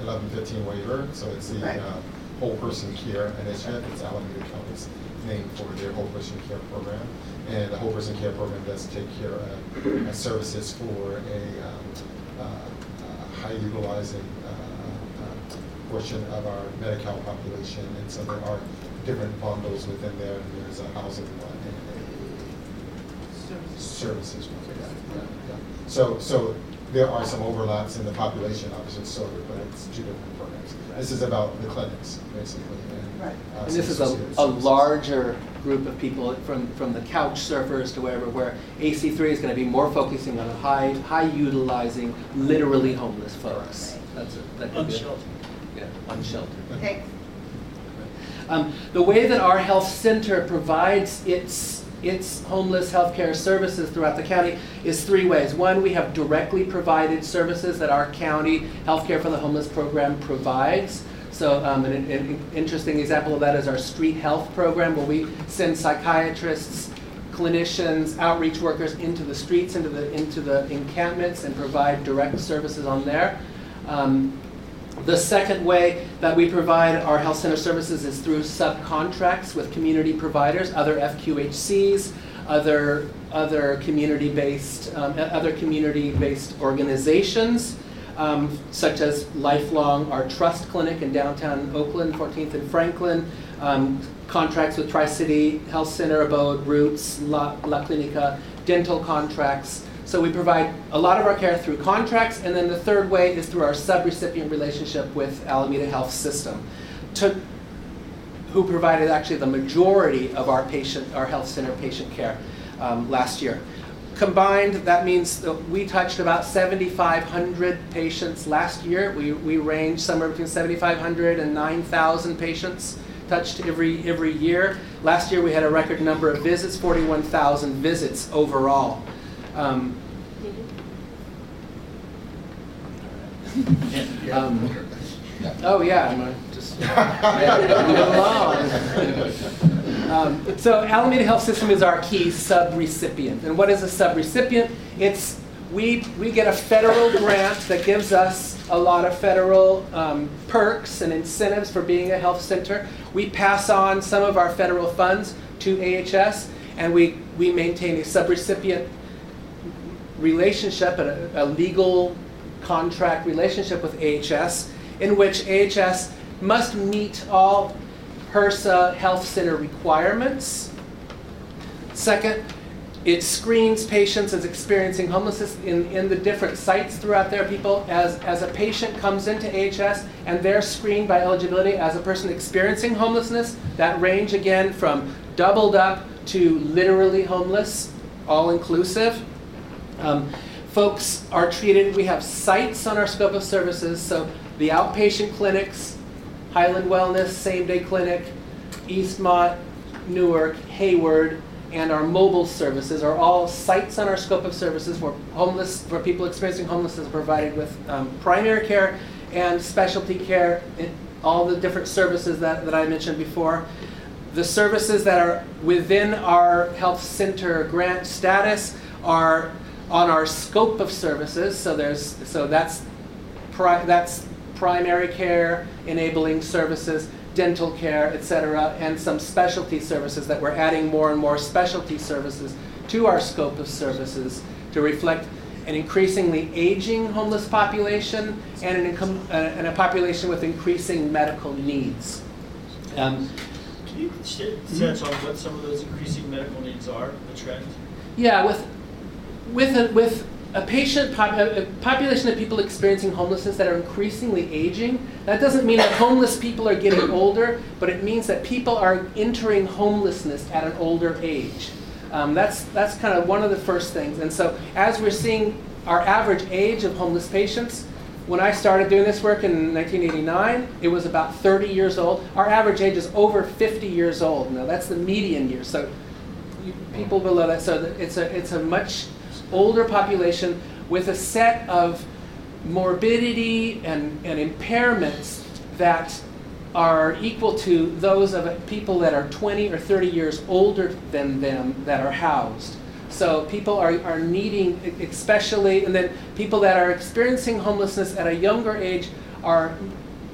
uh, eleven fifteen waiver, so it's the Right. uh, whole person care initiative. It's Alameda County's name for their whole person care program. And the whole person care program does take care of uh, services for a um, uh, uh, high utilizing uh, uh, portion of our Medi-Cal population. And so there are different bundles within there. There's a housing one and a services one. Yeah, yeah, yeah. So, so there are some overlaps in the population, obviously, so, but it's two different programs. This is about the clinics, basically. and, Right. uh, And this is a, a larger group of people from, from the couch surfers to wherever, where AC3 is going to be more focusing on high, high utilizing, literally homeless folks. That's, a- that could be. a- Unsheltered. Yeah, unsheltered. Thanks. Um, the way that our health center provides its, its homeless healthcare services throughout the county is three ways. One, we have directly provided services that our county healthcare for the homeless program provides. So um, an, an interesting example of that is our street health program, where we send psychiatrists, clinicians, outreach workers into the streets, into the into the encampments, and provide direct services on there. Um, the second way that we provide our health center services is through subcontracts with community providers, other FQHCs, other, other community-based, um, other community-based organizations, um, such as Lifelong, our Trust Clinic in downtown Oakland, 14th and Franklin, um, contracts with Tri-City Health Center, Abode, Roots, La, La Clinica, dental contracts, so we provide a lot of our care through contracts, and then the third way is through our subrecipient relationship with Alameda Health System, to, who provided actually the majority of our patient, our health center patient care um, last year. Combined, that means that we touched about 7,500 patients last year. We, we range somewhere between 7,500 and 9,000 patients touched every, every year. Last year we had a record number of visits, 41,000 visits overall. Um, um, oh yeah, I'm just *laughs* along. um, so Alameda Health System is our key subrecipient, and what is a subrecipient? It's we we get a federal grant that gives us a lot of federal um, perks and incentives for being a health center. We pass on some of our federal funds to AHS, and we we maintain a subrecipient relationship, a, a legal contract relationship with AHS, in which AHS must meet all HRSA health center requirements. Second, it screens patients as experiencing homelessness in, in the different sites throughout there. People, as, as a patient comes into AHS and they're screened by eligibility as a person experiencing homelessness, that range again from doubled up to literally homeless, all inclusive. Um, folks are treated, we have sites on our scope of services, so the outpatient clinics, Highland Wellness, Same Day Clinic, Eastmont, Newark, Hayward, and our mobile services are all sites on our scope of services where homeless, where people experiencing homelessness provided with um, primary care and specialty care, in all the different services that, that I mentioned before. The services that are within our health center grant status are on our scope of services. So there's so that's pri- that's primary care, enabling services, dental care, et cetera, and some specialty services that we're adding more and more specialty services to our scope of services to reflect an increasingly aging homeless population and, an income, uh, and a population with increasing medical needs. Um, Can you sh- touch on what some of those increasing medical needs are, the trend? Yeah, with with a, with a patient pop, a, population of people experiencing homelessness that are increasingly aging. That doesn't mean that homeless people are getting *coughs* older, but it means that people are entering homelessness at an older age. Um, that's that's kind of one of the first things. And so as we're seeing our average age of homeless patients, when I started doing this work in 1989, it was about 30 years old. Our average age is over 50 years old. Now that's the median year. So you, people below that, so it's a it's a much older population with a set of morbidity and, and impairments that are equal to those of people that are 20 or 30 years older than them that are housed. So people are, are needing, especially, and then people that are experiencing homelessness at a younger age are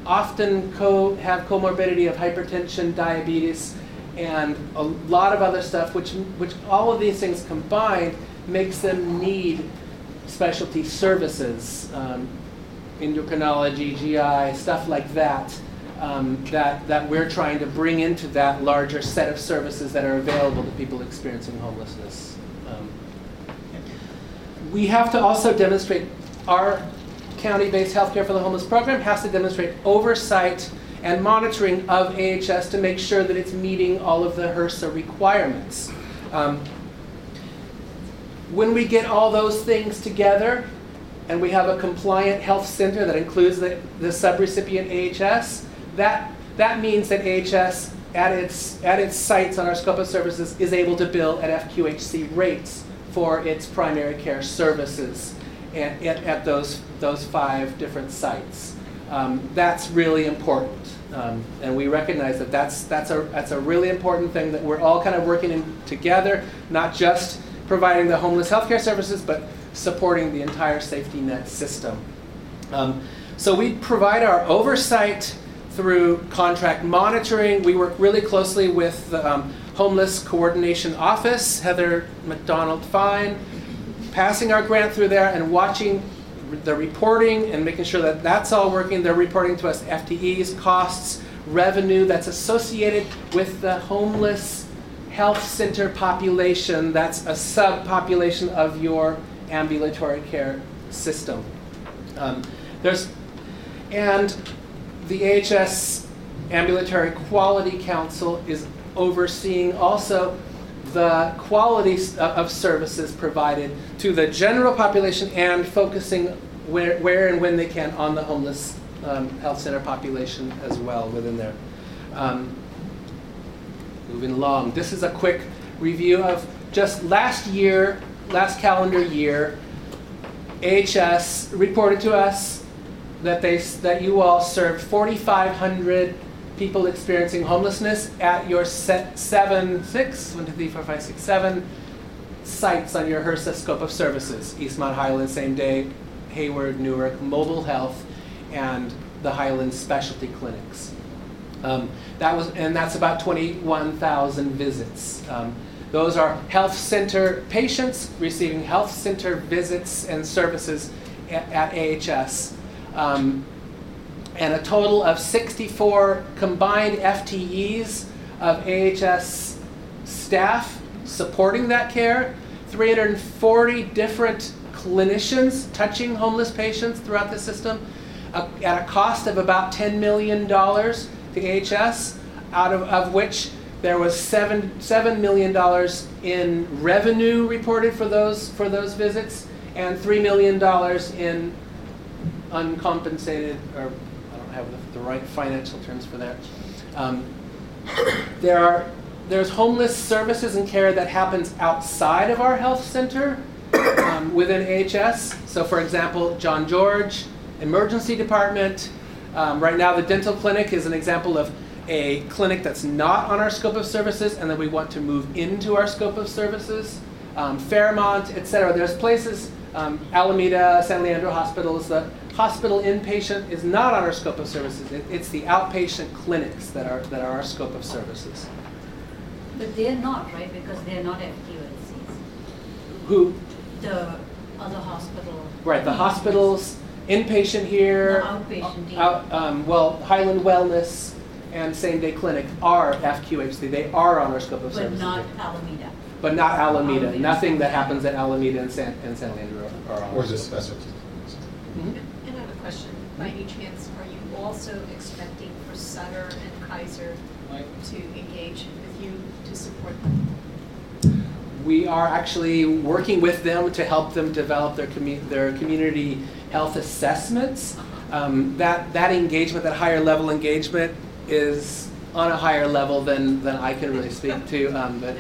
often co- have comorbidity of hypertension, diabetes, and a lot of other stuff, which, which all of these things combined makes them need specialty services, um, endocrinology, GI, stuff like that, um, that, that we're trying to bring into that larger set of services that are available to people experiencing homelessness. Um, we have to also demonstrate our county-based healthcare for the homeless program has to demonstrate oversight and monitoring of AHS to make sure that it's meeting all of the HRSA requirements. Um, when we get all those things together and we have a compliant health center that includes the, the subrecipient AHS, that, that means that AHS at its, at its sites on our scope of services is able to bill at FQHC rates for its primary care services at, at, at those, those five different sites. Um, that's really important. Um, and we recognize that that's, that's, a, that's a really important thing that we're all kind of working in together, not just providing the homeless healthcare services, but supporting the entire safety net system. Um, so we provide our oversight through contract monitoring. We work really closely with the um, Homeless Coordination Office, Heather McDonald Fine, passing our grant through there and watching the reporting and making sure that that's all working. They're reporting to us FTEs, costs, revenue that's associated with the homeless health center population that's a subpopulation of your ambulatory care system. Um, there's, and the AHS Ambulatory Quality Council is overseeing also the quality of services provided to the general population and focusing where, where and when they can on the homeless um, health center population as well within there. Um, moving along, this is a quick review of just last year, last calendar year, AHS reported to us that they that you all served 4,500 people experiencing homelessness at your set seven, six, one, two, three, four, five, six, seven sites on your HRSA scope of services. Eastmont Highland, same day, Hayward, Newark, Mobile Health, and the Highland Specialty Clinics. Um, that was, and that's about 21,000 visits. Um, those are health center patients receiving health center visits and services at, at AHS. Um, and a total of 64 combined FTEs of AHS staff supporting that care, 340 different clinicians touching homeless patients throughout the system uh, at a cost of about $10 million to AHS, out of, of which there was seven, $7 million in revenue reported for those, for those visits and $3 million in uncompensated, or I don't have the, the right financial terms for that. Um, there are there's homeless services and care that happens outside of our health center um, within AHS. So, for example, John George Emergency Department. Um, right now, the dental clinic is an example of a clinic that's not on our scope of services and that we want to move into our scope of services. Um, Fairmont, et cetera. There's places, um, Alameda, San Leandro hospitals, the hospital inpatient is not on our scope of services. It, it's the outpatient clinics that are, that are our scope of services. But they're not, right? Because they're not FQHCs. Who? The other hospital. Right, the hospitals, inpatient here. No, outpatient. Out, um, well, Highland Wellness and Same Day Clinic are FQHC. They are on our scope of service. But services. not Alameda. But not Alameda. Alameda. Nothing that happens at Alameda and San, and San Leandro are on Or our just scope. specialty. Mhm. And I have a question. By any chance, are you also expecting for Sutter and Kaiser to engage with you to support them? we are actually working with them to help them develop their, commu- their community health assessments. Um, that, that engagement, that higher level engagement, is on a higher level than, than I can really speak to. Um, but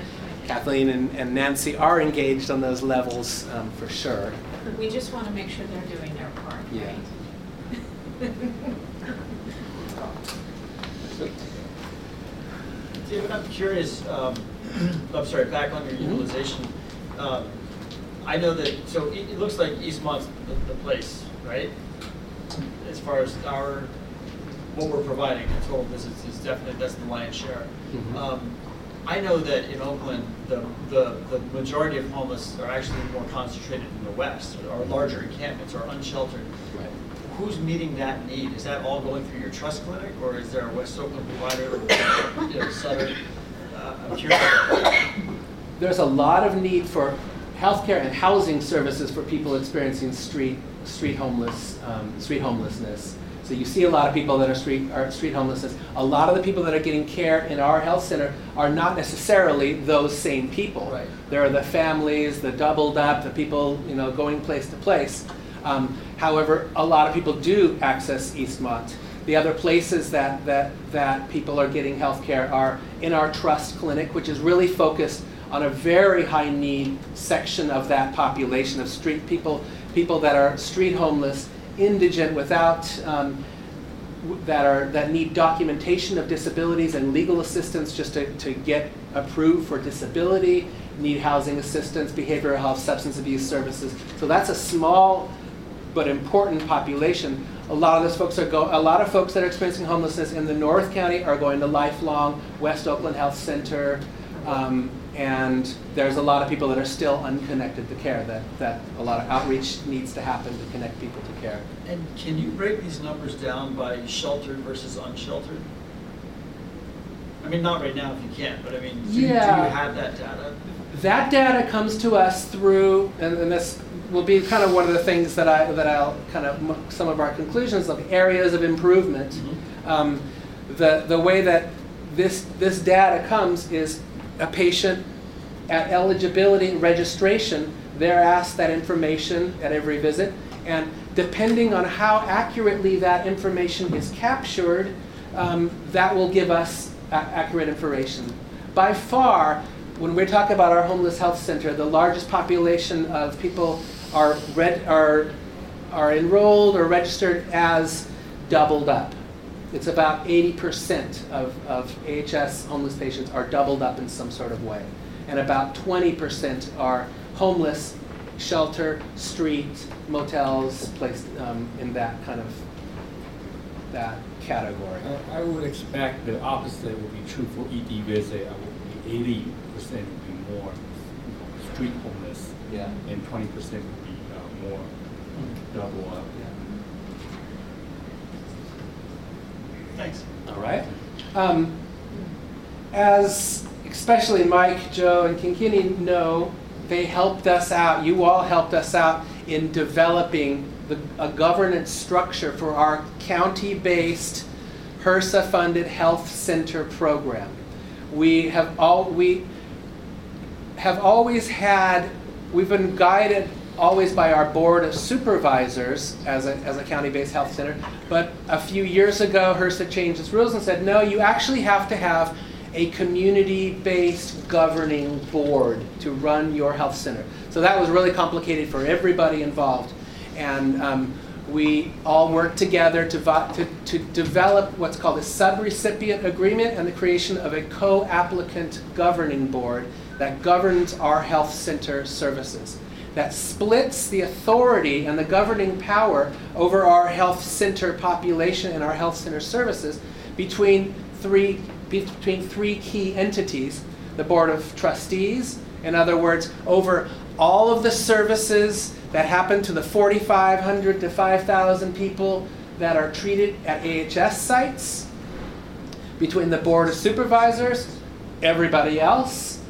Kathleen and, and Nancy are engaged on those levels um, for sure. We just want to make sure they're doing their part, Yeah. right? David, I'm curious, um, *clears throat* I'm sorry, back on your Mm-hmm. utilization. Um, I know that, so it, it looks like Eastmont's the, the place, right? As far as our, what we're providing, the total visits is definitely, that's the lion's share. Mhm. Um, I know that in Oakland, the, the, the majority of homeless are actually more concentrated in the west, or larger encampments, or unsheltered. Right. Who's meeting that need? Is that all going through your trust clinic, or is there a West Oakland provider, or, you know, Sutter? Uh, I'm curious. There's a lot of need for healthcare and housing services for people experiencing street street homeless um, street homelessness. So you see a lot of people that are street are street homelessness. A lot of the people that are getting care in our health center are not necessarily those same people. Right. There are the families, the doubled up, the people you know going place to place. Um, however, a lot of people do access Eastmont. The other places that, that, that people are getting health care are in our trust clinic, which is really focused on a very high need section of that population of street people, people that are street homeless, indigent, without um, that are that need documentation of disabilities and legal assistance just to, to get approved for disability, need housing assistance, behavioral health, substance abuse services. So that's a small but important population. A lot of those folks are go. A lot of folks that are experiencing homelessness in the North County are going to Lifelong, West Oakland Health Center, um, and there's a lot of people that are still unconnected to care. That that a lot of outreach needs to happen to connect people to care. And can you break these numbers down by sheltered versus unsheltered? I mean, not right now if you can't, but I mean, do, do you have that data? That data comes to us through, and, and this will be kind of one of the things that I that I'll kind of some of our conclusions of areas of improvement. Um, the the way that this this data comes is a patient at eligibility and registration. They're asked that information at every visit, and depending on how accurately that information is captured, um, that will give us a- accurate information. By far, when we talk about our homeless health center, the largest population of people are are are enrolled or registered as doubled up. It's about 80% of, of AHS homeless patients are doubled up in some sort of way. And about 20% are homeless, shelter, street, motels, placed um, in that kind of, that category. Uh, I would expect the opposite would be true for ED visit. I would be eighty percent would be more you know, street homeless. Yeah. And twenty percent would be uh, more double up. Thanks. All right. Um, as especially Mike, Joe, and Kinkini know, they helped us out. You all helped us out in developing the, a governance structure for our county-based HRSA-funded health center program. We have all we have always had. We've been guided always by our board of supervisors as a, as a county-based health center. But a few years ago, HRSA changed its rules and said, no, you actually have to have a community-based governing board to run your health center. So that was really complicated for everybody involved. And um, we all worked together to, to, to develop what's called a subrecipient agreement and the creation of a co-applicant governing board that governs our health center services that splits the authority and the governing power over our health center population and our health center services between three, between three key entities. The Board of Trustees, in other words, over all of the services that happen to the 4,500 to 5,000 people that are treated at AHS sites, between the Board of Supervisors, everybody else,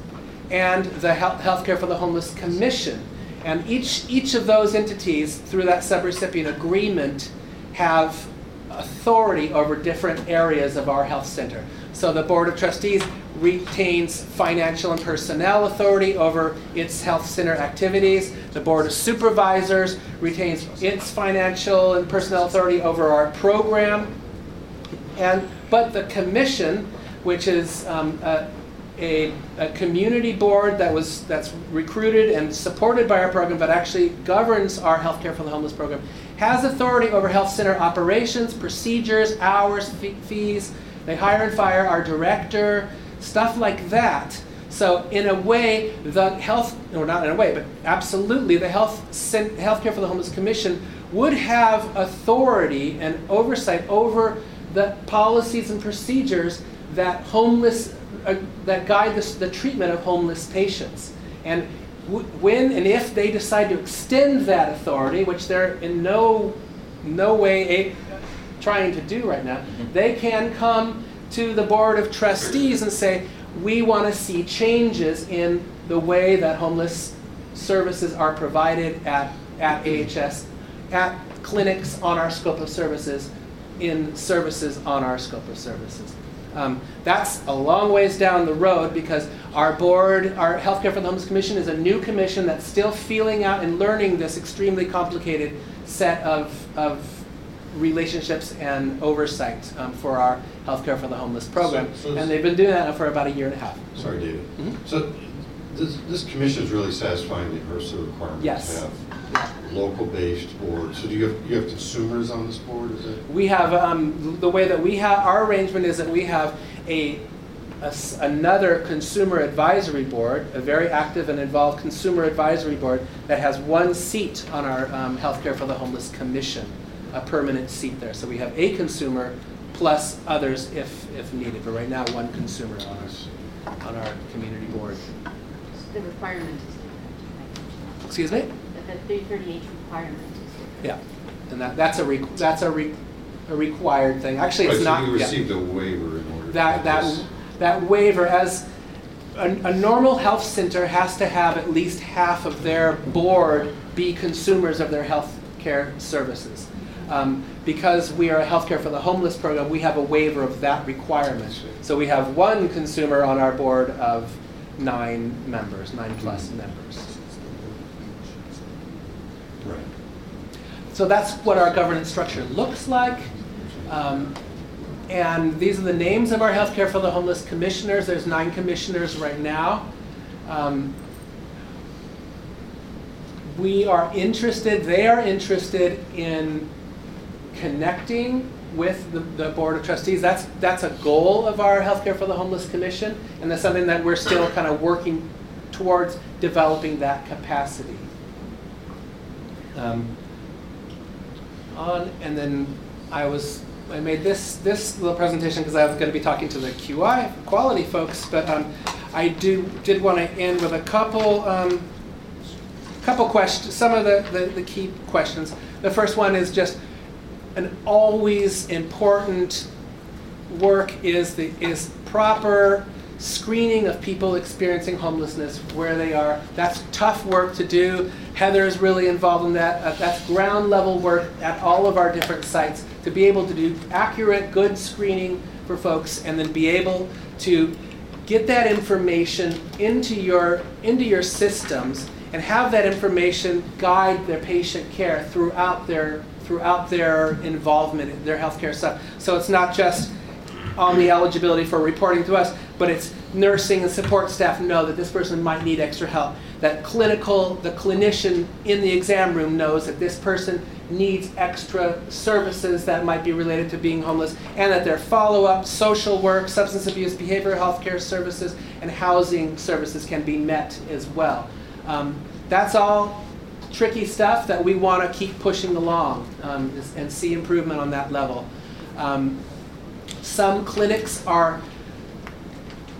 and the Health Healthcare for the Homeless Commission. And each, each of those entities, through that subrecipient agreement, have authority over different areas of our health center. So the Board of Trustees retains financial and personnel authority over its health center activities. The Board of Supervisors retains its financial and personnel authority over our program. And, but the commission, which is um, a, a, a, community board that was, that's recruited and supported by our program, but actually governs our Healthcare for the Homeless program, has authority over health center operations, procedures, hours, fees. They hire and fire our director, stuff like that. So in a way, the health, or not in a way, but absolutely, the health Healthcare for the Homeless Commission would have authority and oversight over the policies and procedures that homeless uh, that guide the, the treatment of homeless patients. And when and if they decide to extend that authority, which they're in no, no way a, trying to do right now, mm-hmm. they can come to the Board of Trustees and say, we want to see changes in the way that homeless services are provided at, at AHS, at clinics on our scope of services, in services on our scope of services. Um, that's a long ways down the road because our board, our Healthcare for the Homeless Commission, is a new commission that's still feeling out and learning this extremely complicated set of, of relationships and oversight um, for our Healthcare for the Homeless program. So, so and they've been doing that for about a year and a half. Sorry, David. Mm -hmm. So this, this commission is really satisfying the HRSA requirements yes. have local-based board. So do you have, you have consumers on this board, is it? We have, um, the way that we have, our arrangement is that we have a, a, another consumer advisory board, a very active and involved consumer advisory board that has one seat on our um, Healthcare for the Homeless Commission a permanent seat there. So we have a consumer plus others if, if needed. But right now, one consumer on our, on our community board. The requirement is Excuse me? The 338 requirement Yeah, and that, that's a re, that's a, re, a required thing. Actually, it's right, not. So you received yeah. a waiver in order. That that that waiver as a, a, normal health center has to have at least half of their board be consumers of their health care services. Um, because we are a healthcare for the homeless program, we have a waiver of that requirement. So we have one consumer on our board of nine members, nine plus members. Right. So that's what our governance structure looks like. Um, and these are the names of our healthcare for the homeless commissioners. There's nine commissioners right now. Um, we are interested, they are interested in connecting with the, the, Board of Trustees. That's, that's a goal of our Healthcare for the Homeless Commission, and that's something that we're still kind of working towards developing that capacity. Um, on, and then I was, I made this, this little presentation because I was going to be talking to the QI quality folks, but um, I do, did want to end with a couple, um, couple questions, some of the, the, the key questions. The first one is just, an always important work is the is proper screening of people experiencing homelessness where they are. That's tough work to do. Heather is really involved in that. Uh, that's ground level work at all of our different sites to be able to do accurate, good screening for folks and then be able to get that information into your into your systems and have that information guide their patient care throughout their throughout their involvement in their healthcare stuff. So it's not just on the eligibility for reporting to us, but it's nursing and support staff know that this person might need extra help. That clinical, the clinician in the exam room knows that this person needs extra services that might be related to being homeless, and that their follow-up, social work, substance abuse, behavioral health care services, and housing services can be met as well. Um, that's all tricky stuff that we want to keep pushing along um, and see improvement on that level. Um, some clinics are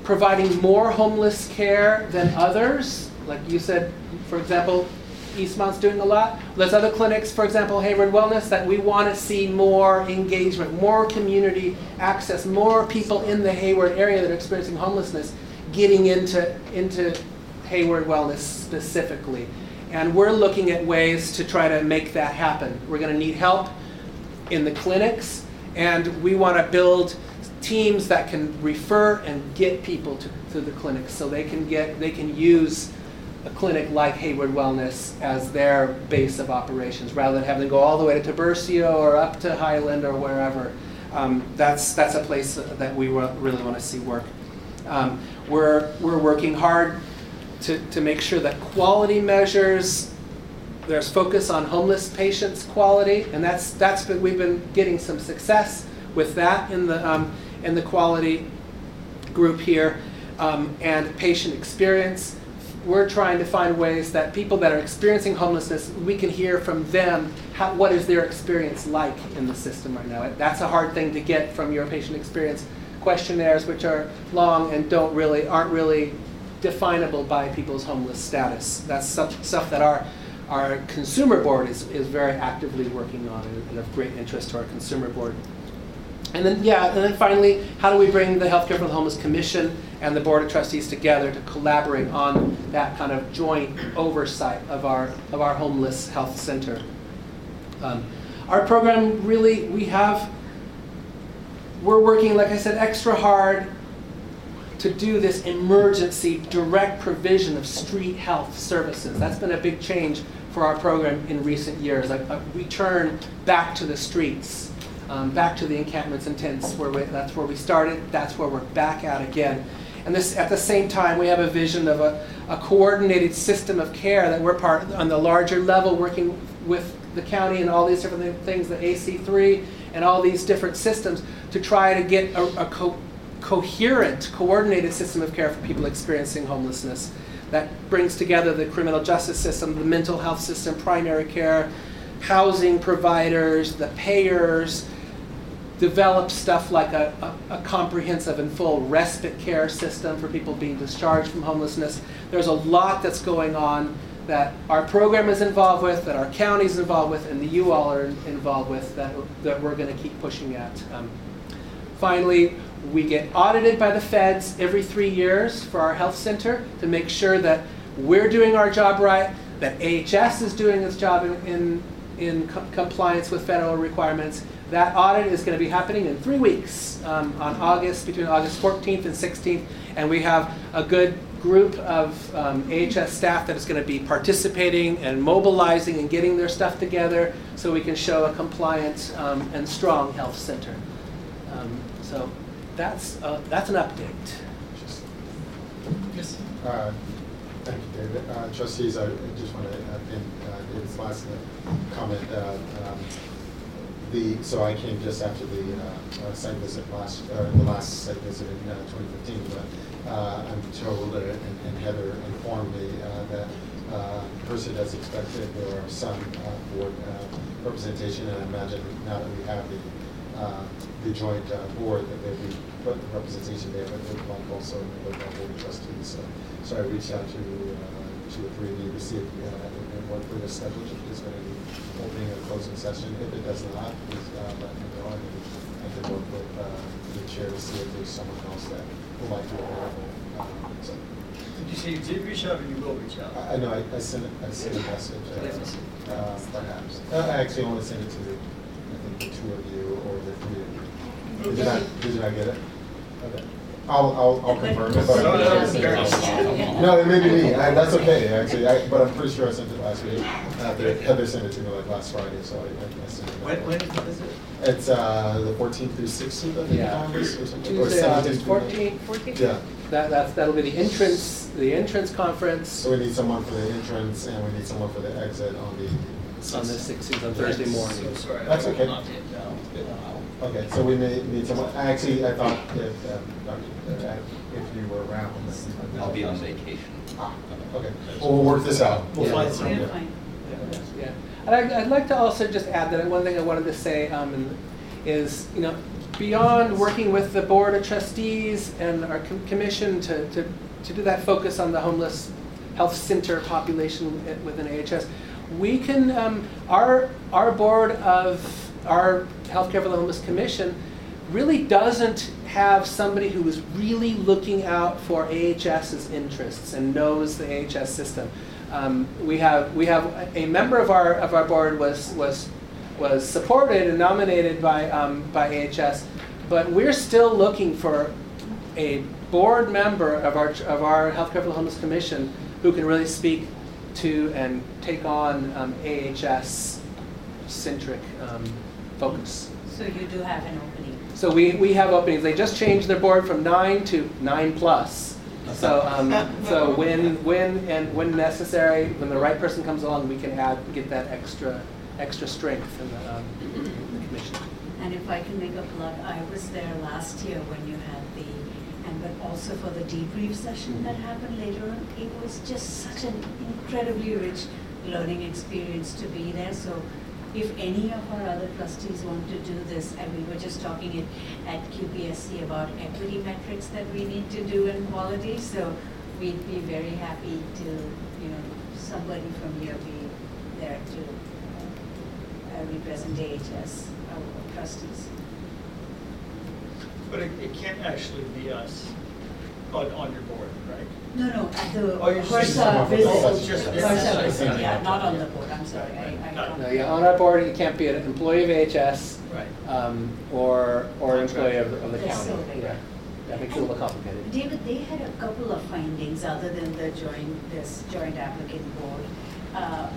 providing more homeless care than others. Like you said, for example, Eastmont's doing a lot. There's other clinics, for example, Hayward Wellness, that we want to see more engagement, more community access, more people in the Hayward area that are experiencing homelessness getting into, into Hayward Wellness specifically. And we're looking at ways to try to make that happen. We're going to need help in the clinics and we want to build teams that can refer and get people to, to the clinics so they can get they can use a clinic like Hayward Wellness as their base of operations rather than having to go all the way to Tiburcio or up to Highland or wherever. Um, that's that's a place that we really want to see work. Um, we're we're working hard to, to make sure that quality measures there's focus on homeless patients quality, and that's that's been we've been getting some success with that in the um, in the quality group here, um, and patient experience. We're trying to find ways that people that are experiencing homelessness, we can hear from them how, what is their experience like in the system right now. That's a hard thing to get from your patient experience questionnaires, which are long and don't really aren't really definable by people's homeless status. That's stuff, stuff that our our consumer board is, is very actively working on it and of great interest to our consumer board. And then, yeah, and then finally, how do we bring the Healthcare for the Homeless Commission and the Board of Trustees together to collaborate on that kind of joint oversight of our, of our homeless health center? Um, our program really, we have, we're working, like I said, extra hard to do this emergency direct provision of street health services. That's been a big change for our program in recent years, a, a return back to the streets, um, back to the encampments and tents. Where we, that's where we started. That's where we're back at again. And this, at the same time, we have a vision of a, a coordinated system of care that we're part on the larger level, working with the county and all these different things, the AC3 and all these different systems, to try to get a, a co coherent, coordinated system of care for people experiencing homelessness that brings together the criminal justice system, the mental health system, primary care, housing providers, the payers, develop stuff like a, a, a, comprehensive and full respite care system for people being discharged from homelessness. There's a lot that's going on that our program is involved with, that our county is involved with, and that you all are involved with that, that we're going to keep pushing at. Um, finally, we get audited by the feds every three years for our health center to make sure that we're doing our job right, that AHS is doing its job in, in, in co compliance with federal requirements. That audit is going to be happening in three weeks um, on August, between August 14th and 16th, and we have a good group of um, AHS staff that is going to be participating and mobilizing and getting their stuff together so we can show a compliant um, and strong health center. Um, so that's, uh, that's an update. Yes. Uh, thank you, David. Uh, trustees, I just want to end uh, David's last comment. Uh, um, the, so I came just after the uh, site visit last, the last site visit in 2015, but I'm told, and, and, Heather informed me that uh, person as expected, there are some board representation, and I imagine now that we have the the joint uh, board that they be put representation there, but they'd like also the board of trustees. So, so I reached out to uh, to the three of you to see if we have and what for the schedule if there's going to be opening a closing session. If it does not, please uh, let me know and I can work with uh, the chair to see if there's someone else that would like to available. Um, so. Did you say you did reach out or you will reach out? I, I know I, I sent I sent a message. Uh, uh, perhaps. Uh, I actually only sent it to the, I think the two of you or the three of you. Did you not, did you not get it? Okay. I'll, I'll, I'll confirm it. But no, it may be me. I, that's okay, actually. I, but I'm pretty sure I sent it last week. Uh, Heather sent it to me like last Friday, so I, I sent it. When, when is it? It's uh, the 14th through 16th, I think, yeah. Congress or something. Tuesday, or August 14th, 14th? Yeah. That, that's, that'll be the entrance, the entrance conference. So we need someone for the entrance and we need someone for the exit on the on the 16th, on Thursday morning. So sorry. That's okay. Okay, so we may need someone, actually, I thought if, um, if you were around. then- I'll be on vacation. Ah, okay, well, we'll work this out. We'll Yeah. find someone. Yeah. And I'd, I'd like to also just add that one thing I wanted to say um, and- is, you know, beyond working with the board of trustees and our com- commission to, to, to do that focus on the homeless health center population within AHS, we can, um, our, our board of, our Healthcare for the Homeless Commission really doesn't have somebody who is really looking out for AHS's interests and knows the AHS system. Um, we have we have a member of our of our board was was was supported and nominated by, um, by AHS, but we're still looking for a board member of our, of our Healthcare for the Homeless Commission who can really speak to and take on um, AHS-centric um, focus. So you do have an opening. So we, we have openings. They just changed their board from nine to nine plus. So, um, so when, when and when necessary, when the right person comes along, we can add, get that extra, extra strength in the, um, in the commission. And if I can make a plug, I was there last year when you had the, and but also for the debrief session that happened later on. It was just such an incredibly rich learning experience to be there. So if any of our other trustees want to do this, and we were just talking it at QPSC about equity metrics that we need to do in quality, so we'd be very happy to, you know, somebody from here be there to uh, represent AHS, our trustees. But it, it can't actually be us on, on your board, right? No, no, at the Oh, you're just saying HRSA some of it. Oh, visit, it's just- HRSA it's- visit, yeah, not on the board, I'm sorry, I, I don't. No, yeah, on our board, you can't be an employee of AHS. Right. Um, or, or employee of, of the That's county. so big. Yeah, that makes it a little complicated. David, they had a couple of findings other than the joint, this joint applicant board, uh,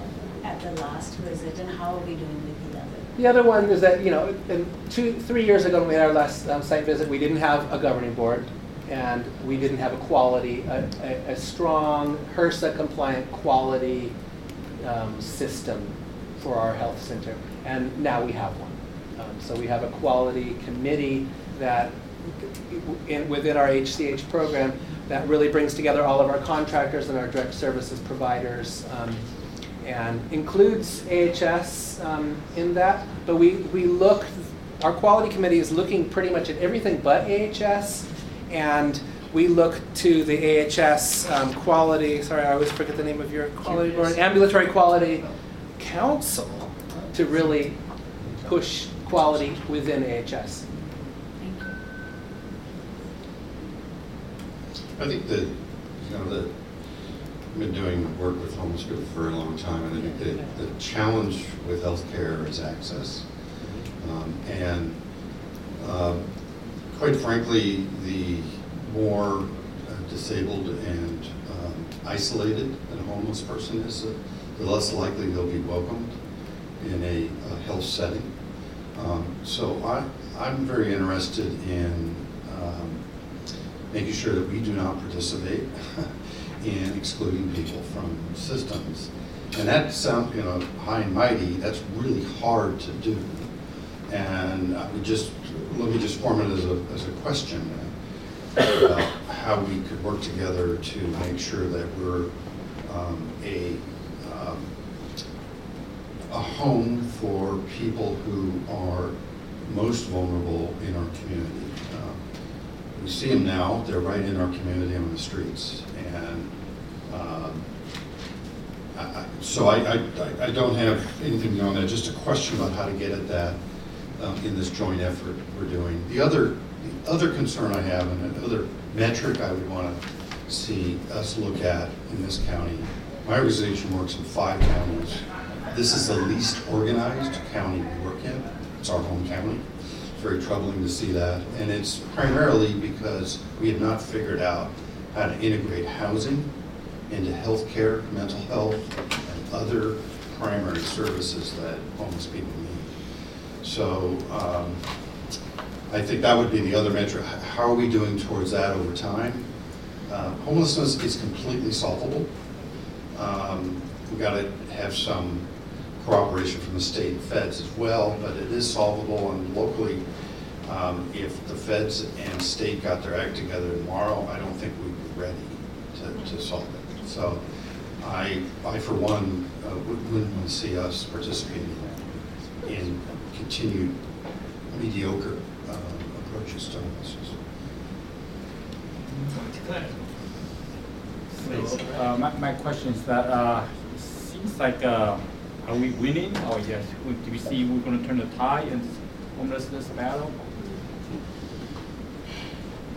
at the last visit, and how are we doing with the other? The other one is that, you know, in two, three years ago when we had our last um, site visit, we didn't have a governing board and we didn't have a quality, a, a, a strong HRSA compliant quality um, system for our health center. And now we have one. Um, so we have a quality committee that, in, within our HCH program, that really brings together all of our contractors and our direct services providers. Um, and includes AHS um, in that. But we, we look, our quality committee is looking pretty much at everything but AHS. And we look to the AHS um, quality, sorry, I always forget the name of your quality board, Ambulatory Quality Council to really push quality within AHS. Thank you. I think that, you know, that I've been doing work with homeless people for a long time, and I think that the challenge with healthcare is access. Um, and um, quite frankly, the more uh, disabled and um, isolated a homeless person is, uh, the less likely they'll be welcomed in a, a health setting. Um, so I, I'm very interested in um, making sure that we do not participate *laughs* in excluding people from systems. And that sounds, you know, high and mighty, that's really hard to do. And just, let me just form it as a, as a question about how we could work together to make sure that we're um, a, um, a home for people who are most vulnerable in our community. Um, we see them now, they're right in our community on the streets. And um, I, so I, I, I don't have anything beyond that, just a question about how to get at that um, in this joint effort we're doing. The other, the other concern I have, and another metric I would want to see us look at in this county, my organization works in five counties. This is the least organized county we work in. It's our home county. It's very troubling to see that. And it's primarily because we have not figured out how to integrate housing into healthcare, mental health, and other primary services that homeless people need. So um, I think that would be the other. H- How are we doing towards that over time? Uh, homelessness is completely solvable. Um, we got to have some cooperation from the state and feds as well, but it is solvable and locally. Um, if the feds and state got their act together tomorrow, I don't think we'd be ready to, to solve it. So I, I for one, uh, would- wouldn't see us participating in continued mediocre uh, approaches to homelessness. So, uh, my, my question is that, uh, it seems like, uh, are we winning or yes? We- Do we see we're gonna turn the tide in this homelessness battle?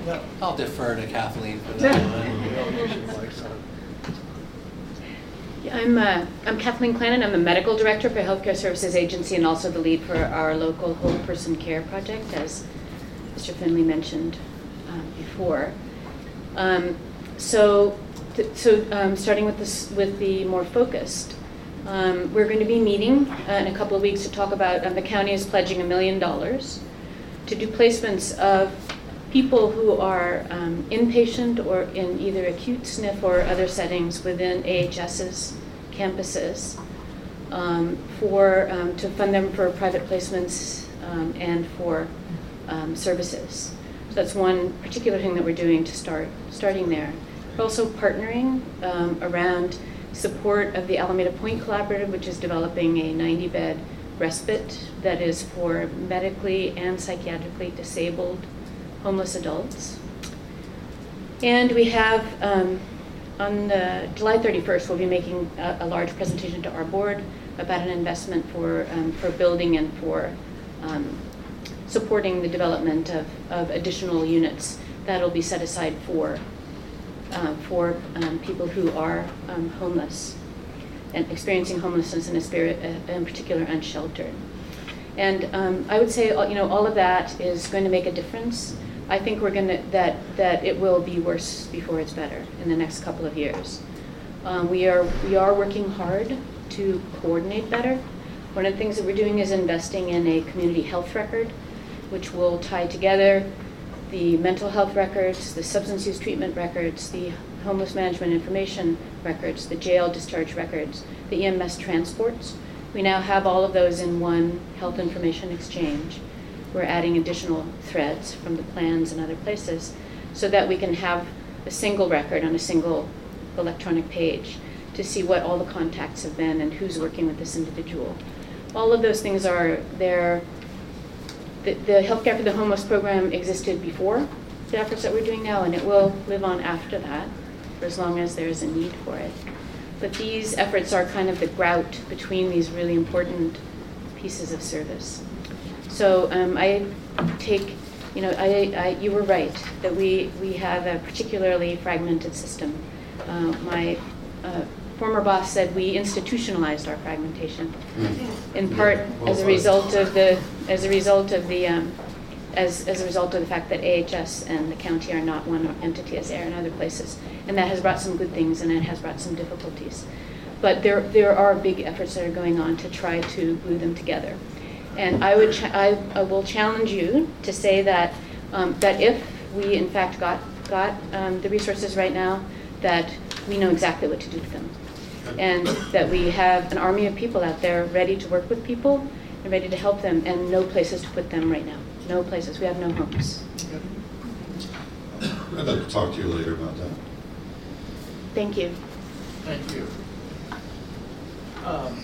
No. I'll defer to Kathleen for that one. *laughs* I'm, uh, I'm Kathleen Clanon. I'm the medical director for Healthcare Services Agency and also the lead for our local whole person care project, as Mr. Finley mentioned um, before. Um, so, th- so um, starting with this, with the more focused, um, we're going to be meeting uh, in a couple of weeks to talk about. Um, the county is pledging a million dollars to do placements of people who are um, inpatient or in either acute SNF or other settings within AHS's campuses um, for um, to fund them for private placements um, and for um, services. So that's one particular thing that we're doing to start starting there. We're also partnering um, around support of the Alameda Point Collaborative, which is developing a 90-bed respite that is for medically and psychiatrically disabled homeless adults. And we have, um, on July 31st, we'll be making a, a, large presentation to our board about an investment for, um, for building and for um, supporting the development of, of additional units that'll be set aside for, uh, for um, people who are um, homeless and experiencing homelessness in, a spirit, uh, in particular unsheltered. And um, I would say, you know, all of that is going to make a difference I think we're going to, that, that it will be worse before it's better in the next couple of years. Um, we, are, we are working hard to coordinate better. One of the things that we're doing is investing in a community health record, which will tie together the mental health records, the substance use treatment records, the homeless management information records, the jail discharge records, the EMS transports. We now have all of those in one health information exchange we're adding additional threads from the plans and other places so that we can have a single record on a single electronic page to see what all the contacts have been and who's working with this individual. All of those things are there. The, the Healthcare for the Homeless program existed before the efforts that we're doing now, and it will live on after that for as long as there is a need for it. But these efforts are kind of the grout between these really important pieces of service. So um, I take, you know, I, I, you were right that we, we have a particularly fragmented system. Uh, my uh, former boss said we institutionalized our fragmentation, mm. in part as a result of the as a result of the um, as, as a result of the fact that AHS and the county are not one entity as they are in other places, and that has brought some good things and it has brought some difficulties. But there there are big efforts that are going on to try to glue them together. And I would, I, I will challenge you to say that, um, that if we in fact got, got um, the resources right now, that we know exactly what to do with them. And that we have an army of people out there ready to work with people and ready to help them and no places to put them right now. No places. We have no homes. I'd like to talk to you later about that. Thank you. Thank you. Um,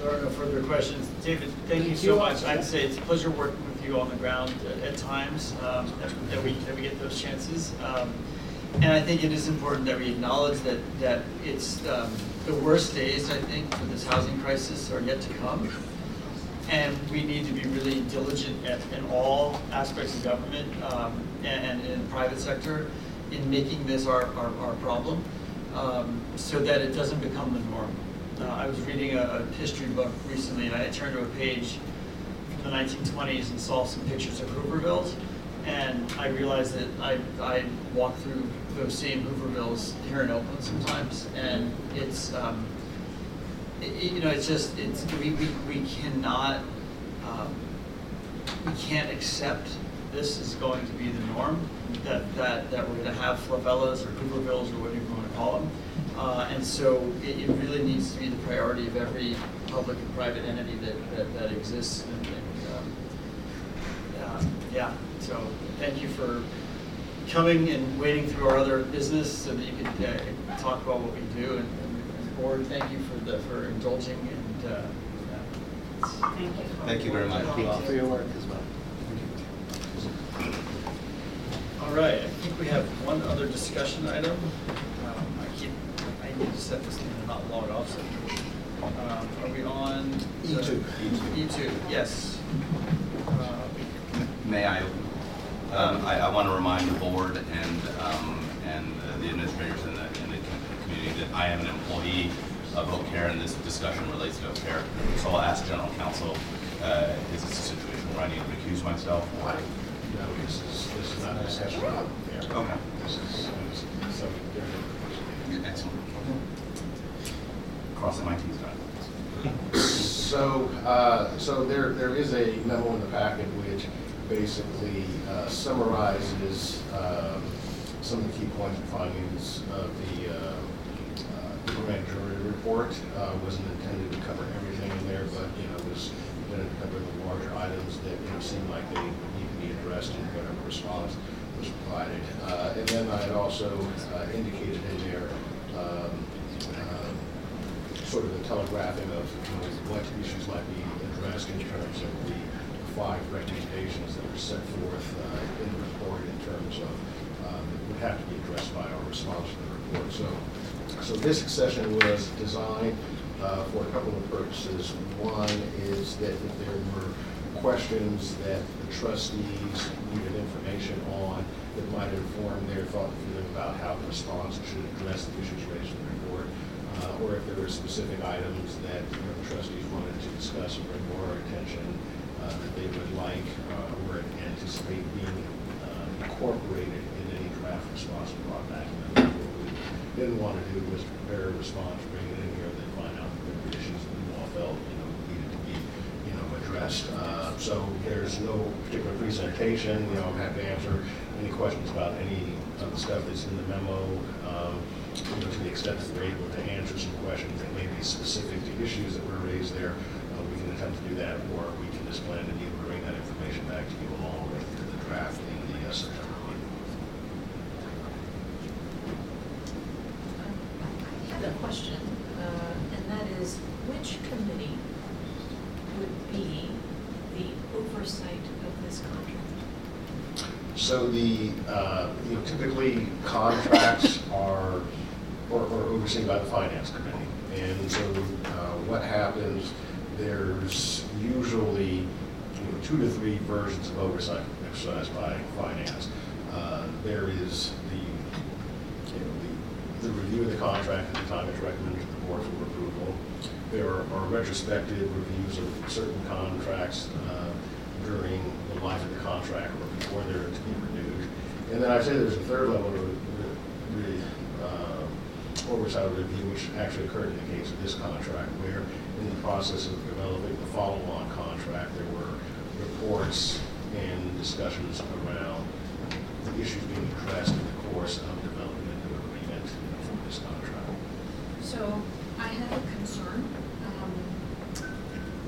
there are no further questions. David, thank, thank you so you. much. I'd say it's a pleasure working with you on the ground at, at times, um, that, that, we, that we get those chances. Um, and I think it is important that we acknowledge that, that it's um, the worst days, I think, for this housing crisis are yet to come. And we need to be really diligent at, in all aspects of government um, and, and, in the private sector in making this our, our, our problem um, so that it doesn't become the norm. Uh, I was reading a, a, history book recently, and I turned to a page from the 1920s and saw some pictures of Hoovervilles, and I realized that I, I walk through those same Hoovervilles here in Oakland sometimes, and it's, um, it, you know, it's just, it's, we, we, we cannot, um, we can't accept this is going to be the norm, that, that, that we're going to have favelas or Hoovervilles or whatever you want to call them. Uh, and so it, it, really needs to be the priority of every public and private entity that, that, that exists. And, and um, uh, yeah, so thank you for coming and waiting through our other business so that you could uh, talk about what we do. And, and, and board, thank you for the for indulging and. Uh, thank you. Thank you very much. Thank you for your work as well. All right, I think we have one other discussion item need to set this thing and not log off. So, um, are we on? E2. E2, yes. Uh, May I? Um, I, I want to remind the board and um, and the administrators and the, and the community that I am an employee of Oak Care and this discussion relates to Oak Care. So I'll ask general counsel, uh, is this a situation where I need to recuse myself or? No, this is, this is not a discussion about there. Okay. This is, this is something different. Excellent. Crossing my T's done. So, uh, so there, there is a memo in the packet which basically uh, summarizes um, some of the key points and findings of the uh, uh, report. Uh, Wasn't intended to cover everything in there, but, you know, was intended to cover the larger items that, you know, seem like they need to be addressed in whatever response was provided. Uh, And then I had also uh, indicated in there um, uh, sort of the telegraphing of what issues might be addressed in terms of the five recommendations that are set forth uh, in the report in terms of, um, that would have to be addressed by our response to the report. So, so this session was designed uh, for a couple of purposes. One is that if there were questions that the trustees needed information on that might inform their thought and feeling about how the response should address the issues raised in the uh, or if there were specific items that you know, the trustees wanted to discuss or bring more attention uh, that they would like uh, or anticipate being uh, incorporated in any draft response brought back. And what we didn't want to do was prepare a response, bring it in here, then find out that there were issues that we all felt you know needed to be you know addressed. Uh, so there's no particular presentation. You know, I'm happy to answer any questions about any of the stuff that's in the memo. Um, you know, to the extent that we're able to answer some questions that may be specific to issues that were raised there, uh, we can attempt to do that, or we can just plan to need to bring that information back to you along with the draft in the uh, September meeting. I have a question, uh, and that is, which committee would be the oversight of this contract? So the, uh, you know, typically contracts are, or or overseen by the finance committee. And so uh, what happens, there's usually, you know, two to three versions of oversight exercised by finance. Uh, There is the, you know, the, the review of the contract at the time it's recommended to the board for approval. There are retrospective reviews of certain contracts uh, during the life of the contract or before they're to be renewed. And then I'd say there's a third level of oversight review, which actually occurred in the case of this contract, where in the process of developing the follow-on contract, there were reports and discussions around the issues being addressed in the course of developing a new agreement for this contract. So I have a concern. Um,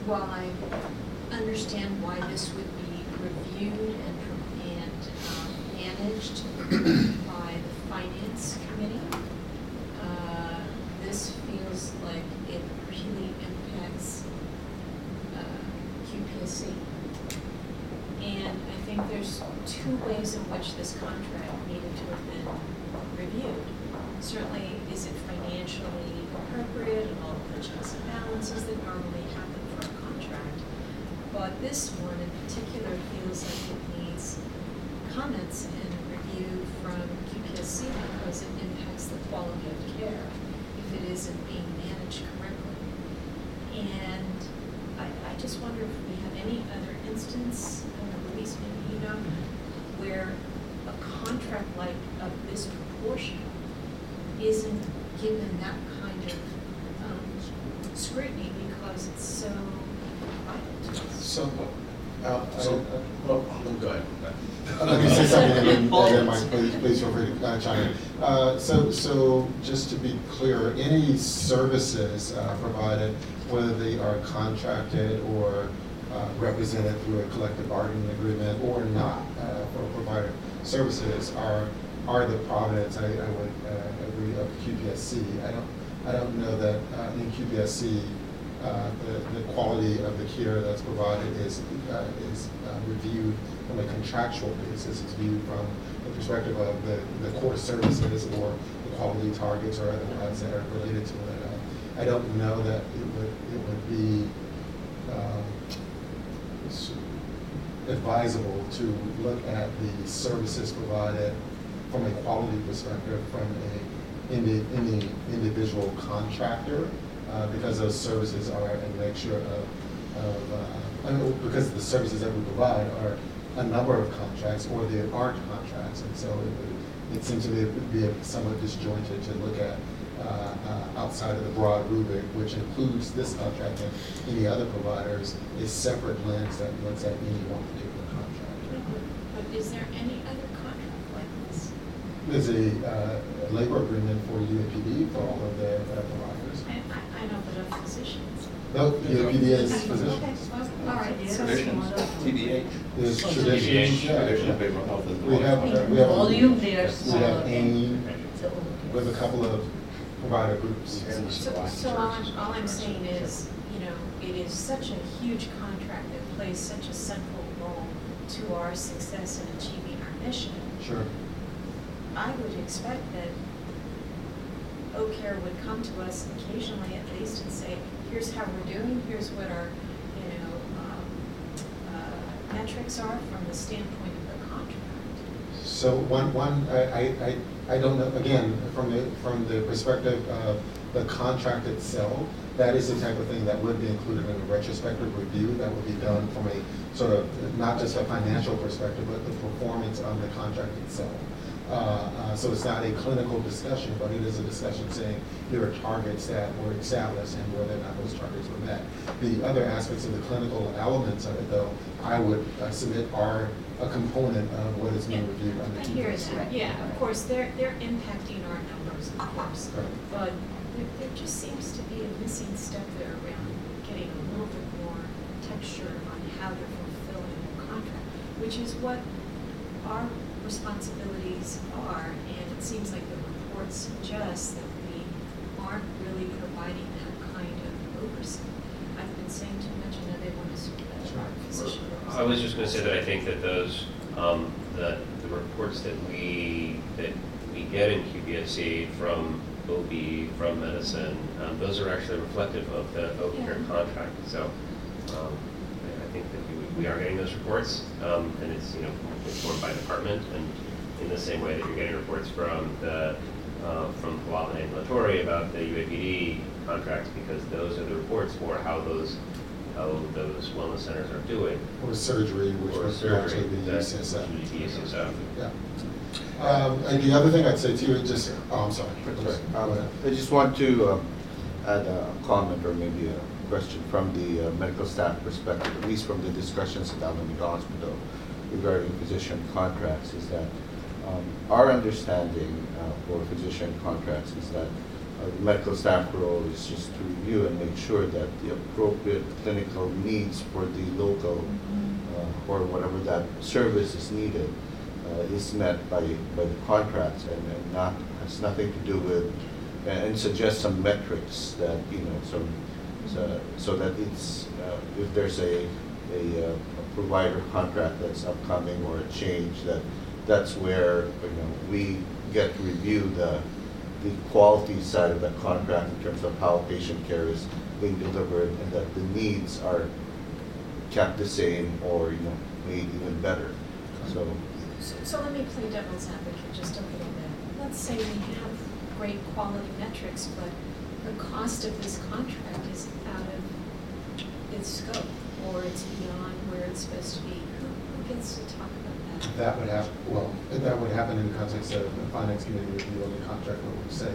While I understand why this would be reviewed and, and um, managed by the finance committee, uh, this feels like it really impacts uh, QPSC. And I think there's two ways in which this contract needed to have been reviewed. Certainly, is it financially appropriate and all of the checks and balances that normally happen for a contract? But this one in particular feels like it needs comments and review from QPSC because it impacts the quality of care if it isn't being managed correctly. And just wonder if we have any other instance, I don't know, maybe you know, where a contract like of this proportion isn't given that kind of um, scrutiny because it's so vital. So, uh, I- So, I- well, go ahead. Uh, Let me say something, and then, and then Mike, please, please feel free to uh, chime in. Uh, So, so just to be clear, any services uh, provided, whether they are contracted or uh, represented through a collective bargaining agreement or not, uh, for provider services are, are the providence I, I would uh, agree, of QPSC. I don't, I don't know that uh, in QPSC, uh, the, the quality of the care that's provided is, uh, is reviewed from a contractual basis, it's viewed from the perspective of the, the core services or the quality targets or other ones that are related to it. I don't know that it would, it would be um, advisable to look at the services provided from a quality perspective, from a in the individual contractor, uh, because those services are a mixture of, of, uh, I mean, because the services that we provide are a number of contracts, or they aren't contracts, and so it, it seems to me be somewhat disjointed to look at outside of the broad rubric, which includes this contract and any other providers, is separate lens that looks at any one particular contract. But is there any other contract like this? There's a uh, labor agreement for UAPD for all of their uh, providers. I, I I know, but of physicians. No, UAPD is physicians. well, All right. so- TDH. There's traditions. TDH, yeah, Traditional yeah. behavioral health We have, uh, we have. Volume, they are We have smaller. AIM, we have a couple of provider groups. So, so all I'm, all I'm saying is, you know, it is such a huge contract that plays such a central role to our success in achieving our mission. Sure. I would expect that Ocare would come to us occasionally at least and say, here's how we're doing, here's what our, you know, um, uh, metrics are from the standpoint of the contract. So one, one, I, I, I I don't know, again, from the, from the perspective of the contract itself, that is the type of thing that would be included in a retrospective review that would be done from a sort of, not just a financial perspective, but the performance of the contract itself. Uh, uh, So it's not a clinical discussion, but it is a discussion saying here are targets that were established and whether or not those targets were met. The other aspects of the clinical elements of it, though, I would uh, submit are a component of what is being reviewed under I hear it, yeah, of course, they're, they're impacting our numbers, of course. But there, there just seems to be a missing step there around getting a little bit more texture on how they're fulfilling their contract, which is what our responsibilities are, and it seems like the report suggests that we aren't really providing that kind of oversight. Saying too much, and now they want to our position. I was just gonna say that I think that those, um, the, the reports that we, that we get in QPSC from OB, from medicine, um, those are actually reflective of the OCare Yeah. contract, so, um, I I think that we, we are getting those reports, um, and it's, you know, informed by department, and in the same way that you're getting reports from the, uh, from Palava and Latorre about the UAPD contracts, because those are the reports for how those, how those wellness centers are doing. Or surgery, which Or would surgery, actually be that- UCSF. which would be UCSF. Yeah. Um, And the other thing I'd say too, is just, oh, I'm sorry. Sorry, um, I just want to um, add a comment or maybe a question from the uh, medical staff perspective, at least from the discussions at Alameda Hospital regarding physician contracts, is that um, our understanding uh, for physician contracts is that uh, the medical staff role is just to review and make sure that the appropriate clinical needs for the local uh, or whatever that service is needed uh, is met by, by the contracts and, and not, has nothing to do with, and suggest some metrics that, you know, so, so that it's, uh, if there's a, a, uh, a provider contract that's upcoming or a change, that, that's where, you know, we get to review the, the quality side of that contract in terms of how patient care is being delivered and that the needs are kept the same or, you know, made even better. So, So, so let me play devil's advocate just a little bit. Let's say we have great quality metrics, but the cost of this contract is out of its scope, or it's beyond where it's supposed to be. Who, who gets to talk that? Would have, well, that would happen in the context of the finance committee review of the contract, what would say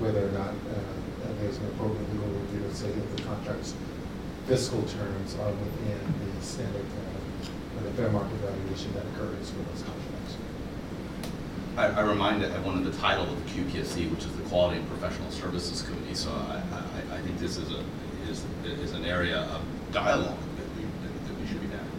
whether or not uh, there's an appropriate legal review to say if the contract's fiscal terms are within the standard, uh, the fair market valuation that occurs with those contracts. I, I remind everyone of the title of the QPSC, which is the Quality and Professional Services Committee, so I, I, I think this is a, is, is an area of dialogue that we, that- that we should be having.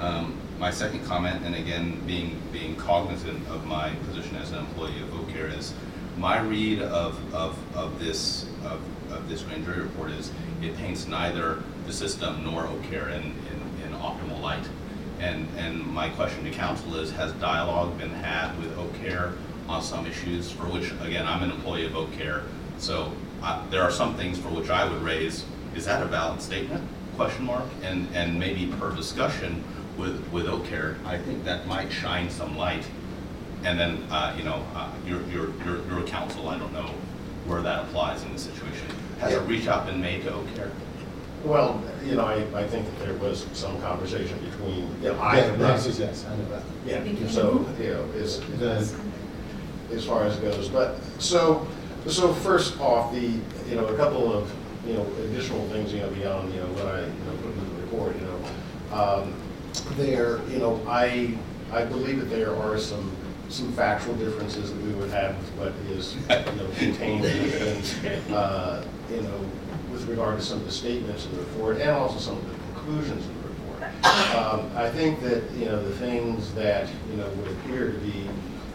Um, my second comment, and again, being, being cognizant of my position as an employee of Oak Care is, my read of, of, of this, of, of this grand jury report is, it paints neither the system nor Ocare in, in, in optimal light. And, and my question to counsel is, has dialogue been had with Ocare on some issues for which, again, I'm an employee of Ocare, so I, there are some things for which I would raise, is that a valid statement? Question mark, and, and maybe per discussion with, with Ocare, I think that might shine some light And then, uh, you know, uh, your, your, your, your counsel, I don't know where that applies in the situation. Has a reach out been made to Oak Care? Well, you know, I, I think that there was some conversation between, you know, I Yeah, have not. answer is yes, I know that. Yeah, so, you know, as, as far as it goes, but, so, so first off, the, you know, a couple of, you know, additional things, you know, beyond, you know, what I, you know, put in the report, you know. Um, There, you know, I, I believe that there are some, some factual differences that we would have with what is, you know, contained in, uh, you know, with regard to some of the statements in the report and also some of the conclusions in the report. Um, I think that, you know, the things that, you know, would appear to be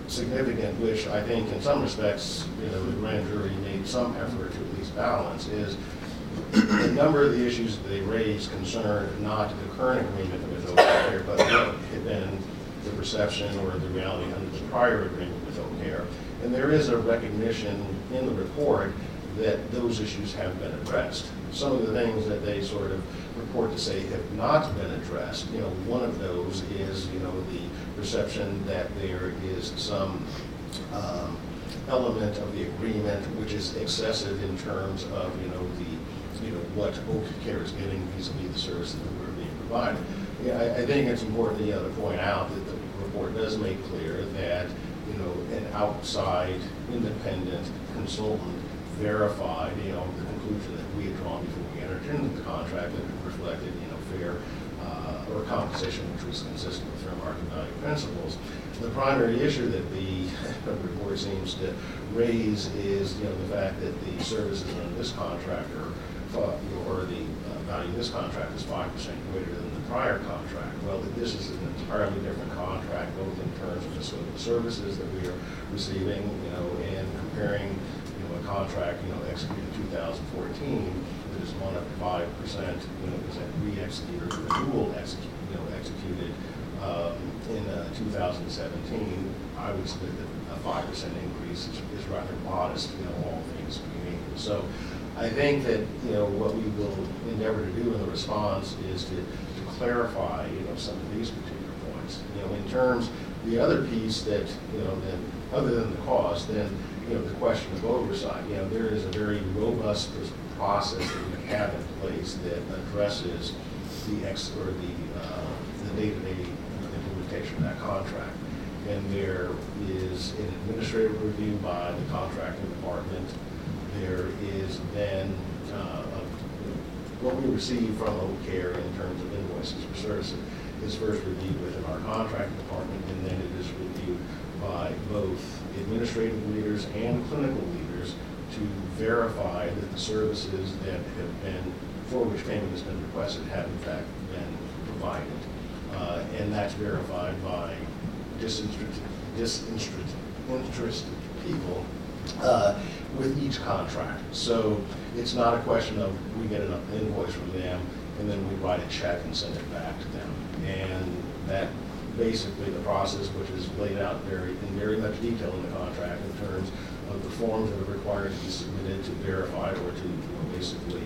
significant, which I think in some respects, you know, the grand jury made some effort to at least balance, is a number of the issues that they raised concern not the current agreement with Oak Care, but what had been the perception or the reality under the prior agreement with Oak Care. And there is a recognition in the report that those issues have been addressed. Some of the things that they sort of report to say have not been addressed, you know, one of those is, you know, the perception that there is some um, element of the agreement which is excessive in terms of, you know, the, what Oak Care is getting vis-à-vis the services that we're being provided. Yeah, I, I think it's important, you know, to point out that the report does make clear that, you know, an outside, independent consultant verified, you know, the conclusion that we had drawn before we entered into the contract that reflected, you know, fair uh, or compensation which was consistent with fair market value principles. The primary issue that the *laughs* report seems to raise is, you know, the fact that the services under this contract know, or the uh, value of this contract is five percent greater than the prior contract. Well, this is an entirely different contract, both in terms of the scope of services that we are receiving, you know, and comparing, you know, a contract, you know, executed in 2014 that is one five percent, you know, is re-executed or renewal executed, you know, executed um, in uh, 2017. I would submit that a five percent increase is, is rather modest, you know, all things being equal. So I think that, you know, what we will endeavor to do in the response is to, to clarify, you know, some of these particular points. You know, in terms, the other piece that, you know, then, other than the cost, then, you know, the question of oversight. You know, there is a very robust process that we have in place that addresses the ex, or the, uh, the day-to-day implementation of that contract. And there is an administrative review by the contracting department. There is then, uh, what we receive from Oak Care in terms of invoices for services is first reviewed within our contracting department, and then it is reviewed by both administrative leaders and clinical leaders to verify that the services that have been, for which payment has been requested, have in fact been provided. Uh, And that's verified by disinterested, disinterested interested people uh, with each contract. So it's not a question of we get an invoice from them and then we write a check and send it back to them. And that basically the process, which is laid out very, in very much detail in the contract in terms of the forms that are required to be submitted to verify or to, basically,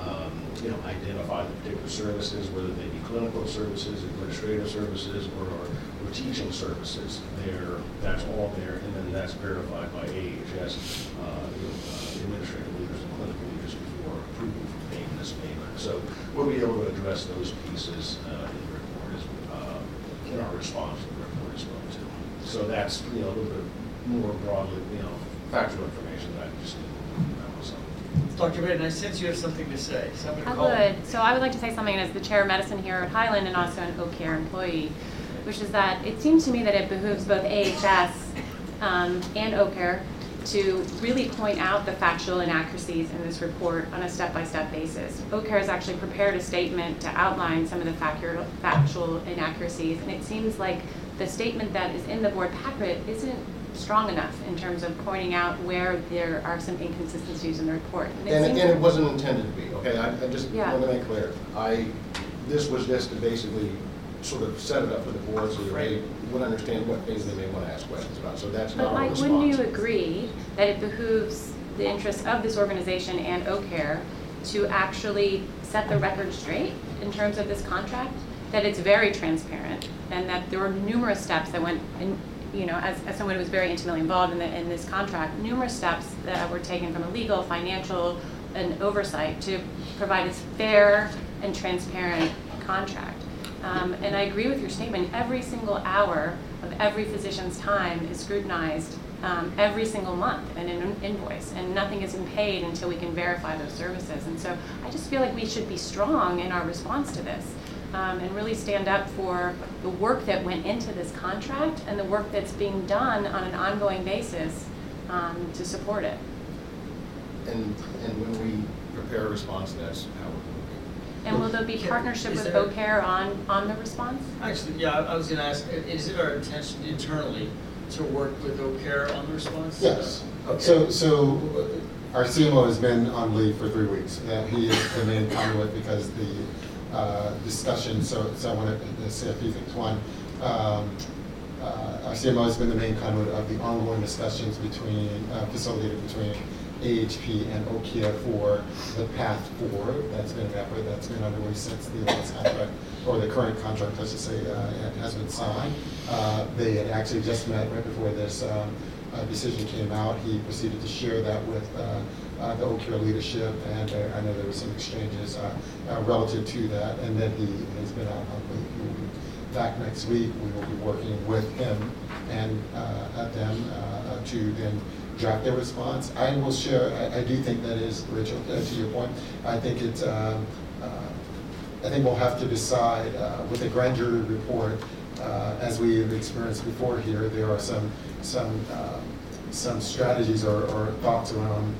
um, you know, identify the particular services, whether they be clinical services, administrative services, or or teaching services. There, that's all there, and then that's verified by AHS, uh, you know, uh, administrative leaders and clinical leaders before approving for payment this payment. So we'll be able to address those pieces uh, in the report, as, uh, in our response to the report as well, too. So that's, you know, a little bit more broadly, you know, factual information that I just didn't know, so. Dr. Braden, I sense you have something to say, so I'm going I would. So I would like to say something as the chair of medicine here at Highland and also an Oak Care employee, which is that it seems to me that it behooves both AHS um, and Oak Care to really point out the factual inaccuracies in this report on a step-by-step basis. Oak Care has actually prepared a statement to outline some of the factual, factual inaccuracies, and it seems like the statement that is in the board packet isn't strong enough in terms of pointing out where there are some inconsistencies in the report. it And, again, it wasn't intended to be, okay? I, I just Yeah. want to make clear. I, this was just to basically sort of set it up for the board so that they would understand what things they may want to ask questions about. So that's But not a Mike, response. wouldn't you agree that it behooves the interests of this organization and OCare to actually set the record straight in terms of this contract? That it's very transparent and that there were numerous steps that went in, you know, as, as someone who was very intimately involved in, the, in this contract, numerous steps that were taken from a legal, financial, and oversight to provide as fair and transparent contract. Um, and I agree with your statement. Every single hour of every physician's time is scrutinized um, every single month in an invoice, and nothing is paid until we can verify those services. And so I just feel like we should be strong in our response to this um, and really stand up for the work that went into this contract and the work that's being done on an ongoing basis um, to support it. And, and when we prepare a response, that's how we're And will there be Can- partnership is with there- OCare on, on the response? Actually, yeah, I I was gonna ask, is it our intention internally to work with OCare on the response? Yes. Okay. So, so uh, our CMO has been on leave for three weeks. Uh, He is the main conduit because the uh, discussion, so, so I want to say a few things. One, um, uh, our CMO has been the main conduit of the ongoing discussions between, uh, facilitated between AHP and OKIA for the path forward. That's been an that's been underway since the last contract, or the current contract, let's just say, uh, has been signed. Uh, They had actually just met right before this um, uh, decision came out. He proceeded to share that with uh, uh, the OKIA leadership, and uh, I know there were some exchanges relative to that. And then he has been out back next week. We will be working with him and them to then draft their response. I will share, I, I do think that is, Rachel, uh, to your point, I think it's, um, uh, I think we'll have to decide uh, with a grand jury report, uh, as we have experienced before here, there are some, some, um, some strategies or, or thoughts around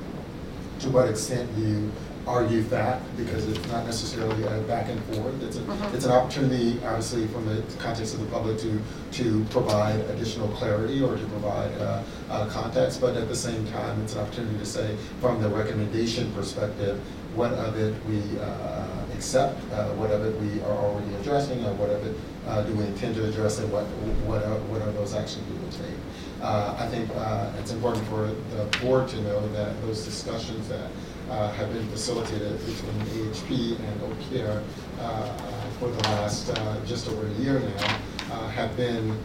to what extent you argue that because it's not necessarily a back and forth. It's, a, Mhm. it's an opportunity, obviously, from the context of the public to, to provide additional clarity or to provide uh, uh, context, but at the same time, it's an opportunity to say, from the recommendation perspective, what of it we uh, accept, uh, what of it we are already addressing, or what of it uh, do we intend to address, and what, what are, what are those actions we will take. Uh, I think uh, it's important for the board to know that those discussions that uh, have been facilitated between AHP and OCare uh, for the last uh, just over a year now uh, have been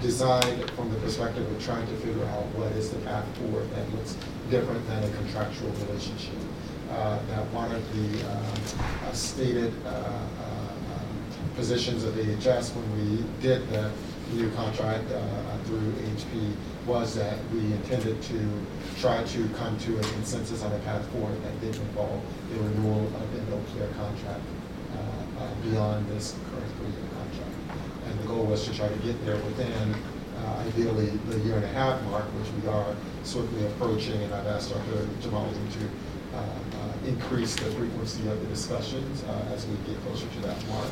designed from the perspective of trying to figure out what is the path forward that looks different than a contractual relationship. Uh, That one of the stated positions of AHS when we did the new contract uh, through HP was that we intended to try to come to a consensus on a path forward that did involve the renewal of the Oak Care contract uh, uh, beyond this current three-year contract. And the goal was to try to get there within uh, ideally the year and a half mark, which we are certainly approaching, and I've asked our Dr. Jamaluddin to uh, uh, increase the frequency of the discussions uh, as we get closer to that mark,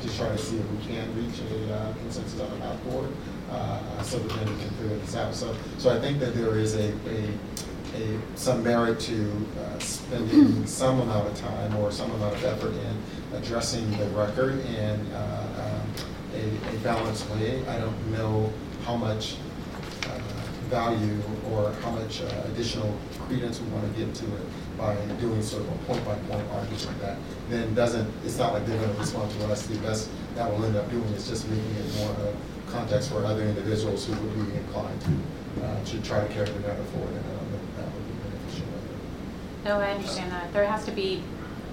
to try to see if we can reach a consensus on a path forward, uh, so that then we can figure this out. So, so I think that there is a, a, a, some merit to uh, spending some amount of time or some amount of effort in addressing the record in uh, um, a, a balanced way. I don't know how much uh, value or how much uh, additional credence we want to give to it by doing sort of a point-by-point argument like that then doesn't, it's not like they're going to respond to us. The best that will end up doing is just making it more of a context for other individuals who would be inclined to, uh, to try to carry the matter forward, and I don't know that would be beneficial. No, I understand that. There has to be,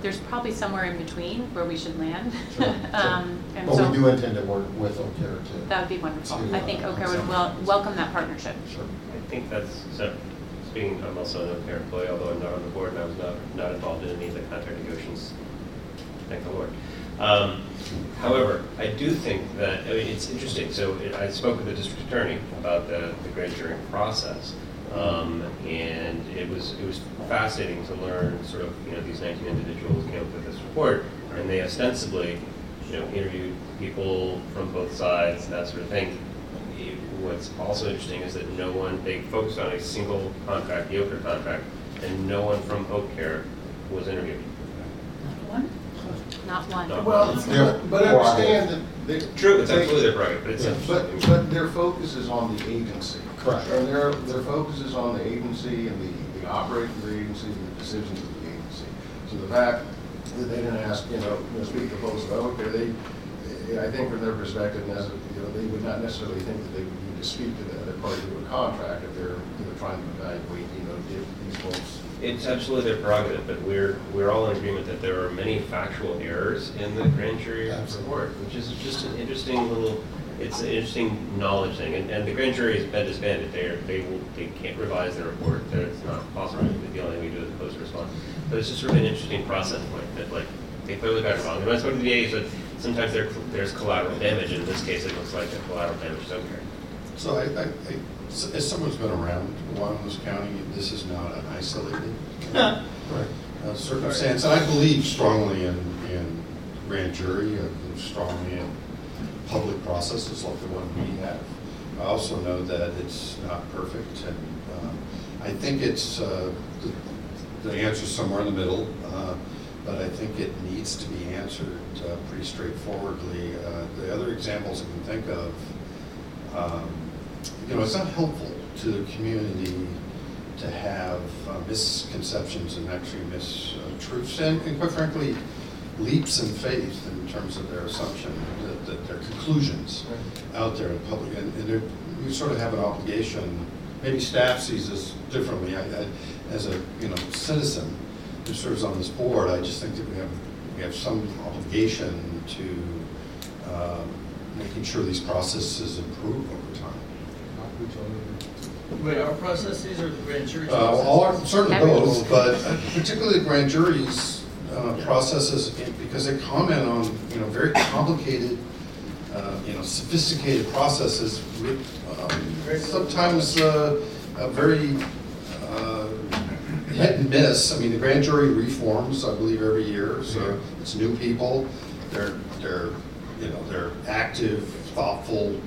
there's probably somewhere in between where we should land. *laughs* Um, and But so we do intend to work with OCare to. That would be wonderful. to, I think uh, OCare would wel- welcome that partnership. Sure. I think that's, so, speaking, I'm also an OCare employee, although I'm not on the board and I was not, not involved in any of the contract negotiations, thank the Lord. Um, However, I do think that, I mean, it's interesting, so it- I spoke with the district attorney about the, the grand jury process. Um, and it was, it was fascinating to learn sort of, you know, these nineteen individuals came up with this report, and they ostensibly, you know, interviewed people from both sides, and that sort of thing. What's also interesting is that no one, they focused on a single contract, the Oak Care contract, and no one from Oak Care was interviewed. Not one. Well, one. but, but understand that they. True, it's absolutely their prerogative, but it's Yeah. But, but their focus is on the agency. Correct. And their, their focus is on the agency and the, the operation of the agency and the decisions of the agency. So the fact that they didn't ask, you know, you know, speak to folks about, okay, they, I think from their perspective, now, you know, they would not necessarily think that they would need to speak to the other party to a contract if they're, you know, trying to evaluate, you know, if these folks. It's absolutely their prerogative, but we're, we're all in agreement that there are many factual errors in the grand jury report, which is just an interesting little, it's an interesting knowledge thing. And, and the grand jury has been disbanded. They're, they will, they can't revise their report. That It's not possible. The only thing we do is post response. But it's just sort of an interesting process point that like, they clearly got it wrong. And that's what the VA said, sometimes there, there's collateral damage. In this case, it looks like a collateral damage care. So I, I, I- as someone who's been around a while in this county, this is not an isolated *laughs* uh, circumstance. And I believe strongly in, in grand jury, I believe strongly in public processes like the one we have. I also know that it's not perfect, and um, I think it's, uh, the- the answer's somewhere in the middle, uh, but I think it needs to be answered uh, pretty straightforwardly. Uh, The other examples I can think of, um, you know, it's not helpful to the community to have uh, misconceptions and actually mistruths, and and quite frankly, leaps in faith in terms of their assumption, that, that their conclusions out there in public, and, and we sort of have an obligation, maybe staff sees this differently, I, I, as a, you know, citizen who serves on this board, I just think that we have, we have some obligation to, um, making sure these processes improve over time. Wait, our processes or the grand jury's Uh, all, our- processes? certainly both, but uh, particularly the grand jury's uh, processes, because they comment on, you know, very complicated, uh, you know, sophisticated processes with um, sometimes uh, a very uh, hit and miss. I mean, the grand jury reforms, I believe, every year, so it's new people. They're, they're, you know, they're active, thoughtful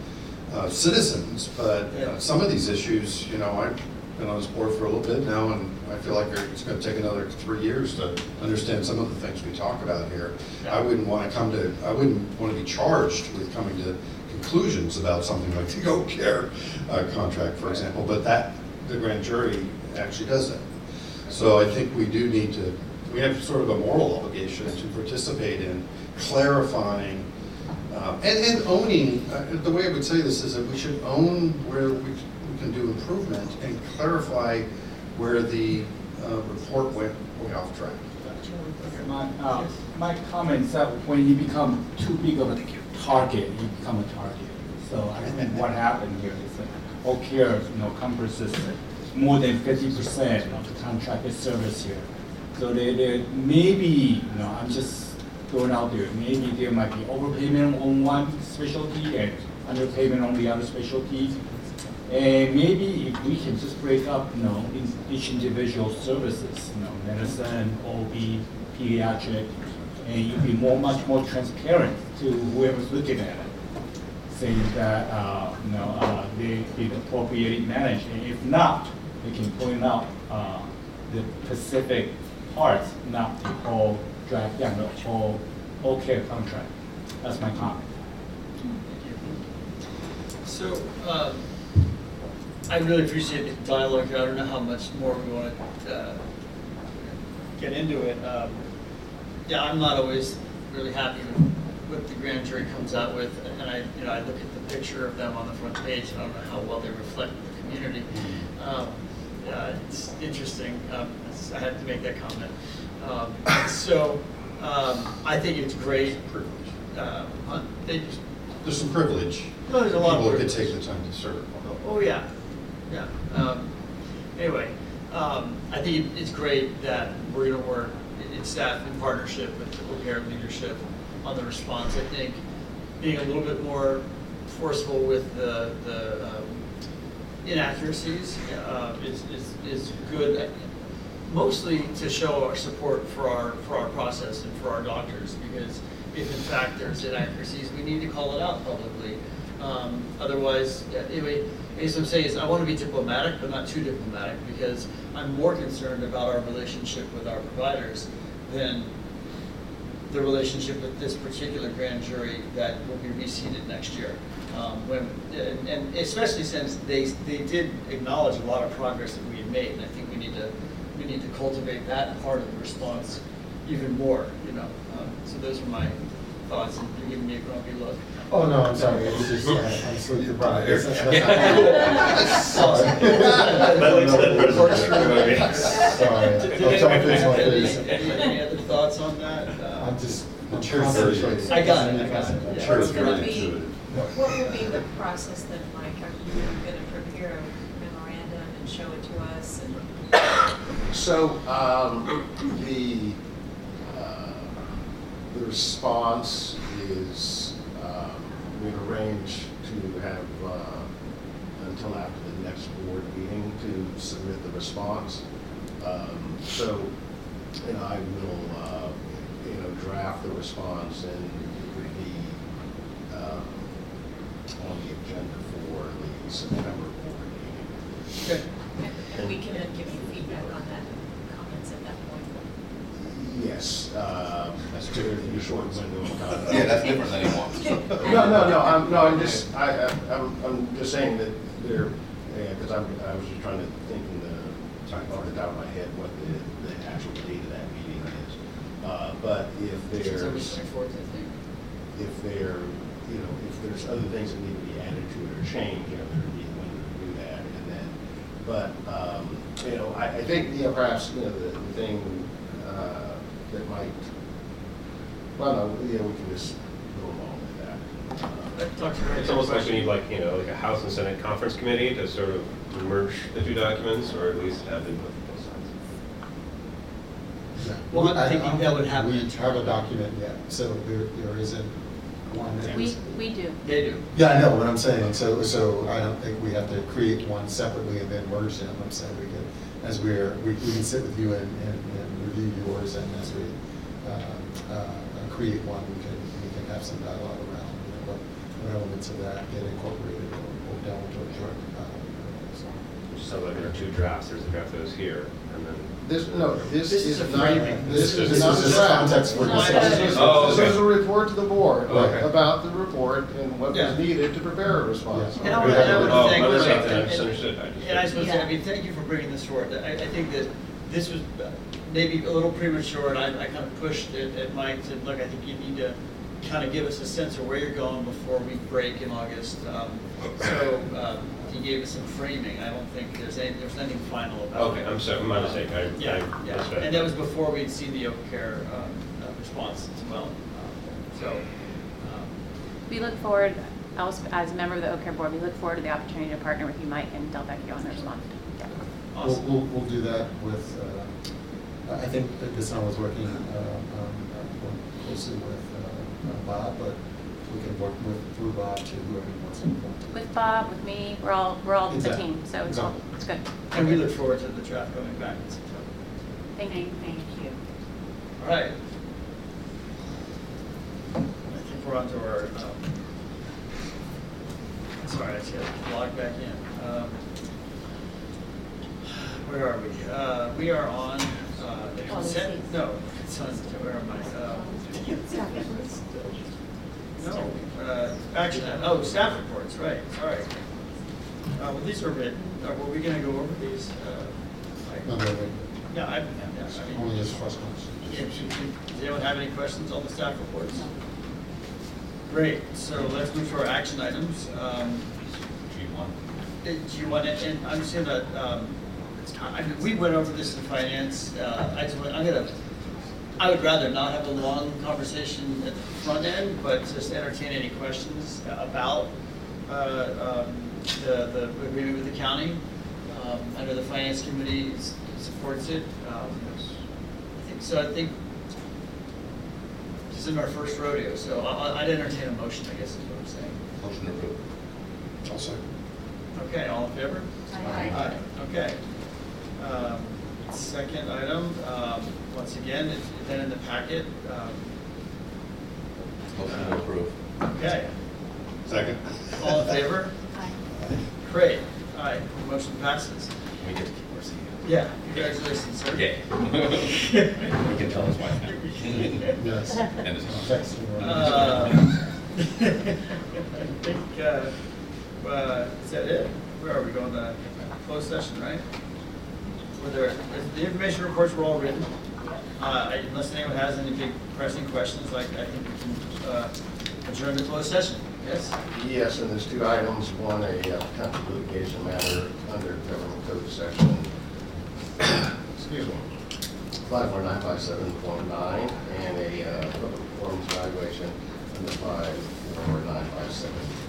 uh, citizens, but uh, some of these issues, you know, I've been on this board for a little bit now, and I feel like it's going to take another three years to understand some of the things we talk about here. I wouldn't want to come to, I wouldn't want to be charged with coming to conclusions about something like the Oak Care uh, contract, for example, but that, the grand jury actually does that. So I think we do need to, we have sort of a moral obligation to participate in clarifying um, and, and owning, uh, the way I would say this is that we should own where we, we can do improvement and clarify where the uh, report went way off track. My, uh, my comment is that when you become too big of a target, you become a target. So I think what happened here is that Oak Care, you know, encompasses more than fifty percent of the contracted service here. So there, there maybe, you know, I'm just throwing out there, maybe there might be overpayment on one specialty and underpayment on the other specialties. And maybe if we can just break up, you know, each individual services, you know, medicine, OB, pediatric, and you'd be more, much more transparent to whoever's looking at it, saying that, uh, you know, uh, they did appropriately managed, and if not, they can point out, uh, the specific parts, not the whole draft, yeah, the whole, whole care contract. That's my comment. So, um, I really appreciate the dialogue. I don't know how much more we want to uh, get into it. Um, Yeah, I'm not always really happy with what the grand jury comes out with, and I, you know, I look at the picture of them on the front page, and I don't know how well they reflect the community. Um, yeah, It's interesting. Um, I had to make that comment. Um, So, um, I think it's great. Uh. They just There's some privilege. No, there's a lot of People that could take the time to serve. Oh, yeah, yeah. Um, Anyway, um, I think it's great that we're gonna work in staff in partnership with the care leadership on the response. I think being a little bit more forceful with the, the um, inaccuracies uh, is, is, is good, mostly to show our support for our, for our process and for our doctors, because if in fact there's inaccuracies, we need to call it out publicly. Um, Otherwise, anyway, as I'm saying is, I want to be diplomatic, but not too diplomatic, because I'm more concerned about our relationship with our providers than the relationship with this particular grand jury that will be reseated next year. Um, When, and- and especially since they, they did acknowledge a lot of progress that we had made, and I think we need to, we need to cultivate that part of the response even more, you know? Um, So those are my thoughts, and you're giving me a grumpy look. Oh, no, I'm sorry, it's just, uh, I'm sleep deprived. That's- Sorry. *laughs* Sorry, I'll try to fix my face. Any any other thoughts on that? Uh, I'm just I'm sure it's. I got it, I got it. I'm Yeah. sure It's it's gonna very be- What will be the process then, Mike? Are you going to prepare a memorandum and show it to us? and- So, um, the, uh, the response is, um, we arrange to have, uh, until after the next board meeting to submit the response. Um, So, and I will, uh, you know, draft the response and it would be, um, on the agenda for the September board meeting. Okay. And we can then give you feedback on that, comments at that point. Yes, um, that's typically a short window of time. Yeah, that's different than he wants. No, no, no, I'm, no, I'm just, I, I- I'm, I'm just saying that there, because I'm, I was just trying to think in the, trying off the top of my head what the, the actual date of that meeting is. Uh, but if there's. September 24th, I think. If there, you know, if there's other things that need to be added to it or changed, you know, there'd be a window to do that, and then, but, um, you know, I, I think, you know, perhaps, you know, the, the thing, uh, that might, well, no, yeah, we can just go along with that. Uh, It's almost like we need like, you know, like a House and Senate conference committee to sort of merge the two documents, or at least have input from both sides. Well, I think I- thinking I'm that would thinking happen We have a document yet, so there, there isn't one that We, is. we do. They do. Yeah, I know what I'm saying, so, so I don't think we have to create one separately and then merge them. I'm saying we can, as we're, we, we can sit with you and, and, and and as we, uh, uh, create one, we can, we can have some dialogue around, you know, what what elements of that get incorporated or, or down to a joint. uh, so. Which like there are two drafts, there's a draft that was here, and then. This, no, this This is is not, framing. this This is is- not this a draft. context for This is- discussion. This is Oh, this okay. is a report to the board Okay. about the report and what Yeah. was needed to prepare a response. And I would, and I would Oh, thank. understood, and- I and- just understood, I just- And I suppose, Yeah. I mean, thank you for bringing this forward. I, I think that this was maybe a little premature, and I, I kind of pushed it at Mike, said, look, I think you need to kind of give us a sense of where you're going before we break in August. Um, So, um, he gave us some framing. I don't think there's any, there's nothing final about it. Okay, I'm sorry, my mistake, I, Yeah, I yeah, misread. and that was before we'd seen the Oak Care um, uh, response as well. Um, So, um, We look forward, as, as a member of the Oak Care Board, we look forward to the opportunity to partner with you, Mike, and Delvecchio on the response. Yeah. We'll, awesome. we'll, we'll do that with, uh, I think that this one was working, uh, um, uh, closely with, uh, uh, Bob, but we can work with, through Bob to whoever he wants to. With Bob, with me, we're all, we're all the Exactly. team, so it's all, it's good. And we look forward to the draft going back in September. Thank you. Thank you. All right. I think we're on to our, um, sorry, I just got to log back in. Um, Where are we? Uh, We are on, uh, consent, no, consent, where am I? Uh, No, uh, action, item. oh, staff reports, right, sorry. Uh, Well, these are written, Uh, were we gonna go over these? Uh, I- No, no, wait. Yeah, I, yeah, I mean. Only as questions. Yeah, should- should- Does anyone have any questions on the staff reports? Great, so let's move to our action items. Um, uh, Do you want to, and I'm just gonna, um, I mean, we went over this in finance, uh, I just, want- I'm gonna, I would rather not have a long conversation at the front end, but just entertain any questions about uh, um, the, the agreement with the county. Um, I know the finance committee s- supports it. Um, I think, so I think this is our first rodeo, so I- I'd entertain a motion, I guess is what I'm saying. Motion approved. I'll second. Okay, all in favor? Aye. Okay. Um, Second item, um, once again, it's been in the packet. um, Motion to approve. Okay, Second. all in favor? Aye. Great, all right, motion passes. We get to keep our seat. Yeah, congratulations, sir. Yeah. *laughs* We can tell his wife now. Yes. And his Text me. Uh, I think, uh, uh, is that it? Where are we going to closed session, right? Were there, the information reports were all written. Uh, Unless anyone has any big pressing questions, like, I think we can uh, adjourn to closed session. Yes? Yes, and there's two items, one a uh, potential litigation matter under government code section, excuse me, 54957.9, and a uh, performance evaluation under 54957.